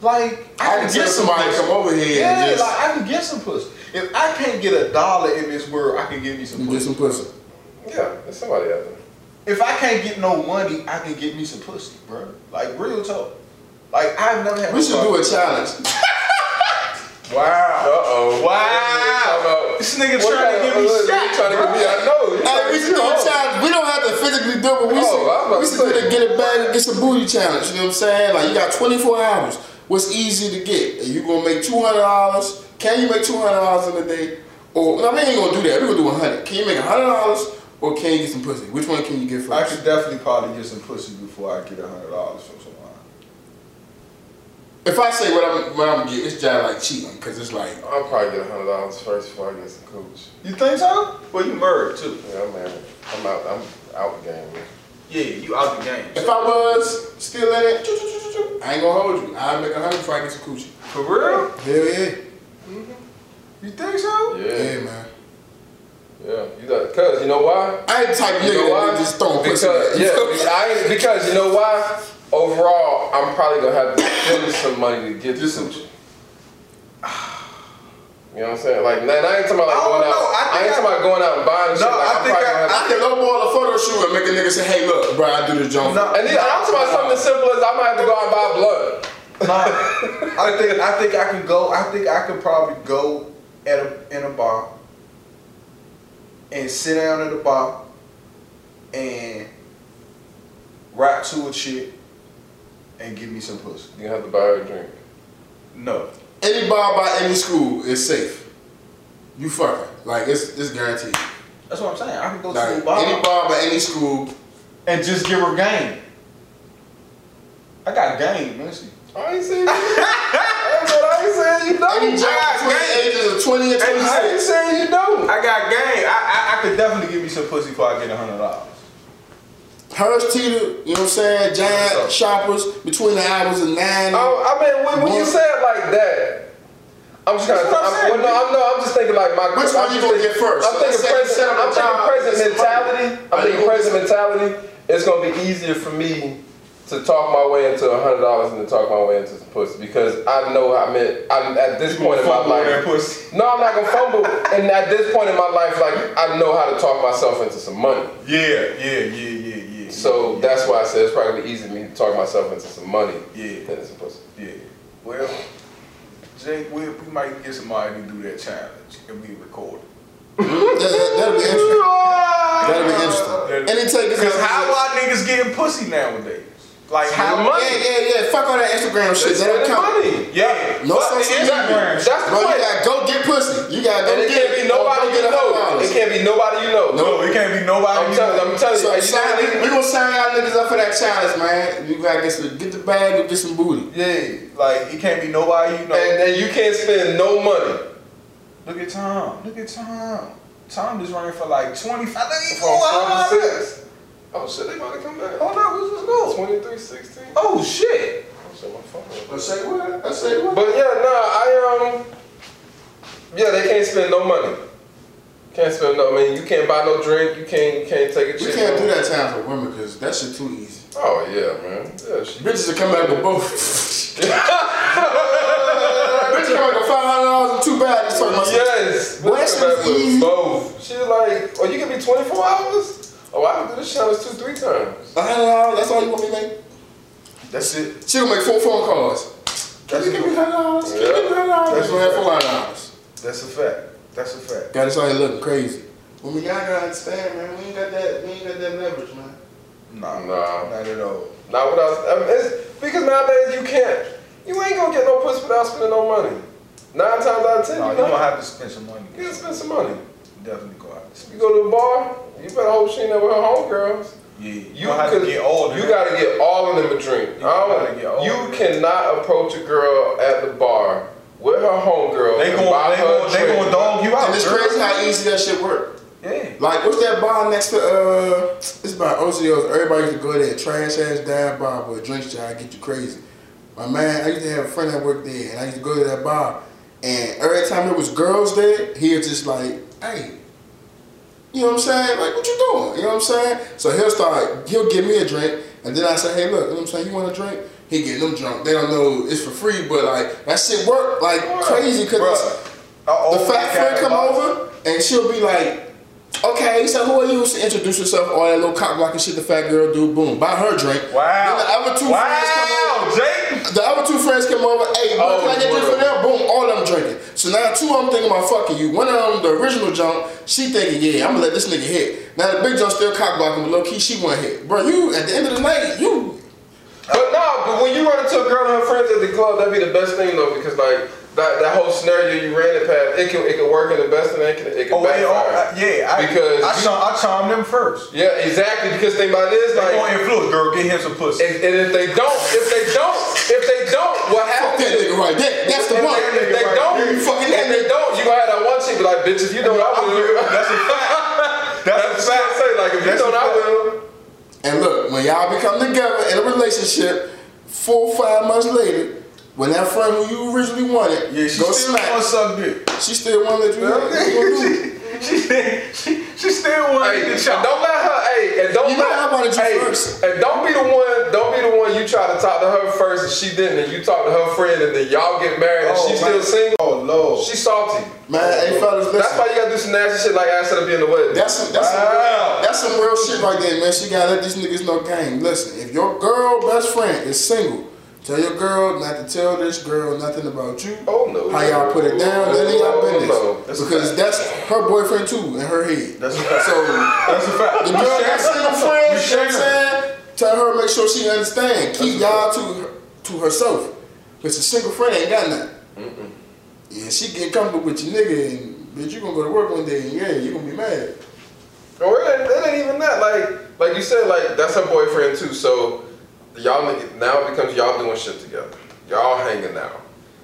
[SPEAKER 1] Like
[SPEAKER 3] I can get, somebody to come over here
[SPEAKER 1] Yeah,
[SPEAKER 3] and just
[SPEAKER 1] like I can get some pussy. If I can't get a dollar in this world, I can get me some
[SPEAKER 3] get
[SPEAKER 1] pussy.
[SPEAKER 3] some pussy.
[SPEAKER 2] Yeah, there's somebody out there.
[SPEAKER 1] If I can't get no money, I can get me some pussy, bro. Like real talk. Like I've never had.
[SPEAKER 3] We should do a challenge.
[SPEAKER 1] Wow.
[SPEAKER 2] Uh oh.
[SPEAKER 1] Wow. This nigga
[SPEAKER 2] What
[SPEAKER 1] trying to
[SPEAKER 2] kind
[SPEAKER 1] get me shot.
[SPEAKER 2] trying to get me? I know.
[SPEAKER 3] Hey, we
[SPEAKER 2] to
[SPEAKER 3] should
[SPEAKER 2] get
[SPEAKER 3] do a
[SPEAKER 2] me
[SPEAKER 3] challenge. We don't have to physically do it, but we
[SPEAKER 2] Oh, I was
[SPEAKER 3] should,
[SPEAKER 2] about
[SPEAKER 3] we
[SPEAKER 2] to
[SPEAKER 3] should do
[SPEAKER 2] say.
[SPEAKER 3] the get it back and get some booty challenge. You know what I'm saying? Like you got 24 hours. What's easy to get? Are you gonna make two hundred dollars? Can you make two hundred dollars in a day? Or no, we ain't gonna do that. We're gonna do a hundred. Can you make hundred dollars or can you get some pussy? Which one can you get first?
[SPEAKER 1] I
[SPEAKER 3] first?
[SPEAKER 1] could definitely probably get some pussy before I get hundred dollars from someone.
[SPEAKER 3] If I say what I'm what I'm gonna get, it's just like cheating because it's like
[SPEAKER 2] I'll probably get a hundred dollars first before I get some cooch.
[SPEAKER 1] You think so? Well, you married too.
[SPEAKER 2] Yeah, I'm married. I'm out. I'm out the game. Man.
[SPEAKER 1] Yeah, you out the game.
[SPEAKER 3] if I was still in it, choo, choo, choo, choo, choo, I ain't gonna hold you. I'll make a hundred before I get some coochie.
[SPEAKER 1] For real?
[SPEAKER 3] Hell yeah. Mm-hmm.
[SPEAKER 1] You think so?
[SPEAKER 2] Yeah,
[SPEAKER 3] Yeah, man. yeah.
[SPEAKER 2] You got, cause you know why?
[SPEAKER 3] I ain't the type of
[SPEAKER 2] You
[SPEAKER 3] nigga
[SPEAKER 2] know why?
[SPEAKER 3] that just throwing pussy.
[SPEAKER 2] Because yeah, I ain't, because you know why? Overall, I'm probably gonna have to spend some money to get this. Coochie. You know what I'm saying? Like, now, I ain't talking about like
[SPEAKER 1] I don't
[SPEAKER 2] going out.
[SPEAKER 1] know. I
[SPEAKER 2] I,
[SPEAKER 1] think
[SPEAKER 2] ain't talking
[SPEAKER 1] I-
[SPEAKER 2] about going out and buying shit.
[SPEAKER 1] No,
[SPEAKER 2] Like,
[SPEAKER 1] I
[SPEAKER 2] I'm
[SPEAKER 1] think I-
[SPEAKER 2] gonna have
[SPEAKER 3] I can lowball a photo shoot and make a nigga say, hey, look, bro, I do this jump.
[SPEAKER 1] No.
[SPEAKER 2] And then I'm talking about something as simple as I might have to go out and buy blood.
[SPEAKER 1] Nah, I think I think I can go. I think I could probably go at a in a bar and sit down at a bar and rap to a chick and give me some pussy.
[SPEAKER 2] You have to buy her a drink.
[SPEAKER 1] No,
[SPEAKER 3] Any bar by any school is safe. You fucking. Like, it's, it's guaranteed.
[SPEAKER 1] that's what I'm saying. I can go
[SPEAKER 3] Like,
[SPEAKER 1] to a bar
[SPEAKER 3] any bar by any school,
[SPEAKER 1] and just give her game. I got game, man. See.
[SPEAKER 2] I ain't saying you. I ain't saying you don't.
[SPEAKER 3] any job
[SPEAKER 1] got game.
[SPEAKER 3] ages of 20 and
[SPEAKER 1] Hey,
[SPEAKER 2] I
[SPEAKER 3] 26.
[SPEAKER 2] ain't saying you don't.
[SPEAKER 1] I got game. I, I I could definitely give me some pussy before I get a hundred dollars.
[SPEAKER 3] Harris Teeter, you know what I'm saying? Giant
[SPEAKER 1] What's
[SPEAKER 3] shoppers between the hours of 9
[SPEAKER 2] Oh, I mean, when, when you say it like that, I'm just kind
[SPEAKER 1] That's
[SPEAKER 2] of.
[SPEAKER 1] what I'm
[SPEAKER 2] I'm, well, no, I'm, no, I'm just thinking like my.
[SPEAKER 3] Which one
[SPEAKER 2] I'm
[SPEAKER 3] you
[SPEAKER 2] just
[SPEAKER 3] gonna
[SPEAKER 2] thinking-
[SPEAKER 3] get first?
[SPEAKER 2] I'm
[SPEAKER 3] So
[SPEAKER 2] thinking
[SPEAKER 3] let's say you
[SPEAKER 2] present.
[SPEAKER 3] set up a
[SPEAKER 2] I'm thinking present mentality. I'm thinking present mentality. It's gonna be easier for me to talk my way into a hundred dollars than to talk my way into some pussy because I know I mean I'm at this point in my
[SPEAKER 1] Fumble that
[SPEAKER 2] life.
[SPEAKER 1] pussy.
[SPEAKER 2] No, I'm not gonna fumble. and at this point in my life, like I know how to talk myself into some money.
[SPEAKER 1] Yeah, yeah, yeah, yeah, yeah.
[SPEAKER 2] So
[SPEAKER 1] yeah,
[SPEAKER 2] that's why I said it's probably easy for me to talk myself into some money
[SPEAKER 1] Yeah.
[SPEAKER 2] than some pussy.
[SPEAKER 1] Yeah. Well, Jake, we, we might get somebody to do that challenge and we record it. Mm-hmm.
[SPEAKER 3] that, that, that'll be interesting. That'll be interesting. And it take
[SPEAKER 1] Because how our niggas getting pussy nowadays? Like how?
[SPEAKER 2] money.
[SPEAKER 3] Yeah, yeah, yeah. Fuck all that Instagram shit. That don't count.
[SPEAKER 2] money.
[SPEAKER 1] Yeah.
[SPEAKER 3] No
[SPEAKER 1] the
[SPEAKER 3] social
[SPEAKER 1] Instagram.
[SPEAKER 3] media.
[SPEAKER 2] That's the
[SPEAKER 3] Bro, you gotta go get pussy. You gotta go
[SPEAKER 2] And it
[SPEAKER 3] get
[SPEAKER 2] can't be nobody you know. It can't be nobody you know.
[SPEAKER 1] No, it can't be nobody.
[SPEAKER 2] I'm
[SPEAKER 1] you
[SPEAKER 2] telling you,
[SPEAKER 1] know.
[SPEAKER 2] I'm telling you.
[SPEAKER 3] So
[SPEAKER 2] you
[SPEAKER 3] sign, we, we gonna sign y'all niggas up for that challenge, man. You gotta get some, get the bag and get some booty.
[SPEAKER 1] Yeah, like it can't be nobody you know.
[SPEAKER 2] and, and you can't spend no money.
[SPEAKER 1] Look at Tom. Look at Tom. Tom just running for like 25. Look at
[SPEAKER 2] From seven to six. Oh shit, they about to come back.
[SPEAKER 1] Hold on, who's this go?
[SPEAKER 2] 23 16.
[SPEAKER 1] Oh shit.
[SPEAKER 2] I shit, my phone.
[SPEAKER 3] Let's say what? Let's say what?
[SPEAKER 2] But yeah, nah, I um, yeah, they can't spend no money. Can't spend no. I mean, you can't buy no drink. You can't. You can't take a
[SPEAKER 3] We
[SPEAKER 2] chick.
[SPEAKER 3] can't do
[SPEAKER 2] home.
[SPEAKER 3] that time for women because that shit too easy.
[SPEAKER 2] Oh yeah, man. Yeah, she.
[SPEAKER 3] Bitches are coming out with both. Bitches coming out with five hundred dollars and two bags. Talking about some-
[SPEAKER 2] Yes.
[SPEAKER 3] Boy, that
[SPEAKER 2] Let's
[SPEAKER 3] shit
[SPEAKER 2] come
[SPEAKER 3] is
[SPEAKER 2] back with
[SPEAKER 3] easy.
[SPEAKER 2] Both. She's like, oh, you can be 24 hours. Oh, I can do this challenge two, three times.
[SPEAKER 3] A hundred dollars. That's all you want me to make.
[SPEAKER 1] That's it.
[SPEAKER 3] She gonna make four phone calls. Can
[SPEAKER 1] That's
[SPEAKER 3] you give me
[SPEAKER 1] it.
[SPEAKER 3] hundred dollars? Can you
[SPEAKER 2] Yeah.
[SPEAKER 3] give me hundred dollars?
[SPEAKER 1] That's
[SPEAKER 3] That's gonna have four hundred dollars.
[SPEAKER 1] That's a fact. That's a fact.
[SPEAKER 3] Got us out here looking crazy. Well, we gotta understand, man. We ain't got that. We ain't got that leverage, man.
[SPEAKER 1] Nah,
[SPEAKER 2] Nah.
[SPEAKER 1] not at all.
[SPEAKER 2] Not without. I mean, it's, because nowadays you can't. You ain't gonna get no pussy without spending no money. Nine times out of ten,
[SPEAKER 1] Nah,
[SPEAKER 2] you
[SPEAKER 1] you gonna have to spend some money.
[SPEAKER 2] You gotta spend some money.
[SPEAKER 1] Definitely go out.
[SPEAKER 2] You go to the bar, you better hope she ain't there with her homegirls.
[SPEAKER 1] Yeah, you,
[SPEAKER 2] You
[SPEAKER 1] gonna have to get all
[SPEAKER 2] You gotta get all of them a drink.
[SPEAKER 1] You
[SPEAKER 2] I don't-
[SPEAKER 1] gotta get all
[SPEAKER 2] you cannot approach a girl at the bar with her homegirl.
[SPEAKER 1] They
[SPEAKER 2] and
[SPEAKER 1] gon'
[SPEAKER 2] buy
[SPEAKER 1] they
[SPEAKER 2] her a
[SPEAKER 1] gon' they
[SPEAKER 2] drink.
[SPEAKER 1] gon' dog you out.
[SPEAKER 3] And it's
[SPEAKER 1] girl.
[SPEAKER 3] crazy how easy that shit work.
[SPEAKER 1] Yeah.
[SPEAKER 3] Like, what's that bar next to, uh, it's about OCO's. Everybody used to go there, trash ass dive bar, but drinks y'all get you crazy. My man, I used to have a friend that worked there, and I used to go to that bar, and every time there was girls there, he was just like, hey, you know what I'm saying? Like, what you doing? You know what I'm saying? So he'll start, he'll give me a drink, and then I say, hey, look, you know what I'm saying? You want a drink? He get them drunk. They don't know it's for free, but like, that shit work like crazy, cause it's-
[SPEAKER 1] Bruh, I
[SPEAKER 3] the fat friend come over and she'll be like, okay, so who are you? She introduce yourself? all that little cock blocking shit the fat girl do, boom, buy her drink.
[SPEAKER 1] Wow.
[SPEAKER 3] Then the other two friends come
[SPEAKER 1] wow,
[SPEAKER 3] over.
[SPEAKER 1] Jake.
[SPEAKER 3] The other two friends come over, hey, bro,
[SPEAKER 2] Oh,
[SPEAKER 3] can I get this for them? Boom, all them drinking. So now two of them thinking about fucking you. One of them, the original junk, she thinking, yeah, I'm gonna let this nigga hit. Now the big junk still cock blocking, but low key she want hit. Bro, you, at the end of the night, you,
[SPEAKER 2] But no, but when you run into a girl and her friends at the club, that'd be the best thing though, because like that, that whole scenario you ran it past, it can it can work in the best and it can it can
[SPEAKER 1] Oh, yeah, oh,
[SPEAKER 2] backfire.
[SPEAKER 1] uh, yeah. I,
[SPEAKER 2] Because
[SPEAKER 1] I,
[SPEAKER 2] you-
[SPEAKER 1] charm, I charm them first.
[SPEAKER 2] yeah, exactly. Because think about this,
[SPEAKER 1] They
[SPEAKER 2] like,
[SPEAKER 1] gonna influence, girl. Get him some pussy.
[SPEAKER 2] and, and if they don't, if they don't, if they don't, what
[SPEAKER 3] fuck
[SPEAKER 2] happens?
[SPEAKER 3] that nigga right there. That's the
[SPEAKER 2] If
[SPEAKER 3] one.
[SPEAKER 2] they, if they don't,
[SPEAKER 3] You fucking
[SPEAKER 2] if
[SPEAKER 3] that
[SPEAKER 2] they don't, you gonna have that one chick be like, bitch, if you don't, I will.
[SPEAKER 1] That's a fact. That's a
[SPEAKER 2] That's what I
[SPEAKER 1] fact.
[SPEAKER 2] say. Like, if you
[SPEAKER 1] That's a
[SPEAKER 2] don't, I will.
[SPEAKER 3] And look, when y'all become together in a relationship, four or five months later, when that friend who you originally wanted
[SPEAKER 1] Yeah, she
[SPEAKER 3] go
[SPEAKER 1] still
[SPEAKER 3] smack,
[SPEAKER 1] wanna suck dick.
[SPEAKER 3] she still want to let you know what you gonna do.
[SPEAKER 1] She, she, she still wanna
[SPEAKER 2] Hey,
[SPEAKER 1] get the
[SPEAKER 2] and
[SPEAKER 1] chop.
[SPEAKER 2] don't let her. Hey, and don't
[SPEAKER 3] You know
[SPEAKER 2] let.
[SPEAKER 3] I wanted you
[SPEAKER 2] hey,
[SPEAKER 3] first.
[SPEAKER 2] And don't be the one. Don't be the one you try to talk to her first, and she didn't, and you talk to her friend, and then y'all get married, and
[SPEAKER 1] Oh,
[SPEAKER 2] she's still single.
[SPEAKER 1] Oh Lord.
[SPEAKER 2] She's salty.
[SPEAKER 3] Man, hey fellas,
[SPEAKER 2] That's why you gotta do some nasty shit like I said to be in the wedding.
[SPEAKER 3] That's some, that's,
[SPEAKER 1] Wow.
[SPEAKER 3] some, that's some real shit right there, man. She gotta let these niggas know game. Listen, if your girl best friend is single, tell your girl not to tell this girl nothing about you.
[SPEAKER 2] oh no.
[SPEAKER 3] How y'all put it down, oh, none of y'all business.
[SPEAKER 2] No.
[SPEAKER 1] That's
[SPEAKER 3] because that's her boyfriend too in her head.
[SPEAKER 1] That's a fact.
[SPEAKER 3] So
[SPEAKER 1] That's a fact.
[SPEAKER 3] The girl got single friends, you know what. I'm saying? Tell her, make sure she understand. Keep y'all to her, to herself. Because a single friend ain't got nothing. Yeah, she get comfortable with your nigga and bitch, you gonna go to work one day and yeah, you gonna be mad.
[SPEAKER 2] Or it it ain't even that. Like, like you said, like that's her boyfriend too. So y'all now it becomes y'all doing shit together. Y'all hanging out.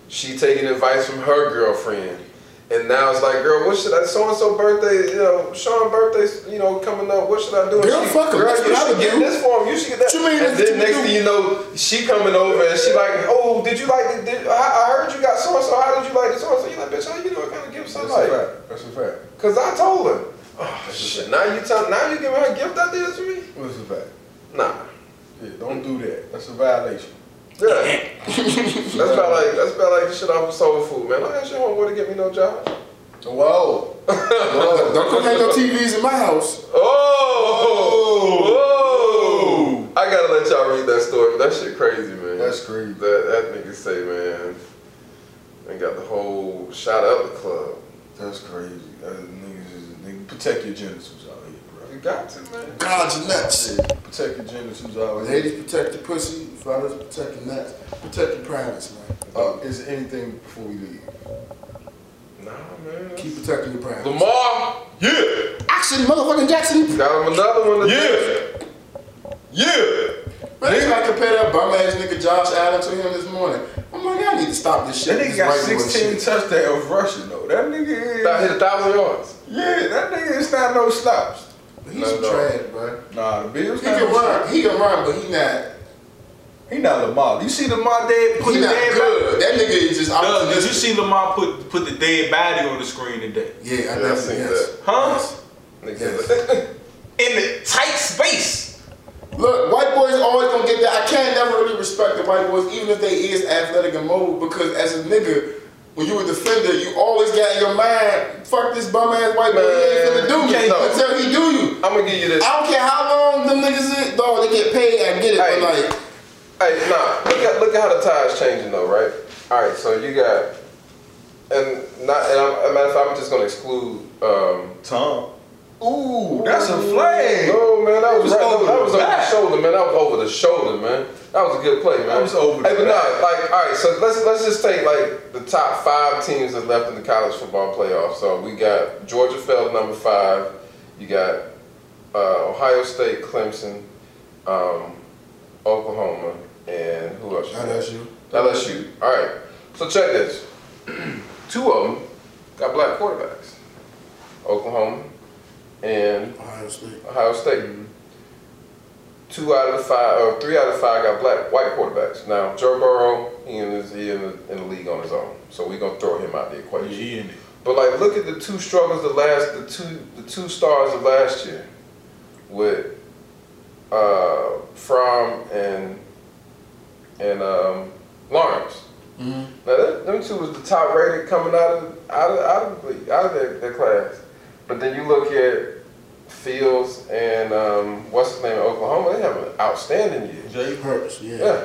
[SPEAKER 2] She taking advice from her girlfriend. And now it's like, girl, what should I? So and so birthday, you know, Sean birthday's, you know, coming up. What should I do? And
[SPEAKER 3] Girl,
[SPEAKER 2] she,
[SPEAKER 3] fuck 'em.
[SPEAKER 2] Girl,
[SPEAKER 3] That's
[SPEAKER 2] you
[SPEAKER 3] what I
[SPEAKER 2] should
[SPEAKER 3] would
[SPEAKER 2] get
[SPEAKER 3] do.
[SPEAKER 2] this for him. You should get that.
[SPEAKER 3] You mean
[SPEAKER 2] and
[SPEAKER 3] that's
[SPEAKER 2] then
[SPEAKER 3] what you
[SPEAKER 2] next
[SPEAKER 3] do?
[SPEAKER 2] thing you know, she coming over and she like, oh, did you like? Did, I, I heard you got so and so. How did you like this? So and so. You like, bitch, how you know? I kind of give
[SPEAKER 1] That's
[SPEAKER 2] something
[SPEAKER 1] a
[SPEAKER 2] like.
[SPEAKER 1] fact. That's a fact.
[SPEAKER 2] Cause I told her. Oh shit! Now you tell. Now you giving her a gift ideas to me?
[SPEAKER 1] That's a fact.
[SPEAKER 2] Nah.
[SPEAKER 1] Yeah, don't do that. That's a violation.
[SPEAKER 2] Yeah. that's about like that's about like the shit off of soul food, man. Don't ask your homeboy to get me no job.
[SPEAKER 1] Whoa.
[SPEAKER 3] Don't, don't come hang no TVs in my house.
[SPEAKER 2] Oh, whoa! I gotta let y'all read that story. That shit crazy, man.
[SPEAKER 1] That's crazy.
[SPEAKER 2] That that nigga say, man. They got the whole shot up the club.
[SPEAKER 1] That's crazy. That niggas is, nigga, protect your genitals out here, bro. You got to, man.
[SPEAKER 3] God, your nuts.
[SPEAKER 1] Protect your genitals always.
[SPEAKER 3] Ladies, protect your pussy. Fellas, protect your nuts. Protect your privacy, man.
[SPEAKER 1] Uh, is there anything before we leave?
[SPEAKER 2] Nah, man.
[SPEAKER 3] Keep protecting your privacy.
[SPEAKER 2] Lamar, yeah.
[SPEAKER 3] Action, motherfucking Jackson.
[SPEAKER 2] Got him another one.
[SPEAKER 1] Yeah. Yeah.
[SPEAKER 3] Man, they trying to compare that bum ass nigga Josh Allen to him this morning. I'm like, y'all need to stop this shit.
[SPEAKER 1] That nigga got
[SPEAKER 3] white boy
[SPEAKER 1] 16
[SPEAKER 3] shit.
[SPEAKER 1] touchdowns rushing though. That nigga is.
[SPEAKER 2] hit a thousand yards.
[SPEAKER 1] Yeah, that nigga is not no stops.
[SPEAKER 3] He's
[SPEAKER 2] No,
[SPEAKER 3] some
[SPEAKER 2] no.
[SPEAKER 3] trash, bro.
[SPEAKER 1] Nah, the Bills
[SPEAKER 3] He can
[SPEAKER 1] no
[SPEAKER 3] run. He can run, but he not.
[SPEAKER 1] He not Lamar. You see Lamar dead? Put
[SPEAKER 3] He
[SPEAKER 1] the
[SPEAKER 3] not
[SPEAKER 1] dead
[SPEAKER 3] good. That nigga is just
[SPEAKER 4] Doug, did you see Lamar put put the dead body on the screen today?
[SPEAKER 3] Yeah, I
[SPEAKER 2] Yeah, I
[SPEAKER 3] know.
[SPEAKER 2] seen
[SPEAKER 3] Yes.
[SPEAKER 4] Huh?
[SPEAKER 2] Nigga.
[SPEAKER 4] In the tight space.
[SPEAKER 3] Look, white boys always gonna get that. I can't never really respect the white boys, even if they is athletic and mobile, because as a nigga, when you were a defender, you always got in your mind, fuck this bum ass white boy, he ain't finna do me
[SPEAKER 2] Man, no.
[SPEAKER 3] until he do you.
[SPEAKER 2] I'm gonna give you this.
[SPEAKER 3] I don't care how long them niggas is, dog, they get paid, I get it,
[SPEAKER 2] Hey.
[SPEAKER 3] but like,
[SPEAKER 2] Hey, nah. Look at look at how the tide's changing though, right? All right, so you got, and not, and I'm, as a matter of fact, I'm just gonna exclude. Um,
[SPEAKER 1] Tom. Ooh, that's a flag.
[SPEAKER 2] No, man, that was,
[SPEAKER 1] was
[SPEAKER 2] right,
[SPEAKER 1] over
[SPEAKER 2] that
[SPEAKER 1] the
[SPEAKER 2] was over the shoulder, man. That was over the shoulder, man. That was a good play, man.
[SPEAKER 1] That was over the
[SPEAKER 2] Hey, but
[SPEAKER 1] back.
[SPEAKER 2] nah, like, all right, so let's let's just take like the top five teams that's left in the college football playoff. So we got Georgia fell number five. You got uh, Ohio State, Clemson, um, Oklahoma, and who else?
[SPEAKER 3] LSU.
[SPEAKER 2] LSU. All right. So check this. Two of them got black quarterbacks. Oklahoma and
[SPEAKER 3] Ohio State.
[SPEAKER 2] Ohio State. Two out of the five, or three out of five got black white quarterbacks. Now Joe Burrow, he in, his, he in, the, in the league on his own, so we're gonna throw him out the
[SPEAKER 1] Yeah,
[SPEAKER 2] equation.
[SPEAKER 1] he in it.
[SPEAKER 2] But like, look at the two struggles the last, the two, the two stars of last year, with uh, Fromm and and um, Lawrence.
[SPEAKER 3] Mm-hmm.
[SPEAKER 2] Now them, them two was the top rated coming out of out of out of, the out of their, their class. But then you look at Fields and um, what's his name in Oklahoma, they have an outstanding year.
[SPEAKER 1] Jay.
[SPEAKER 3] Hurts, yeah.
[SPEAKER 2] Yeah.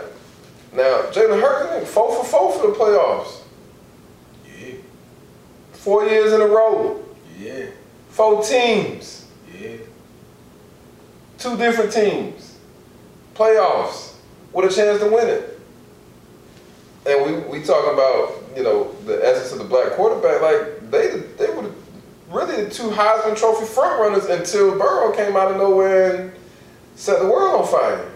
[SPEAKER 2] Now Jalen Hurts, I think, four for four for the playoffs.
[SPEAKER 1] Yeah.
[SPEAKER 2] Four years in a row.
[SPEAKER 1] Yeah.
[SPEAKER 2] Four teams.
[SPEAKER 1] Yeah.
[SPEAKER 2] Two different teams. Playoffs. With a chance to win it. And we we talking about, you know, the essence of the black quarterback, like they were really the two Heisman Trophy front runners until Burrow came out of nowhere and set the world on fire.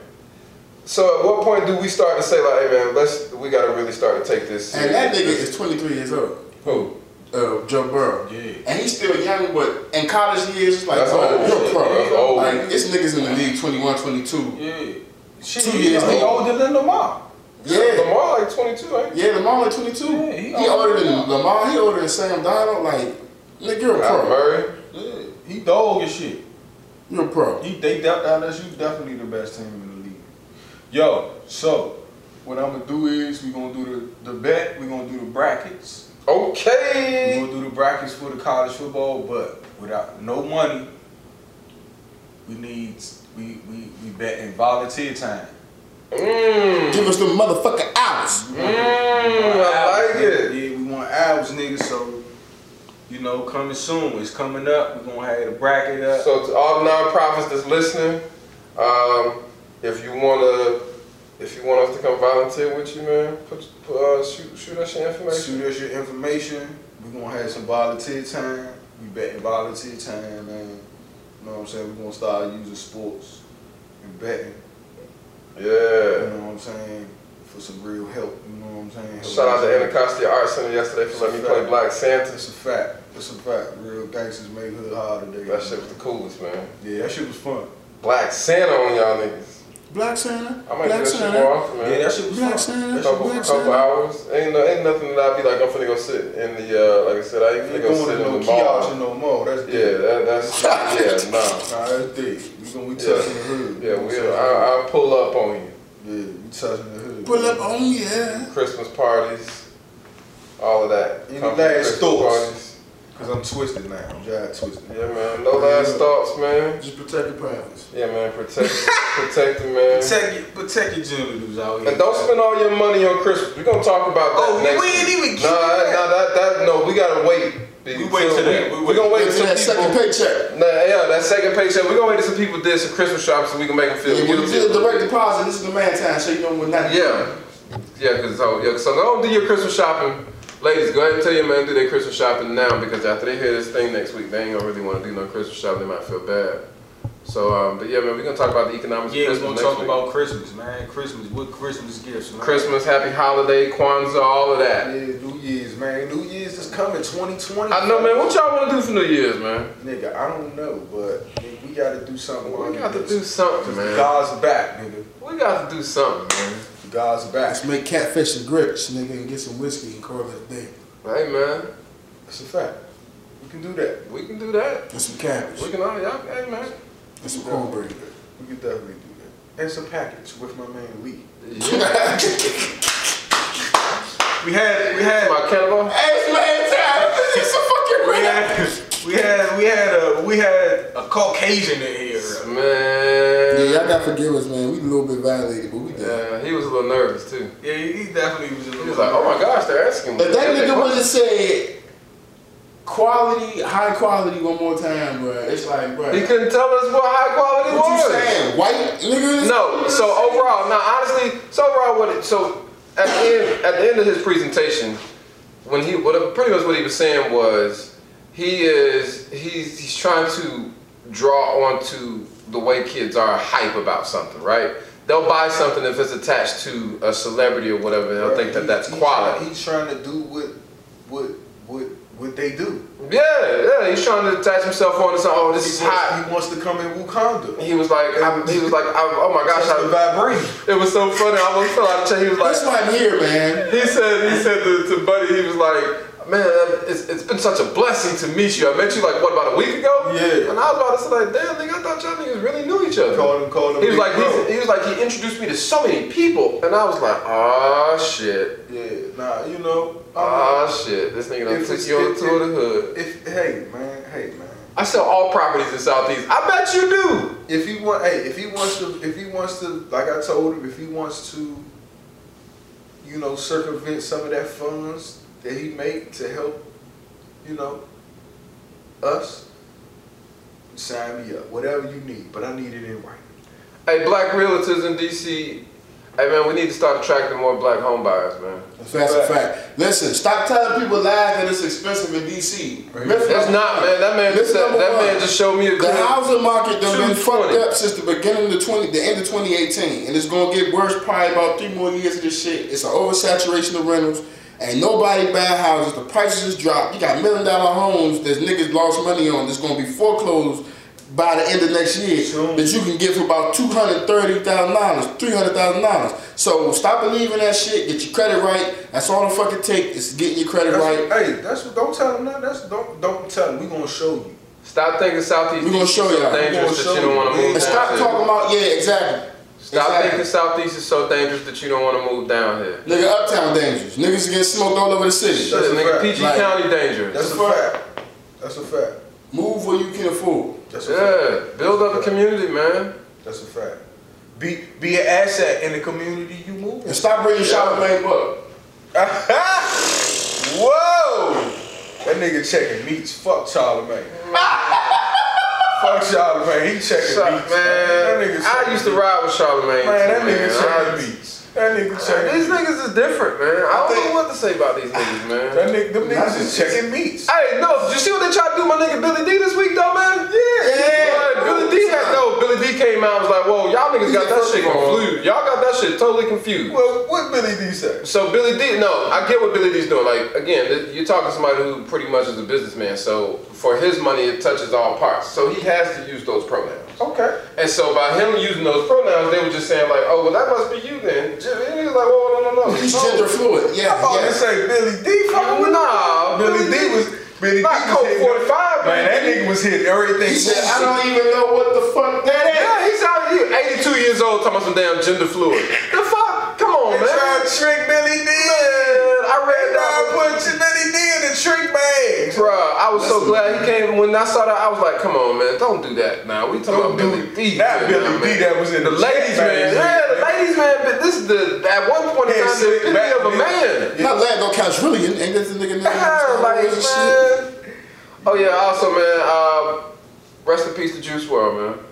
[SPEAKER 2] So at what point do we start to say like, hey man, let's we gotta really start to take this
[SPEAKER 3] And that nigga is 23 years old.
[SPEAKER 2] who?
[SPEAKER 3] Uh, Joe Burrow.
[SPEAKER 1] Yeah.
[SPEAKER 3] And he's still young, but in college years, like,
[SPEAKER 2] That's
[SPEAKER 3] oh,
[SPEAKER 2] old
[SPEAKER 3] you're a pro.
[SPEAKER 2] That's old.
[SPEAKER 3] Like, it's niggas in the league 21, 22.
[SPEAKER 1] Yeah. Shit,
[SPEAKER 3] Two years
[SPEAKER 1] he
[SPEAKER 3] old.
[SPEAKER 1] older than Lamar.
[SPEAKER 3] Yeah.
[SPEAKER 2] Lamar like 22, ain't he?
[SPEAKER 3] Yeah, Lamar like 22.
[SPEAKER 1] Yeah,
[SPEAKER 3] he,
[SPEAKER 1] he
[SPEAKER 3] older than- Lamar. He older than Sam Darnold. Like, nigga, you're a pro.
[SPEAKER 2] Murray.
[SPEAKER 1] Yeah. He dog as shit.
[SPEAKER 3] You're a pro.
[SPEAKER 1] He they de- LSU definitely the best team in the league. Yo, so what I'm gonna do is we gonna do the, the bet. We gonna do the brackets. Okay. We
[SPEAKER 2] Okay.
[SPEAKER 1] gonna do the brackets for the college football, but without no money, we need we we we bet in volunteer time.
[SPEAKER 2] Mmm.
[SPEAKER 3] Give us the motherfucking hours.
[SPEAKER 2] Mmm. I like it.
[SPEAKER 4] Yeah, we want hours, nigga. So, you know, coming soon. It's coming up. We're gonna have the bracket up.
[SPEAKER 2] So to all the nonprofits that's listening, um, if you wanna, if you want us to come volunteer with you, man, put, put uh, shoot, shoot us your information.
[SPEAKER 1] Shoot us your information. We gonna have some volunteer time. We betting volunteer time, man. You know what I'm saying? We're gonna start using sports and betting.
[SPEAKER 2] Yeah.
[SPEAKER 1] You know what I'm saying? For some real help. You know what I'm saying? Help
[SPEAKER 2] Shout out
[SPEAKER 1] us.
[SPEAKER 2] to Anacostia Art Center yesterday for letting me play Black Santa.
[SPEAKER 1] It's a fact. It's a fact. Real gangsters make hood hard today.
[SPEAKER 2] That shit was the coolest, man.
[SPEAKER 1] Yeah, that shit was fun.
[SPEAKER 2] Black Santa on y'all niggas.
[SPEAKER 3] Black Santa.
[SPEAKER 2] I might
[SPEAKER 3] Black
[SPEAKER 2] do that shit
[SPEAKER 3] Santa.
[SPEAKER 2] more often, man.
[SPEAKER 1] Yeah, that shit was
[SPEAKER 3] Black
[SPEAKER 1] fun.
[SPEAKER 3] Santa.
[SPEAKER 1] That shit
[SPEAKER 2] couple,
[SPEAKER 1] was
[SPEAKER 3] Black
[SPEAKER 1] fun.
[SPEAKER 2] couple hours. Ain't no, ain't nothing that I'd be like, I'm finna go sit in the, uh, like I said, I ain't
[SPEAKER 1] Ain't
[SPEAKER 2] finna go sit in
[SPEAKER 1] no
[SPEAKER 2] the
[SPEAKER 1] kiosk
[SPEAKER 2] mall.
[SPEAKER 1] no more. That's
[SPEAKER 2] Yeah,
[SPEAKER 1] dead.
[SPEAKER 2] that, that's, yeah, nah.
[SPEAKER 1] Nah, that's dead. We gonna be
[SPEAKER 2] Yeah.
[SPEAKER 1] touching the hood.
[SPEAKER 2] Yeah, we, I, I'll pull up on you.
[SPEAKER 1] Yeah, we touching the hood.
[SPEAKER 3] Pull up on me, yeah.
[SPEAKER 2] Christmas parties, all of that.
[SPEAKER 1] Any
[SPEAKER 2] Come
[SPEAKER 1] last
[SPEAKER 2] Christmas
[SPEAKER 1] thoughts?
[SPEAKER 2] parties.
[SPEAKER 1] Cause I'm twisted now. I'm just twisted.
[SPEAKER 2] Yeah, man. No last thoughts, man.
[SPEAKER 3] Just protect your privacy.
[SPEAKER 2] Yeah, man. Protect, protect them, man.
[SPEAKER 4] Protect your, protect your genitals out here.
[SPEAKER 2] And don't spend all your money on Christmas. We're gonna talk about that
[SPEAKER 4] Oh,
[SPEAKER 2] next
[SPEAKER 4] we ain't
[SPEAKER 2] week.
[SPEAKER 4] even
[SPEAKER 2] Nah,
[SPEAKER 4] that.
[SPEAKER 2] nah, that, that, no, we gotta wait be.
[SPEAKER 4] We wait till that. We
[SPEAKER 2] We, we gonna wait till
[SPEAKER 3] till that second
[SPEAKER 2] people.
[SPEAKER 3] paycheck.
[SPEAKER 2] Nah, yeah, that second paycheck. We gonna wait till some people did some Christmas shopping so we can make them feel
[SPEAKER 3] Yeah, when you
[SPEAKER 2] guilty.
[SPEAKER 3] do the direct deposit, this is the man time, so you know when not.
[SPEAKER 2] Yeah, yeah, cause so yeah, so go and do your Christmas shopping, ladies. Go ahead and tell your man do their Christmas shopping now because after they hear this thing next week, they ain't gonna really want to do no Christmas shopping. They might feel bad. So, um, but yeah, man, we're gonna talk about the economics
[SPEAKER 4] Yeah, we're gonna talk
[SPEAKER 2] week.
[SPEAKER 4] about Christmas, man. Christmas, what Christmas gifts, man.
[SPEAKER 2] Christmas, Happy Holiday, Kwanzaa, all of that.
[SPEAKER 1] Yeah, New Year's, man. New Year's is coming, 2020.
[SPEAKER 2] I know, man. What y'all want to do for New Year's, man?
[SPEAKER 1] Nigga, I don't know, but nigga, we gotta do something.
[SPEAKER 2] We
[SPEAKER 1] on
[SPEAKER 2] got to
[SPEAKER 1] this.
[SPEAKER 2] do something, man.
[SPEAKER 1] God's back, nigga.
[SPEAKER 2] We got to do something, man.
[SPEAKER 1] God's back.
[SPEAKER 3] Let's make catfish and grits, nigga, and get some whiskey and call it a day.
[SPEAKER 2] Hey, man,
[SPEAKER 1] That's a fact. We can do that.
[SPEAKER 2] we can do that.
[SPEAKER 3] And some cabbage.
[SPEAKER 2] We can all, y'all, hey, man.
[SPEAKER 3] And some cornbread.
[SPEAKER 1] We can definitely do that. And some package with my man Lee.
[SPEAKER 2] Yeah.
[SPEAKER 4] We had, we had,
[SPEAKER 2] My cannibal.
[SPEAKER 3] Hey, it's man time. It's a fucking
[SPEAKER 4] we had, we had, we had a, we had a Caucasian in here.
[SPEAKER 2] Man.
[SPEAKER 3] Yeah, y'all gotta forgive us, man. We a little bit violated, but we did.
[SPEAKER 2] Yeah, he was a little nervous too.
[SPEAKER 4] Yeah, he definitely was a little.
[SPEAKER 2] He was like, "Oh my gosh, they're asking me."
[SPEAKER 3] If that nigga would have said quality, high quality one more time, bro, it's like, bro.
[SPEAKER 2] He couldn't tell us what high quality
[SPEAKER 3] What
[SPEAKER 2] was.
[SPEAKER 3] you saying? White niggas?
[SPEAKER 2] No. So overall, now honestly, so overall, what it, so at the end, at the end of his presentation, when he, what pretty much what he was saying was, he is he's he's trying to draw onto the way kids are hype about something, right? They'll buy something if it's attached to a celebrity or whatever. They'll think that
[SPEAKER 1] He-
[SPEAKER 2] that's quality.
[SPEAKER 1] try- he's trying to do what, what, what, what they do.
[SPEAKER 2] Yeah, yeah. He's trying to attach himself onto something. Oh, this
[SPEAKER 1] He
[SPEAKER 2] is
[SPEAKER 1] wants,
[SPEAKER 2] hot.
[SPEAKER 1] he wants to come in Wakanda.
[SPEAKER 2] He was like, I, he was like, I, oh my gosh,
[SPEAKER 1] Touch the
[SPEAKER 2] I,
[SPEAKER 1] vibranium.
[SPEAKER 2] it was so funny. I almost fell out of chair. He was like,
[SPEAKER 3] That's why I'm here, man.
[SPEAKER 2] he said, he said to, to Buddy, he was like, man, it's, it's been such a blessing to meet you. I met you like what about a week ago?
[SPEAKER 1] Yeah.
[SPEAKER 2] And I was about to say like, damn, nigga, I thought y'all niggas really knew each other.
[SPEAKER 1] Called him, called him.
[SPEAKER 2] He was like, he, he was like, he introduced me to so many people, and I was like, ah shit,
[SPEAKER 1] Yeah, nah, you know.
[SPEAKER 2] Ah shit, this nigga done took you on the tour of the hood.
[SPEAKER 1] If hey man, hey man.
[SPEAKER 2] I sell all properties in Southeast. I bet you do.
[SPEAKER 1] If he want, hey, if he wants to, if he wants to, like I told him, if he wants to, you know, circumvent some of that funds that he made to help, you know, us, sign me up. Whatever you need, but I need it in writing.
[SPEAKER 2] Hey, black realtors in DC. Hey man, we need to start attracting more black home buyers, man.
[SPEAKER 3] That's a fact. Listen, stop telling people lies that it's expensive in DC. Myth
[SPEAKER 2] It's not, man. That man just
[SPEAKER 3] Listen,
[SPEAKER 2] said, that
[SPEAKER 3] one.
[SPEAKER 2] man just showed me a
[SPEAKER 3] The housing market done been
[SPEAKER 2] 220.
[SPEAKER 3] fucked up since the beginning of the 20, the end of 2018, and it's gonna get worse probably about three more years of this shit. It's an oversaturation of rentals. Ain't nobody buying houses. The prices just dropped. You got million dollar homes that niggas lost money on. That's gonna be foreclosed by the end of next year.
[SPEAKER 1] Soon.
[SPEAKER 3] That you can get for about two hundred thirty thousand dollars, three hundred thousand dollars. So stop believing that shit. Get your credit right. That's all the fucking take is getting your credit
[SPEAKER 1] That's,
[SPEAKER 3] right.
[SPEAKER 1] Hey, that's what. Don't tell them that. That's don't don't tell them. We gonna show you.
[SPEAKER 2] Stop thinking Southeast
[SPEAKER 3] We gonna show y'all. We
[SPEAKER 2] dangerous
[SPEAKER 1] gonna
[SPEAKER 2] that
[SPEAKER 1] show
[SPEAKER 2] you don't want to move
[SPEAKER 3] And stop talking about yeah, exactly.
[SPEAKER 2] Stop
[SPEAKER 3] Exactly.
[SPEAKER 2] thinking Southeast is so dangerous that you don't want to move down here.
[SPEAKER 3] Nigga, uptown dangerous. Niggas get smoked all over the city.
[SPEAKER 2] Shit,
[SPEAKER 1] That's a
[SPEAKER 2] nigga,
[SPEAKER 1] fact.
[SPEAKER 2] PG
[SPEAKER 3] Like-
[SPEAKER 2] County dangerous.
[SPEAKER 1] That's a fact. That's a fact.
[SPEAKER 3] Move where you can afford.
[SPEAKER 1] That's a fact.
[SPEAKER 2] yeah, build up a community, man.
[SPEAKER 1] That's a fact. Be be an asset in the community you move in.
[SPEAKER 3] And stop bringing Charlamagne up.
[SPEAKER 1] Whoa! That nigga checking meats. Fuck Charlamagne. Fuck Charlamagne. He checking
[SPEAKER 2] Char-
[SPEAKER 1] meats.
[SPEAKER 2] man,
[SPEAKER 1] That nigga
[SPEAKER 2] I used to ride with Charlamagne.
[SPEAKER 1] Man, that nigga
[SPEAKER 2] man.
[SPEAKER 1] checking meats. That nigga checking
[SPEAKER 2] These niggas is different, man. I don't
[SPEAKER 3] think-
[SPEAKER 2] know what to say about these niggas, man.
[SPEAKER 1] That nigga, them niggas is checking meats.
[SPEAKER 2] Hey, no, did you see what they tried to do my nigga Billy D this week though, man? Yeah. Billy D had no. Billy D came out and was like, "Whoa, y'all niggas got that shit
[SPEAKER 3] of all-
[SPEAKER 2] confused. Y'all got that shit totally confused."
[SPEAKER 1] Well, what Billy D say?
[SPEAKER 2] So Billy D, no, I get what Billy D's doing. Like again, you're talking to somebody who pretty much is a businessman. So for his money, it touches all parts. So he has to use those pronouns.
[SPEAKER 1] Okay.
[SPEAKER 2] And so by him using those pronouns, they were just saying like, "Oh, well, that must be you then." And he was like, "Whoa, no, no, no."
[SPEAKER 3] He's
[SPEAKER 2] no.
[SPEAKER 3] gender fluid. Yeah,
[SPEAKER 1] I'm about
[SPEAKER 3] yeah.
[SPEAKER 1] to say Billy D fucking with
[SPEAKER 2] Nah,
[SPEAKER 1] Billy
[SPEAKER 2] Billy
[SPEAKER 1] D
[SPEAKER 2] D
[SPEAKER 1] was Billy
[SPEAKER 2] Not
[SPEAKER 1] D was
[SPEAKER 2] Colt 45,
[SPEAKER 1] Man, that nigga was hitting everything.
[SPEAKER 3] He said, I don't even know what the fuck that is.
[SPEAKER 2] Yeah, he's out here, 82 years old, talking about some damn gender fluid. The fuck? Come on,
[SPEAKER 1] They
[SPEAKER 2] man.
[SPEAKER 1] tried to trick Billy D.
[SPEAKER 2] Man, I read
[SPEAKER 1] They
[SPEAKER 2] that.
[SPEAKER 1] tried to put Billy D in the trick bag.
[SPEAKER 2] Bruh, I was so glad he came. When I saw that, I was like, come on, man, don't do that now. We talking about Billy D.
[SPEAKER 1] Not
[SPEAKER 2] man,
[SPEAKER 1] Billy. D that was in
[SPEAKER 2] The
[SPEAKER 1] the
[SPEAKER 2] ladies, man. Yeah, the ladies, man. But this is the, at one point in
[SPEAKER 1] Yeah,
[SPEAKER 2] time, the
[SPEAKER 1] sit
[SPEAKER 2] epitome
[SPEAKER 1] back,
[SPEAKER 2] of a
[SPEAKER 1] nigga.
[SPEAKER 2] man.
[SPEAKER 3] Not Lando Calrissian. Ain't that the nigga name?
[SPEAKER 2] Yeah,
[SPEAKER 3] Star
[SPEAKER 2] like,
[SPEAKER 3] Wars and shit?
[SPEAKER 2] man. Oh yeah, also man, uh, rest in peace to Juice WRLD, man.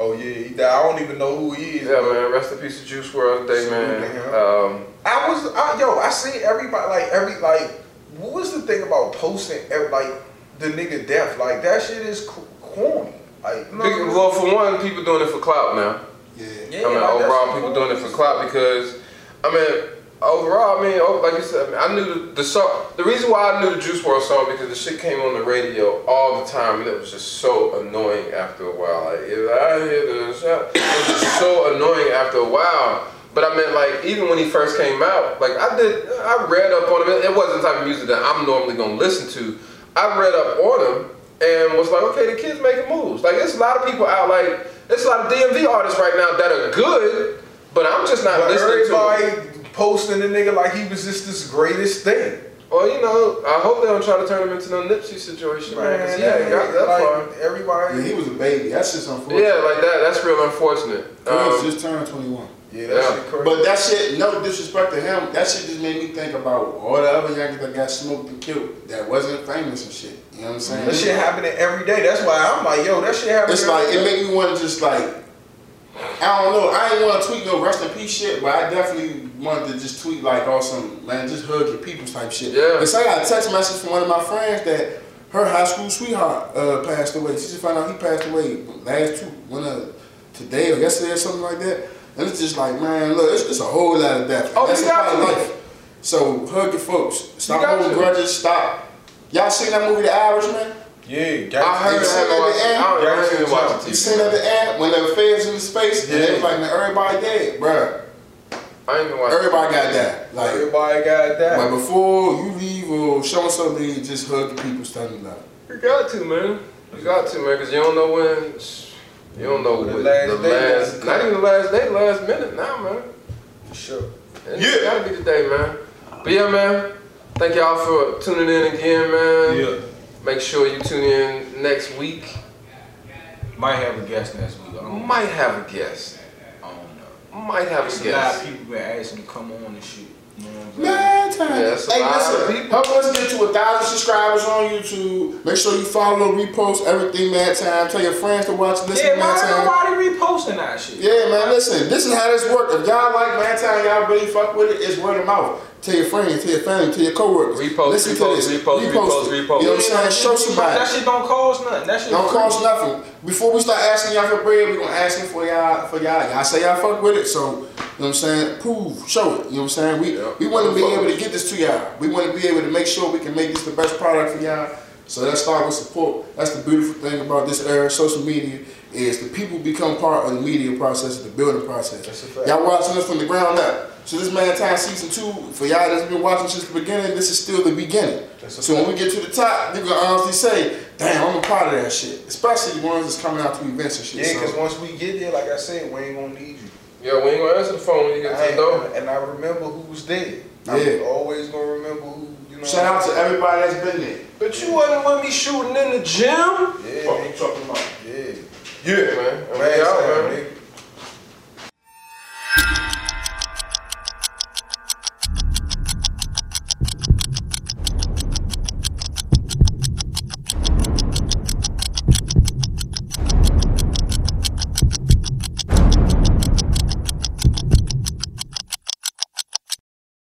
[SPEAKER 1] Oh yeah, he died. I don't even know who he is.
[SPEAKER 2] Yeah, man, rest in peace to Juice WRLD today, man. Um,
[SPEAKER 1] I was, I, yo, I see everybody like every like. What was the thing about posting every, like the nigga death? Like that shit is corny. Like no,
[SPEAKER 2] well, for one, people doing it for clout now.
[SPEAKER 3] Yeah.
[SPEAKER 1] yeah,
[SPEAKER 2] I mean,
[SPEAKER 1] like,
[SPEAKER 2] overall, people doing it for clout because, I mean, overall, I mean, oh, like you said, I, mean, I knew the, the song. The reason why I knew the Juice WRLD song because the shit came on the radio all the time, and it was just so annoying after a while. Like, if I hear the shot, it was just so annoying after a while. But I meant like even when he first came out, like I did, I read up on him. It wasn't the type of music that I'm normally gonna listen to. I read up on him and was like, okay, the kid's making moves. Like there's a lot of people out, like there's a lot of DMV artists right now that are good, but I'm just not
[SPEAKER 1] But
[SPEAKER 2] listening to. Them.
[SPEAKER 1] everybody posting the nigga like he was just this greatest thing.
[SPEAKER 2] Well, you know, I hope they don't try to turn him into no Nipsey situation, man. Because he ain't got that
[SPEAKER 1] like,
[SPEAKER 2] far.
[SPEAKER 1] Everybody.
[SPEAKER 3] Yeah, he was a baby. That's just unfortunate.
[SPEAKER 2] Yeah, like that. That's real unfortunate.
[SPEAKER 3] Prince
[SPEAKER 2] Um,
[SPEAKER 3] just turned 21.
[SPEAKER 1] Yeah, that
[SPEAKER 2] Yeah.
[SPEAKER 1] shit crazy.
[SPEAKER 3] But that shit, no disrespect to him, that shit just made me think about all the other youngsters that got smoked and killed that wasn't famous and shit. You know what I'm saying?
[SPEAKER 1] that shit happening every day. That's why I'm like, yo, that shit happening.
[SPEAKER 3] It's like
[SPEAKER 1] every
[SPEAKER 3] it made me want to just like I don't know. I ain't want to tweet no rest in peace shit, but I definitely wanted to just tweet like awesome man, just hug your people type shit.
[SPEAKER 2] Yeah.
[SPEAKER 3] Cause I got a text message from one of my friends that her high school sweetheart uh, passed away. She just found out he passed away last two, one of today or yesterday or something like that. And it's just like man, look, it's, it's a whole lot of death.
[SPEAKER 2] Oh,
[SPEAKER 3] That's
[SPEAKER 2] you got
[SPEAKER 3] part of
[SPEAKER 2] to.
[SPEAKER 3] life. So hug your folks. Stop
[SPEAKER 2] got
[SPEAKER 3] holding
[SPEAKER 2] to.
[SPEAKER 3] grudges. Stop. Y'all seen that movie, The Irishman?
[SPEAKER 1] Yeah,
[SPEAKER 2] I heard.
[SPEAKER 3] You
[SPEAKER 2] I
[SPEAKER 3] seen
[SPEAKER 2] haven't
[SPEAKER 3] at the end?
[SPEAKER 2] I don't. I haven't
[SPEAKER 3] You seen
[SPEAKER 2] TV.
[SPEAKER 3] at the end when the feds in the space and they was
[SPEAKER 1] Yeah.
[SPEAKER 3] like, man, everybody dead, bruh.
[SPEAKER 2] I ain't even.
[SPEAKER 3] Everybody got that. Like,
[SPEAKER 1] Everybody got that.
[SPEAKER 3] but before you leave or show us something, just hug the people standing up.
[SPEAKER 2] You got to, man. You got to, man, because you don't know when. You don't know
[SPEAKER 1] The
[SPEAKER 2] what
[SPEAKER 1] last
[SPEAKER 2] the
[SPEAKER 1] day
[SPEAKER 2] last, not even the last day, last minute now, man.
[SPEAKER 1] For sure.
[SPEAKER 2] And
[SPEAKER 1] Yeah.
[SPEAKER 2] It gotta be the day, man. But yeah, man. Thank y'all for tuning in again, man.
[SPEAKER 4] Yeah.
[SPEAKER 2] Make sure you tune in next week.
[SPEAKER 4] Might have a guest next week. I don't,
[SPEAKER 2] Might have a guest.
[SPEAKER 4] I.
[SPEAKER 2] Might have
[SPEAKER 4] There's
[SPEAKER 2] a
[SPEAKER 4] a lot of people been asking to come on and shit. You know what I'm saying?
[SPEAKER 3] Man, time.
[SPEAKER 2] Yeah, it's
[SPEAKER 3] hey, listen, help us get to a thousand subscribers on YouTube. Make sure you follow, repost everything, man. Time. Tell your friends to watch, listen,
[SPEAKER 4] Yeah,
[SPEAKER 3] man.
[SPEAKER 4] man,
[SPEAKER 3] Time.
[SPEAKER 4] nobody reposting that shit.
[SPEAKER 3] Yeah, man, listen, this is how this works. If y'all like Man Time, y'all really fuck with it, it's word of mouth. Tell your friends, tell your family, tell your coworkers.
[SPEAKER 2] Repost,
[SPEAKER 3] listen
[SPEAKER 2] repost,
[SPEAKER 3] to this.
[SPEAKER 2] repost, repost,
[SPEAKER 3] it.
[SPEAKER 2] repost.
[SPEAKER 3] You know what I'm saying? Show somebody.
[SPEAKER 4] That shit don't cost nothing. That shit
[SPEAKER 3] Don't
[SPEAKER 4] free.
[SPEAKER 3] cost nothing. Before we start asking y'all for bread, we gonna ask for y'all for y'all. Y'all say y'all fuck with it, so you know what I'm saying? Prove, show it. You know what I'm saying? We
[SPEAKER 2] Yeah.
[SPEAKER 3] we wanna be
[SPEAKER 2] Fuck
[SPEAKER 3] able to get this to y'all. We wanna be able to make sure we can make this the best product for y'all. So let's start with support. That's the beautiful thing about this era, social media, is the people become part of the media process, the building process.
[SPEAKER 1] That's a fact.
[SPEAKER 3] Y'all watching this from the ground up. So this Man Time season two, for y'all that's been watching since the beginning, this is still the beginning.
[SPEAKER 1] That's
[SPEAKER 3] So when we get to the top, you can honestly say, damn, I'm a part of that shit. Especially the ones that's coming out to events and shit.
[SPEAKER 1] Yeah,
[SPEAKER 3] so-
[SPEAKER 1] because once we get there, like I said, we ain't gonna need you.
[SPEAKER 2] Yeah, we ain't gonna answer the phone when you get
[SPEAKER 1] I
[SPEAKER 2] to the door.
[SPEAKER 1] and I remember who was there.
[SPEAKER 3] Yeah.
[SPEAKER 1] I'm always gonna remember who, you know.
[SPEAKER 3] Shout out to everybody that's been there.
[SPEAKER 2] But you wasn't with me shooting in the gym.
[SPEAKER 1] Yeah,
[SPEAKER 3] Fuck
[SPEAKER 1] man.
[SPEAKER 3] you talking about?
[SPEAKER 1] Yeah.
[SPEAKER 2] Yeah, man.
[SPEAKER 1] Man,